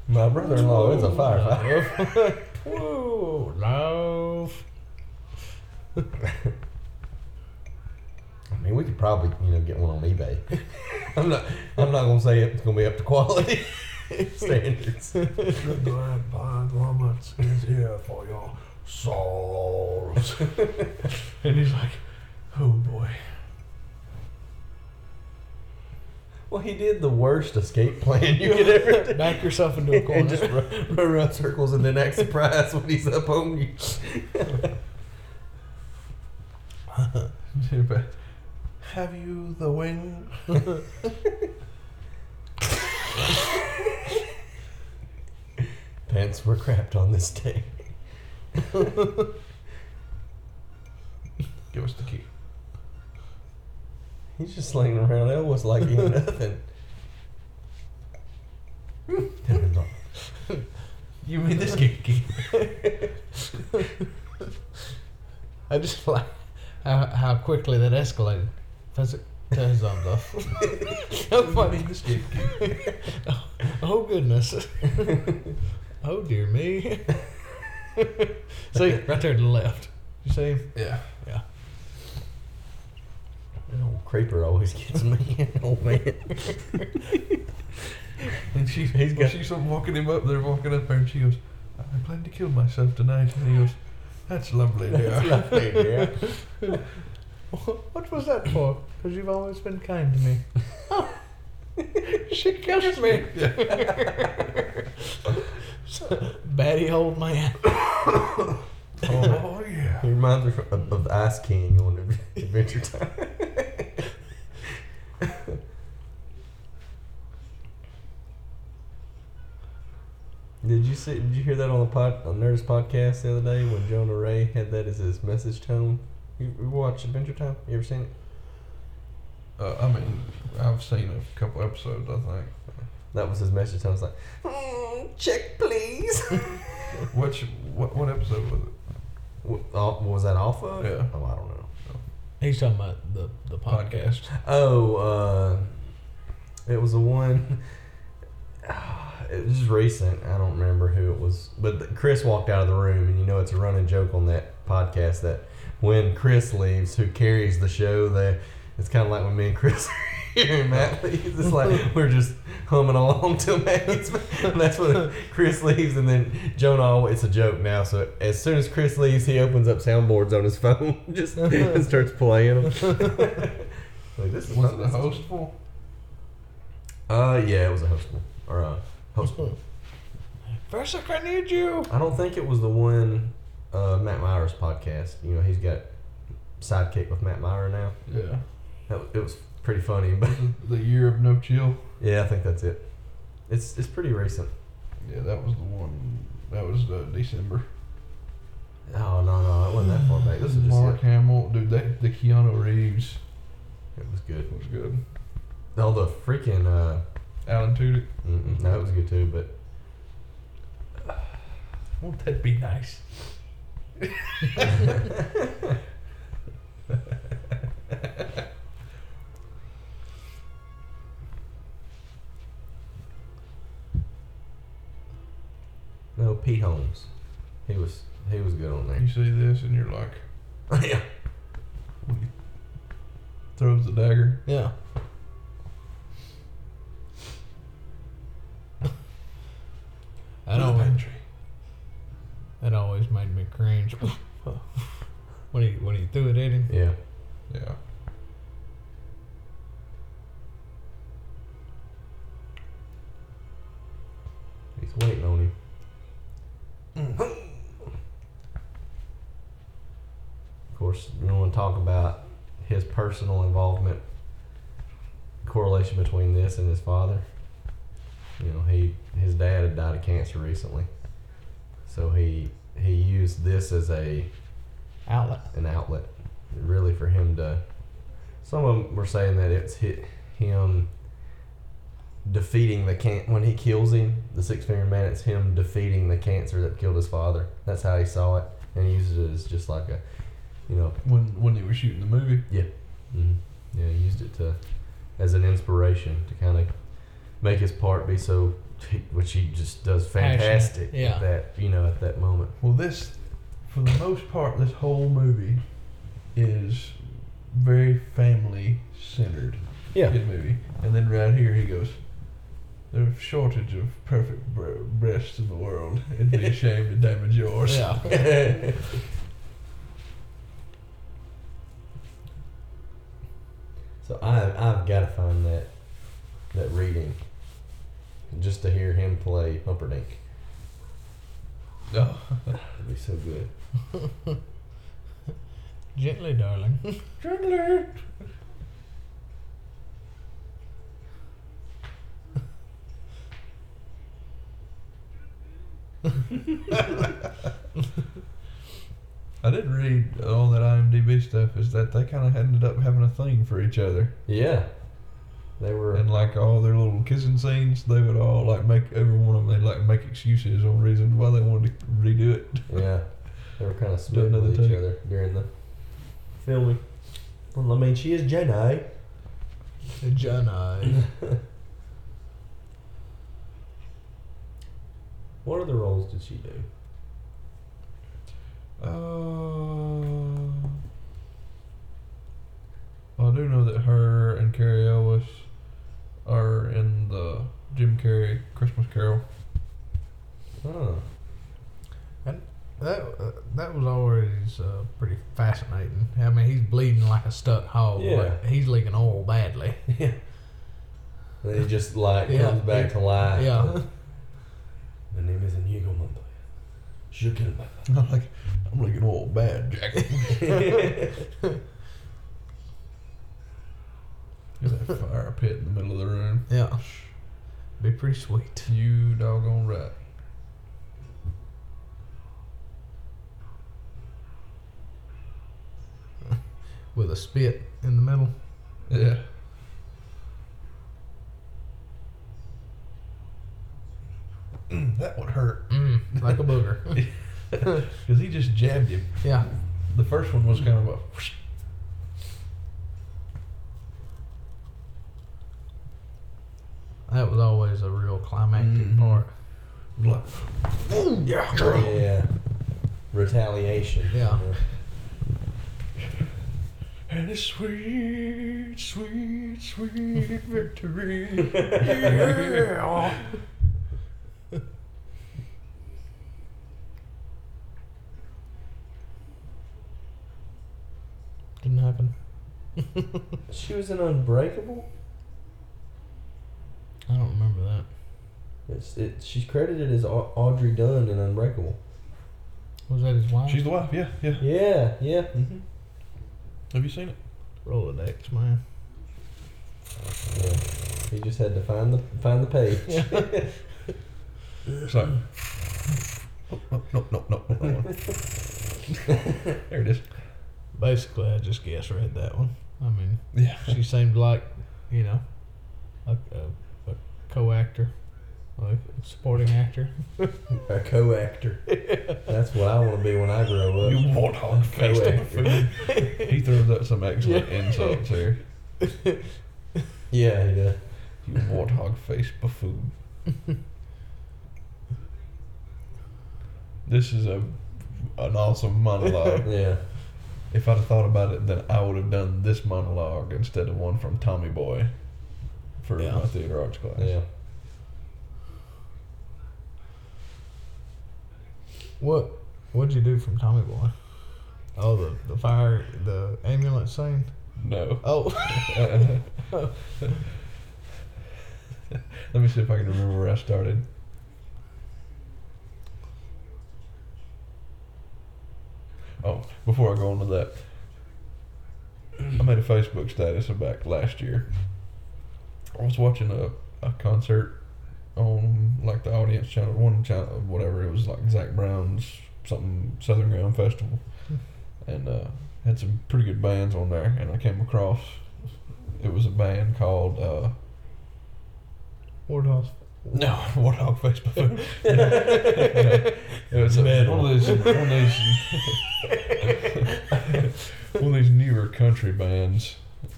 [SPEAKER 3] My brother-in-law is a firefighter.
[SPEAKER 4] Whoa, love.
[SPEAKER 3] I mean, we could probably, you know, get one on eBay. I'm not. I'm not gonna say it's gonna be up to quality standards.
[SPEAKER 2] the glad Parliament is here for your souls. and he's like, oh boy.
[SPEAKER 3] Well, he did the worst escape plan you could ever do.
[SPEAKER 4] Back yourself into a corner.
[SPEAKER 3] and just run, run around circles and then act surprised when he's up on you.
[SPEAKER 2] Have you the wing?
[SPEAKER 3] Pants were crapped on this day.
[SPEAKER 2] Give us the key.
[SPEAKER 3] He's just slinging around Elvis like he ain't nothing.
[SPEAKER 2] You made this key. key.
[SPEAKER 4] I just like how, how quickly that escalated. Does it turns on off. my,
[SPEAKER 2] this key. key.
[SPEAKER 4] Oh, oh goodness. Oh dear me. see right there to the left. You see him?
[SPEAKER 2] Yeah.
[SPEAKER 4] Yeah.
[SPEAKER 3] That old creeper always gets me, old man.
[SPEAKER 2] And she,
[SPEAKER 3] He's
[SPEAKER 2] well,
[SPEAKER 3] got-
[SPEAKER 2] she's walking him up. They're walking up there, and she goes, "I plan to kill myself tonight." And he goes, "That's lovely, dear."
[SPEAKER 3] That's lovely, dear.
[SPEAKER 4] What was that for? Because you've always been kind to me. She kissed me. Batty old man.
[SPEAKER 2] oh yeah.
[SPEAKER 3] He reminds me of, of the Ice King on Adventure Time. Did you see? Did you hear that on the pod, on Nerdist podcast the other day when Jonah Ray had that as his message tone? You, you watch Adventure Time? You ever seen it?
[SPEAKER 2] Uh, I mean, I've seen a couple episodes. I think.
[SPEAKER 3] That was his message I was like, "Mm, check please.
[SPEAKER 2] Which what what episode was it?
[SPEAKER 3] what, oh, was that Alpha?
[SPEAKER 2] Yeah.
[SPEAKER 3] Oh, I don't know.
[SPEAKER 4] He's talking about the, the podcast.
[SPEAKER 3] Oh, uh, it was the one. It was just recent. I don't remember who it was, but the- Chris walked out of the room, and you know it's a running joke on that podcast that when Chris leaves, who carries the show, that it's kind of like when me and Chris are here Matt leaves. It's like we're just humming along till Matt gets back. And that's when Chris leaves, and then Jonah. always- It's a joke now. So as soon as Chris leaves, he opens up soundboards on his phone, just and starts playing them. like, this is
[SPEAKER 2] Was
[SPEAKER 3] not-
[SPEAKER 2] it a hostful?
[SPEAKER 3] uh, yeah, it was a hostful or a hostful.
[SPEAKER 4] Fezzik, I need you.
[SPEAKER 3] I don't think it was the one uh, Matt Mira's podcast. You know, he's got sidekick with Matt Mira now.
[SPEAKER 2] Yeah.
[SPEAKER 3] That, it was pretty funny, but
[SPEAKER 2] The, year of no chill.
[SPEAKER 3] yeah, I think that's it. It's it's pretty recent.
[SPEAKER 2] Yeah, that was the one. That was uh, December.
[SPEAKER 3] Oh no no, it wasn't that far back. This is
[SPEAKER 2] Mark
[SPEAKER 3] it.
[SPEAKER 2] Hamill, dude. That the Keanu Reeves
[SPEAKER 3] It was good.
[SPEAKER 2] It was good.
[SPEAKER 3] Oh, the freaking uh,
[SPEAKER 2] Alan Tudyk.
[SPEAKER 3] mm-mm, no, it was good too. But
[SPEAKER 2] Won't that be nice?
[SPEAKER 3] no, Pete Holmes, he was he was good on that.
[SPEAKER 2] You see this and you're like,
[SPEAKER 3] yeah.
[SPEAKER 2] throws the dagger.
[SPEAKER 4] Yeah.
[SPEAKER 3] Talk about his personal involvement, correlation between this and his father. You know, he his dad had died of cancer recently, so he he used this as a
[SPEAKER 4] Outlet.
[SPEAKER 3] an outlet, really for him to Some of them were saying that it's hit him defeating the can when he kills him, the six fingered man. It's him defeating the cancer that killed his father. That's how he saw it, and he uses it as just like a, you know,
[SPEAKER 2] When when they were shooting the movie.
[SPEAKER 3] mhm. yeah, he used it to as an inspiration to kind of make his part be so, which he just does
[SPEAKER 4] Passionate,
[SPEAKER 3] fantastic
[SPEAKER 4] yeah.
[SPEAKER 3] at that, you know, at that moment.
[SPEAKER 2] Well, this, for the most part, this whole movie is very family centered.
[SPEAKER 3] Yeah.
[SPEAKER 2] Good movie. And then right here he goes, "There's a shortage of perfect bre- breasts in the world. It'd be a shame to damage yours."
[SPEAKER 4] Yeah.
[SPEAKER 3] So I I've got to find that that reading just to hear him play Humperdinck.
[SPEAKER 2] Oh.
[SPEAKER 3] It'd be so good.
[SPEAKER 4] Gently, darling.
[SPEAKER 2] I did read all that IMDb stuff. Is that they kind of ended up having a thing for each other,
[SPEAKER 3] Yeah, they were.
[SPEAKER 2] and like all their little kissing scenes, they would all like make every one of them. They like make excuses on reasons why they wanted to redo it.
[SPEAKER 3] yeah, they were kind of smitten
[SPEAKER 2] another
[SPEAKER 3] with each
[SPEAKER 2] take.
[SPEAKER 3] other during the filming. Well, I mean, she is Jenny.
[SPEAKER 4] Jenny.
[SPEAKER 3] what other roles did she do?
[SPEAKER 2] Uh, I do know that her and Cary Elwes are in the Jim Carrey Christmas Carol.
[SPEAKER 3] Oh, And
[SPEAKER 4] That uh, that was always uh, pretty fascinating. I mean, he's bleeding like a stuck hog.
[SPEAKER 3] Yeah.
[SPEAKER 4] but he's leaking oil badly.
[SPEAKER 3] yeah. And he just like
[SPEAKER 4] Yeah.
[SPEAKER 3] comes back to life.
[SPEAKER 4] Yeah.
[SPEAKER 3] The name is Inigo Montoya. Sugar
[SPEAKER 2] I'm like, I'm looking all bad, Jack. Got that fire pit in the middle of the room.
[SPEAKER 4] Yeah. Be pretty sweet.
[SPEAKER 2] You doggone right.
[SPEAKER 4] With a spit in the middle.
[SPEAKER 2] Yeah. Mm, that would hurt.
[SPEAKER 4] Mm, like a booger.
[SPEAKER 2] Because he just jabbed him.
[SPEAKER 4] yeah.
[SPEAKER 2] The first one was kind of a. whoosh.
[SPEAKER 4] That was always a real climactic
[SPEAKER 2] Mhm.
[SPEAKER 4] part.
[SPEAKER 2] Like,
[SPEAKER 3] Yeah. Yeah. Retaliation.
[SPEAKER 4] Yeah.
[SPEAKER 2] and a sweet, sweet, sweet victory. yeah.
[SPEAKER 4] Didn't happen.
[SPEAKER 3] She was in Unbreakable.
[SPEAKER 4] I don't remember that.
[SPEAKER 3] It's it. She's credited as Audrey Dunn in Unbreakable.
[SPEAKER 4] Was that his wife?
[SPEAKER 2] She's the wife, yeah, yeah.
[SPEAKER 3] Yeah, yeah. Mm-hmm.
[SPEAKER 2] Have you seen it?
[SPEAKER 4] Rolodex, man.
[SPEAKER 3] Yeah. He just had to find the find the page.
[SPEAKER 2] It's like. No, no, no, no, no, no. there it is.
[SPEAKER 4] Basically, I just guess read that one. I mean,
[SPEAKER 2] Yeah.
[SPEAKER 4] she seemed like, you know, a, a, a co-actor, like a supporting actor.
[SPEAKER 3] A co-actor. That's what I want to be when I grow up.
[SPEAKER 2] You warthog faced
[SPEAKER 3] Co-actor.
[SPEAKER 2] buffoon. He throws out some excellent insults here.
[SPEAKER 3] Yeah, he does.
[SPEAKER 2] You warthog faced buffoon. This is a an awesome monologue.
[SPEAKER 3] Yeah.
[SPEAKER 2] If I'd have thought about it, then I would have done this monologue instead of one from Tommy Boy for
[SPEAKER 4] Yeah.
[SPEAKER 2] my theater arts class.
[SPEAKER 3] Yeah.
[SPEAKER 4] What What'd you do from Tommy Boy? Oh, the the fire, the ambulance scene.
[SPEAKER 2] No.
[SPEAKER 4] Oh,
[SPEAKER 2] Let me see if I can remember where I started. Oh, before I go on to that, I made a Facebook status back last year. I was watching a, a concert on like the audience channel, one channel, whatever it was, like Zac Brown's something Southern Ground Festival, and uh, had some pretty good bands on there. And I came across it was a band called uh. No Warthog Face Buffoon. it was a, one of these one of these one of these newer country bands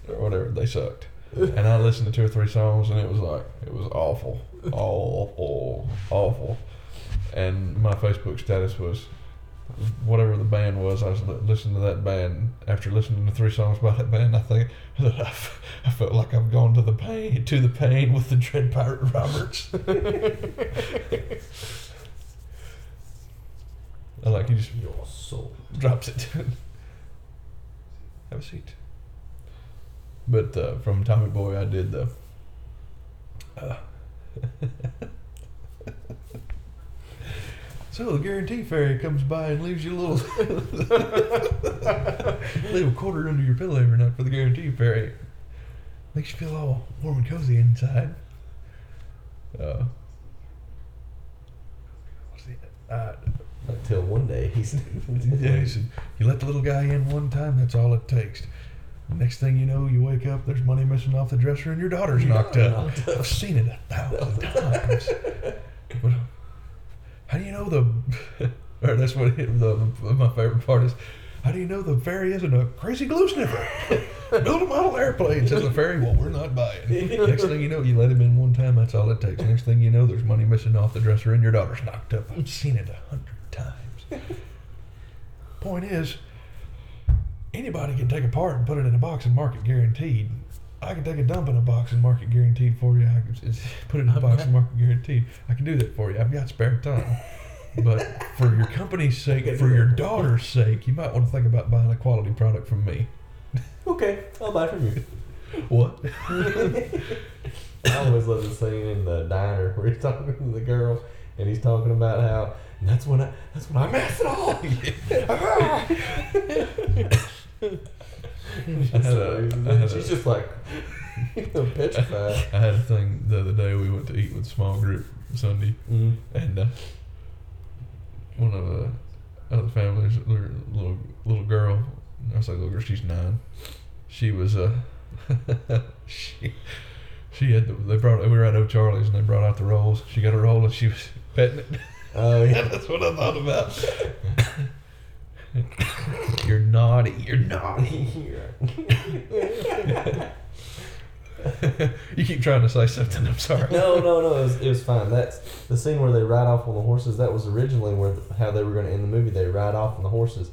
[SPEAKER 2] or whatever. They sucked, and I listened to two or three songs, and it was like it was awful, awful, awful. And my Facebook status was whatever the band was. I was listening to that band after listening to three songs by that band. I think that I, f- I felt like I've gone to the pain to the pain with the Dread Pirate Roberts. I like he just
[SPEAKER 3] Your soul.
[SPEAKER 2] drops it. Have a seat. But uh, from Tommy Boy, I did the. Uh, so the guarantee fairy comes by and leaves you a little. leave a quarter under your pillow every night for the guarantee fairy. Makes you feel all warm and cozy inside. Uh, what's the, uh,
[SPEAKER 3] Until one day he's.
[SPEAKER 2] yeah, he said, you let the little guy in one time, that's all it takes. Next thing you know, you wake up, there's money missing off the dresser, and your daughter's knocked up. I've seen it a thousand times. But how do you know the? or that's what it, the my favorite part is. How do you know the fairy isn't a crazy glue sniffer? Build a model airplane, says the fairy. Well, we're not buying. Next thing you know, you let him in one time. That's all it takes. Next thing you know, there's money missing off the dresser, and your daughter's knocked up. I've seen it a hundred times. Point is, anybody can take a part and put it in a box and mark it guaranteed. I can take a dump in a box and mark it guaranteed for you. I can put it in a box and mark it guaranteed. I can do that for you. I've got spare time. But for your company's sake, for your daughter's sake, you might want to think about buying a quality product from me.
[SPEAKER 3] Okay, I'll buy from you.
[SPEAKER 2] What?
[SPEAKER 3] I always love the scene in the diner where he's talking to the girl and he's talking about how and that's when I that's when I mess it all.
[SPEAKER 2] Ah! Had a-
[SPEAKER 3] She's just like petrified.
[SPEAKER 2] I had a thing the other day. We went to eat with small group Sunday,
[SPEAKER 3] Mm.
[SPEAKER 2] and uh, one of the other families, little little, little girl, I was like little girl, she's nine. She was uh, she she had the, they brought we were at O'Charlie's and they brought out the rolls. She got a roll and she was petting it.
[SPEAKER 3] Oh yeah.
[SPEAKER 2] That's what I thought about. You're naughty. You're naughty. you keep trying to say something. I'm sorry.
[SPEAKER 3] no, no, no. It was, it was fine. That's the scene where they ride off on the horses. That was originally where how they were going to end the movie. They ride off on the horses,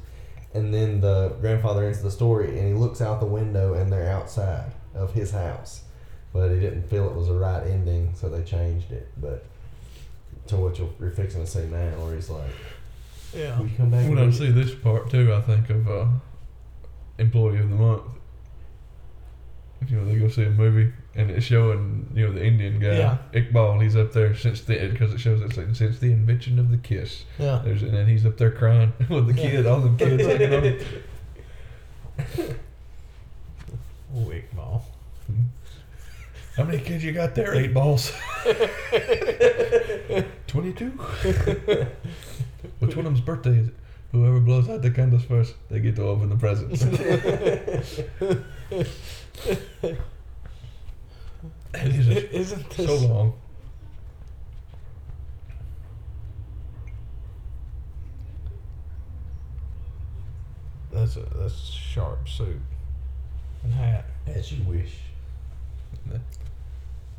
[SPEAKER 3] and then the grandfather ends the story, and he looks out the window, and they're outside of his house. But he didn't feel it was a right ending, so they changed it. But to what you're, you're fixing to say now, where he's like,
[SPEAKER 4] Yeah.
[SPEAKER 3] "We come back."
[SPEAKER 2] When I see this part too, I think of uh, Employee of the Month. You know, they go see a movie and it's showing you know the Indian guy
[SPEAKER 4] Yeah.
[SPEAKER 2] Iqbal. He's up there since the because it shows it's like, since the invention of the kiss.
[SPEAKER 4] Yeah.
[SPEAKER 2] There's and then he's up there crying with the
[SPEAKER 4] Yeah.
[SPEAKER 2] kid, all them kids hanging on him.
[SPEAKER 4] Weak ball.
[SPEAKER 2] How many kids you got there? Eight balls. Twenty-two. Which one of them's birthday is it? Whoever blows out the candles first, they get to open the presents. and he's just
[SPEAKER 4] Isn't this
[SPEAKER 2] so long.
[SPEAKER 4] That's a that's sharp suit and hat.
[SPEAKER 3] As you wish.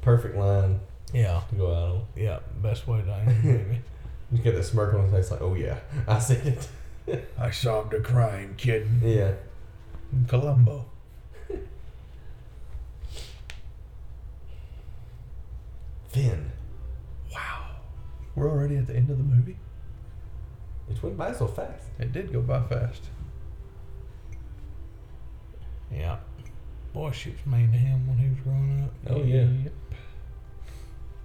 [SPEAKER 3] Perfect line
[SPEAKER 4] Yeah.
[SPEAKER 3] to go out on.
[SPEAKER 4] Yeah. Best way to end the movie.
[SPEAKER 3] You get that smirk on his face, like, "Oh yeah, I said it."
[SPEAKER 2] I solved a crime, kid.
[SPEAKER 3] Yeah.
[SPEAKER 2] Columbo.
[SPEAKER 3] Finn.
[SPEAKER 2] Wow. We're already at the end of the movie.
[SPEAKER 3] It went by so fast.
[SPEAKER 2] It did go by fast.
[SPEAKER 4] Yeah. Boy, she was mean to him when he was growing up.
[SPEAKER 3] Oh, yeah.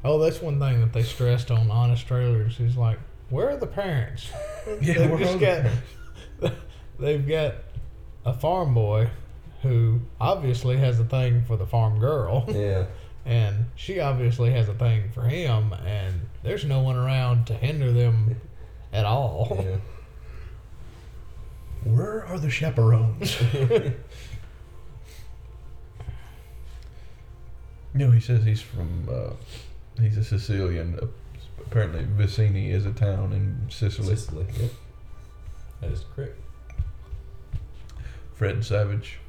[SPEAKER 4] Oh, that's one thing that they stressed on Honest Trailers is like, where are the parents?
[SPEAKER 2] Yeah,
[SPEAKER 4] they've just
[SPEAKER 2] the
[SPEAKER 4] got,
[SPEAKER 2] parents?
[SPEAKER 4] they've got a farm boy who obviously has a thing for the farm girl,
[SPEAKER 3] Yeah.
[SPEAKER 4] and she obviously has a thing for him, and there's no one around to hinder them at all.
[SPEAKER 3] Yeah.
[SPEAKER 2] Where are the chaperones? no, he says he's from. Uh, he's a Sicilian. Uh, apparently, Vizzini is a town in Sicily.
[SPEAKER 3] Sicily. Yep. That is correct.
[SPEAKER 2] Fred Savage.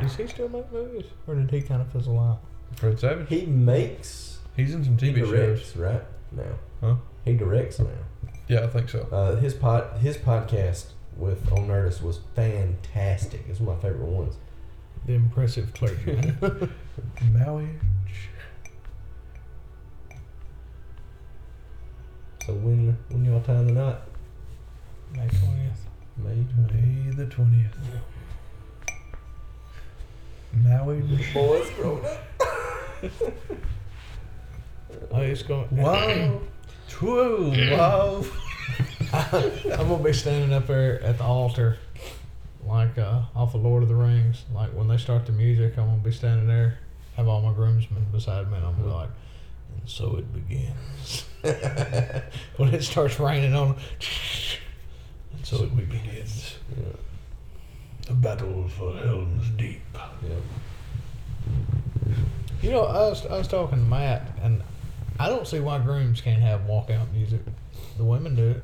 [SPEAKER 4] Does he still make movies, or did he kind of fizzle out?
[SPEAKER 2] Fred Savage.
[SPEAKER 3] He makes.
[SPEAKER 2] He's in some
[SPEAKER 3] He
[SPEAKER 2] TV shows.
[SPEAKER 3] right now.
[SPEAKER 2] Huh?
[SPEAKER 3] He directs now.
[SPEAKER 2] Yeah, I think so.
[SPEAKER 3] Uh, his pod, his podcast with on Nerdist was fantastic. It's one of my favorite ones.
[SPEAKER 4] The impressive clergyman.
[SPEAKER 2] Maui.
[SPEAKER 3] So when when y'all tying the knot?
[SPEAKER 4] May twentieth.
[SPEAKER 3] May 20th.
[SPEAKER 2] May the twentieth. Maui.
[SPEAKER 3] Boys growing up.
[SPEAKER 4] Oh, it's going.
[SPEAKER 2] Wow. True. Wow.
[SPEAKER 4] I'm gonna be standing up there at the altar, like uh, off of Lord of the Rings. Like when they start the music, I'm gonna be standing there, have all my groomsmen beside me, and I'm gonna be like, and so it begins. when it starts raining on, and so it begins.
[SPEAKER 3] Yeah.
[SPEAKER 2] The battle for Helm's Deep.
[SPEAKER 3] Yeah.
[SPEAKER 4] You know, I was I was talking to Matt, and I don't see why grooms can't have walkout music. The women do it,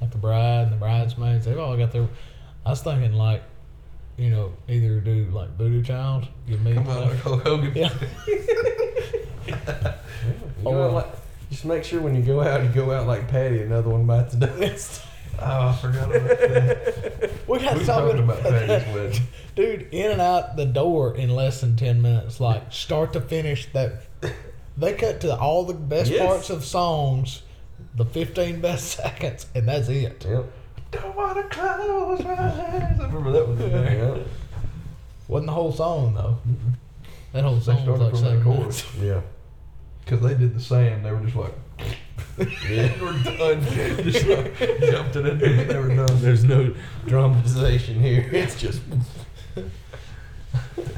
[SPEAKER 4] like the bride and the bridesmaids. They've all got their. I was thinking like, you know, either do like Voodoo Child, give me.
[SPEAKER 2] Come on, like Hulk Hogan.
[SPEAKER 4] Yeah.
[SPEAKER 3] You know, like, just make sure when you go out, you go out like Patty. Another one bites the dust.
[SPEAKER 2] Oh, I forgot about that.
[SPEAKER 4] We got
[SPEAKER 2] We
[SPEAKER 4] talking
[SPEAKER 2] talking about Patty's wedding.
[SPEAKER 4] Dude, in and out the door in less than ten minutes, like start to finish. That they cut to all the best
[SPEAKER 3] Yes.
[SPEAKER 4] parts of songs, the fifteen best seconds, and that's it.
[SPEAKER 3] Yep.
[SPEAKER 2] Don't wanna close my eyes. I remember that one.
[SPEAKER 3] Yep.
[SPEAKER 4] Wasn't the whole song though. That whole song was
[SPEAKER 2] started
[SPEAKER 4] like seven
[SPEAKER 2] chorus.
[SPEAKER 4] minutes.
[SPEAKER 3] Yeah.
[SPEAKER 2] Because they did the sand. They were just like,
[SPEAKER 3] Yeah.
[SPEAKER 2] we're done. just like jumped it in there and they were done.
[SPEAKER 3] There's no dramatization here. It's just.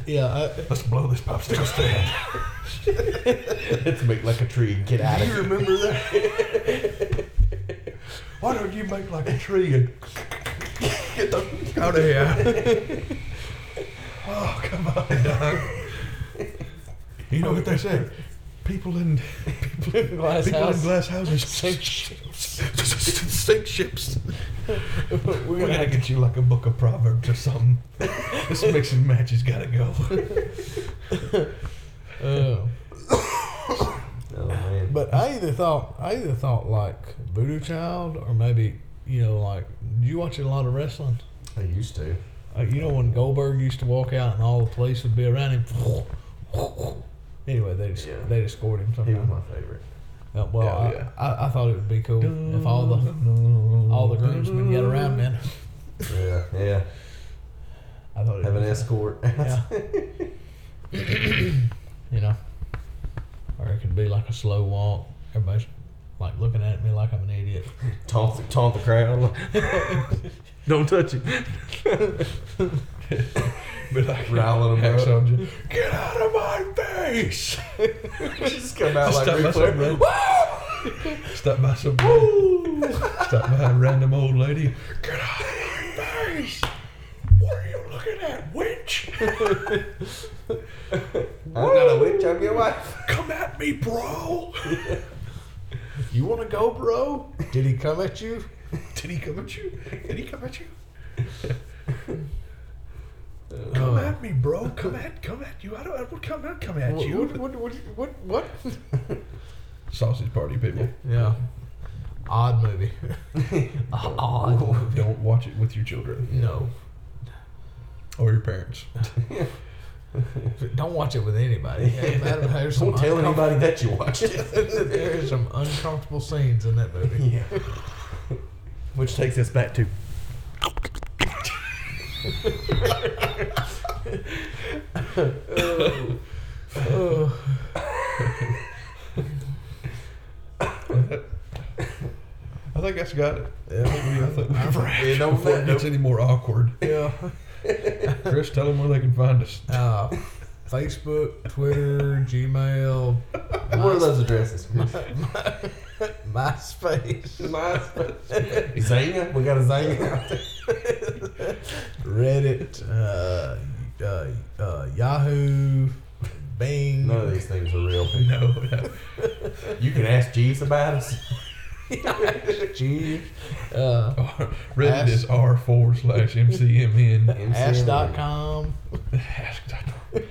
[SPEAKER 4] Yeah, I,
[SPEAKER 2] Let's blow this popsicle stand.
[SPEAKER 3] Let's make like a tree and get out
[SPEAKER 2] Do
[SPEAKER 3] of
[SPEAKER 2] you
[SPEAKER 3] here.
[SPEAKER 2] remember that? Why don't you make like a tree and get the out of here? Oh, come on, dog. You know what they say? People in people, in-
[SPEAKER 4] Glass
[SPEAKER 2] people
[SPEAKER 4] house.
[SPEAKER 2] in glass houses
[SPEAKER 4] Sink ships.
[SPEAKER 2] sink ships.
[SPEAKER 4] we're gonna
[SPEAKER 2] gotta get you like a book of proverbs or something. this mix and match has gotta go.
[SPEAKER 4] uh,
[SPEAKER 3] Oh man.
[SPEAKER 4] But I either thought I either thought like Voodoo Child or maybe you know like did you watch a lot of wrestling?
[SPEAKER 3] I used to.
[SPEAKER 4] Uh, you know when Goldberg used to walk out and all the police would be around him. Anyway, they just
[SPEAKER 3] Yeah.
[SPEAKER 4] they just scored him
[SPEAKER 3] He was
[SPEAKER 4] sometime.
[SPEAKER 3] my favorite.
[SPEAKER 4] Uh, well, I,
[SPEAKER 2] yeah.
[SPEAKER 4] I, I thought it would be cool if all the all the groomsmen get around men.
[SPEAKER 3] Yeah. Yeah.
[SPEAKER 4] I thought it
[SPEAKER 3] Have an escort.
[SPEAKER 4] Yeah. you know, or it could be like a slow walk. Everybody's like looking at me like I'm an idiot.
[SPEAKER 3] taunt, the, taunt the crowd. Don't touch it.
[SPEAKER 2] But like
[SPEAKER 3] Riling 'em up.
[SPEAKER 2] Hacksaw Jim, Get out of my face!
[SPEAKER 3] Just come out like Ric
[SPEAKER 2] by
[SPEAKER 3] Flair.
[SPEAKER 2] ran- Stop by some Stop by a random old lady. Get out of my face! What are you looking at, witch?
[SPEAKER 3] I'm not a witch. I'm your wife.
[SPEAKER 2] Come at me, bro!
[SPEAKER 4] You want to go, bro? Did he come at you?
[SPEAKER 2] Did he come at you? Did he come at you? Come oh. at me, bro. Come at, come at you. I don't, I don't come, I come at
[SPEAKER 4] What,
[SPEAKER 2] you.
[SPEAKER 4] what, what, what, what, what?
[SPEAKER 2] Sausage party, people.
[SPEAKER 4] Yeah. Odd movie. Odd movie.
[SPEAKER 2] Don't watch it with your children
[SPEAKER 4] No.
[SPEAKER 2] or your parents.
[SPEAKER 4] Don't watch it with anybody. There's
[SPEAKER 3] Don't tell anybody that you watched it.
[SPEAKER 4] There's some uncomfortable scenes in that movie.
[SPEAKER 3] yeah. Which takes us back to.
[SPEAKER 4] Oh.
[SPEAKER 2] I think that's got it.
[SPEAKER 4] Yeah.
[SPEAKER 2] I think we wrap
[SPEAKER 3] Yeah,
[SPEAKER 2] before it gets any more awkward.
[SPEAKER 4] Yeah.
[SPEAKER 2] Chris, tell them where they can find us.
[SPEAKER 4] Uh, Facebook, Twitter, Gmail,
[SPEAKER 3] What are those addresses?
[SPEAKER 4] MySpace,
[SPEAKER 3] MySpace. Xanga? We got a Xanga out there.
[SPEAKER 4] Reddit, uh, uh, uh, Yahoo, Bing.
[SPEAKER 3] None of these things are real.
[SPEAKER 2] No, no.
[SPEAKER 3] You can ask Jeeves about us.
[SPEAKER 4] Jeeves. Uh,
[SPEAKER 2] Reddit
[SPEAKER 4] Ask-
[SPEAKER 2] is r forward slash mcmn.
[SPEAKER 4] ask.com.
[SPEAKER 2] Ask.com.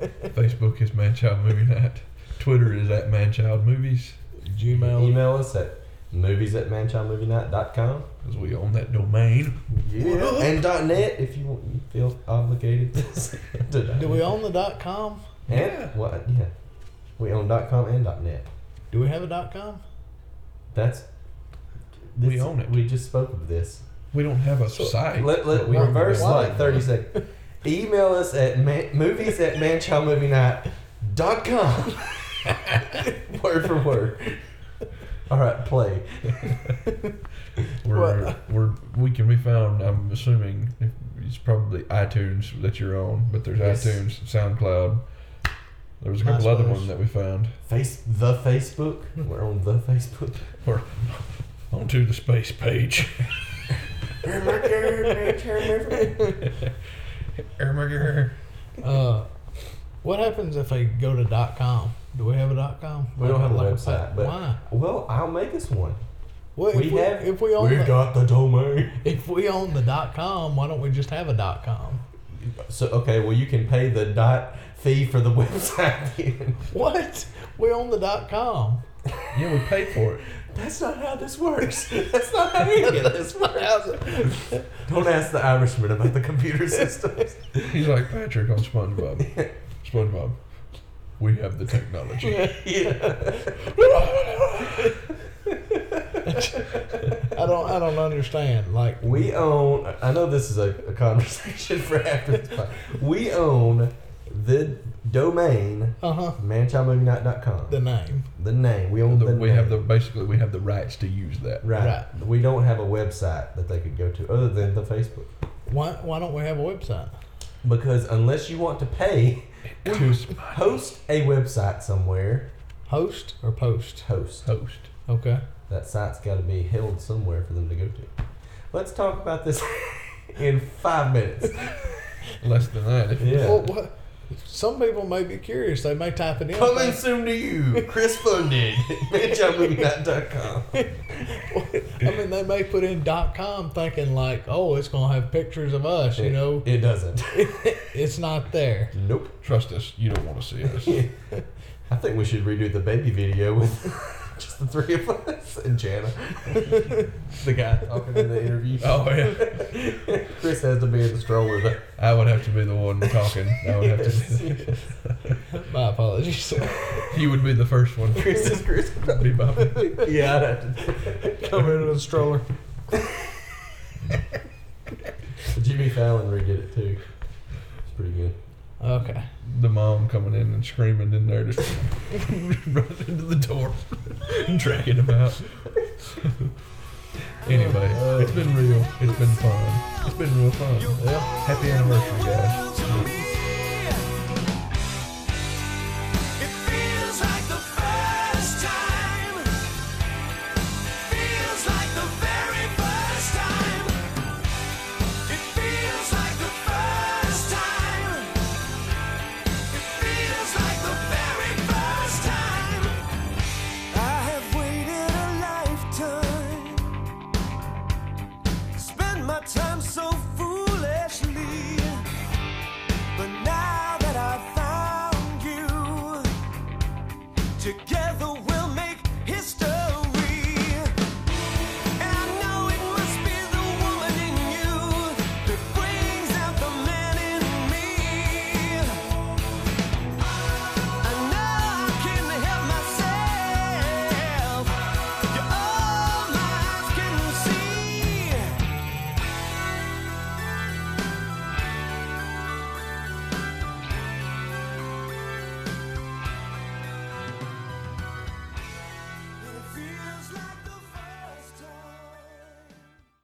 [SPEAKER 2] Facebook is Manchild Movie Night. Twitter is at Manchild Movies
[SPEAKER 4] Gmail.
[SPEAKER 3] Email us at movies at manchildmovienight.com.
[SPEAKER 2] because we own that domain.
[SPEAKER 3] Yeah. And .net if you, want- you feel obligated to.
[SPEAKER 4] Do we own the dot com?
[SPEAKER 3] And
[SPEAKER 2] Yeah.
[SPEAKER 3] what? Yeah. We own dot .com and dot .net.
[SPEAKER 4] Do we have a dot com?
[SPEAKER 3] That's.
[SPEAKER 2] We own it.
[SPEAKER 3] We just spoke of this.
[SPEAKER 2] We don't have a site.
[SPEAKER 3] Let, let
[SPEAKER 2] we
[SPEAKER 3] reverse
[SPEAKER 4] why?
[SPEAKER 3] like 30 seconds. Email us at man, movies at manchildmovienight.com. word for word. All right, play.
[SPEAKER 2] We're, we're we can be found. I'm assuming if- it's probably iTunes that you're on, but there's
[SPEAKER 3] Yes.
[SPEAKER 2] iTunes, SoundCloud. There was a couple other
[SPEAKER 4] MySpace.
[SPEAKER 2] ones that we found.
[SPEAKER 3] Face the Facebook. We're on the Facebook.
[SPEAKER 2] We're onto the space page.
[SPEAKER 4] Uh, what happens if I go to dot com? Do we have a dot com?
[SPEAKER 3] We don't have a
[SPEAKER 4] Like
[SPEAKER 3] website, but
[SPEAKER 4] why?
[SPEAKER 3] well, I'll make us one.
[SPEAKER 4] Well,
[SPEAKER 3] we
[SPEAKER 4] if we,
[SPEAKER 3] have.
[SPEAKER 4] if we own
[SPEAKER 3] We've
[SPEAKER 4] the,
[SPEAKER 3] got the domain.
[SPEAKER 4] if we own the dot com, why don't we just have a dot com?
[SPEAKER 3] So okay, well you can pay the dot fee for the website.
[SPEAKER 4] What? We own the dot com.
[SPEAKER 2] yeah, we pay for it.
[SPEAKER 3] That's not how this works. That's not how you get this works. Don't ask the Irishman about the computer systems.
[SPEAKER 2] He's like Patrick on SpongeBob. SpongeBob, we have the technology.
[SPEAKER 3] yeah.
[SPEAKER 4] I don't. I don't understand. Like
[SPEAKER 3] We own. I know this is a, a conversation for after this. Part. We own the domain
[SPEAKER 4] uh huh.
[SPEAKER 3] manchildmovienight.com.
[SPEAKER 4] The name.
[SPEAKER 3] The name. We own the,
[SPEAKER 2] The- we have the basically we have the rights to use that.
[SPEAKER 3] right.
[SPEAKER 4] Right.
[SPEAKER 3] We don't have a website that they could go to other than the Facebook.
[SPEAKER 4] Why? Why don't we have a website?
[SPEAKER 3] Because unless you want to pay
[SPEAKER 2] To
[SPEAKER 3] to host a website somewhere,
[SPEAKER 4] Host or post?
[SPEAKER 3] host.
[SPEAKER 2] host.
[SPEAKER 4] Okay.
[SPEAKER 3] That site's got to be held somewhere for them to go to. Let's talk about this in five minutes.
[SPEAKER 2] Less than that. If
[SPEAKER 3] Yeah.
[SPEAKER 4] Well, what? Some people may be curious. They may type it in.
[SPEAKER 3] Coming
[SPEAKER 4] think-
[SPEAKER 3] soon to you, Chris Funded, manchildmovienight.com.
[SPEAKER 4] I mean, they may put in .com thinking like, oh, it's gonna have pictures of us. You know,
[SPEAKER 3] It doesn't.
[SPEAKER 4] it's not there.
[SPEAKER 3] Nope.
[SPEAKER 2] trust us, you don't want to see us.
[SPEAKER 3] I think we should redo the baby video with just the three of us and Jana. the guy talking in the interview.
[SPEAKER 2] Oh yeah,
[SPEAKER 3] Chris has to be in the stroller though.
[SPEAKER 2] I would have to be the one talking. I would have to. Be the,
[SPEAKER 4] My apologies.
[SPEAKER 2] you would be the first one.
[SPEAKER 3] Chris is Chris.
[SPEAKER 2] Be Bobby.
[SPEAKER 3] Yeah, I'd have to.
[SPEAKER 4] Come into a stroller.
[SPEAKER 3] Jimmy Fallon redid it too. It's pretty good.
[SPEAKER 4] Okay.
[SPEAKER 2] The mom coming in and screaming in there, just running into the door and dragging him out. anyway, it's been real. It's been fun. It's been real fun.
[SPEAKER 4] Yeah.
[SPEAKER 2] Happy anniversary, guys.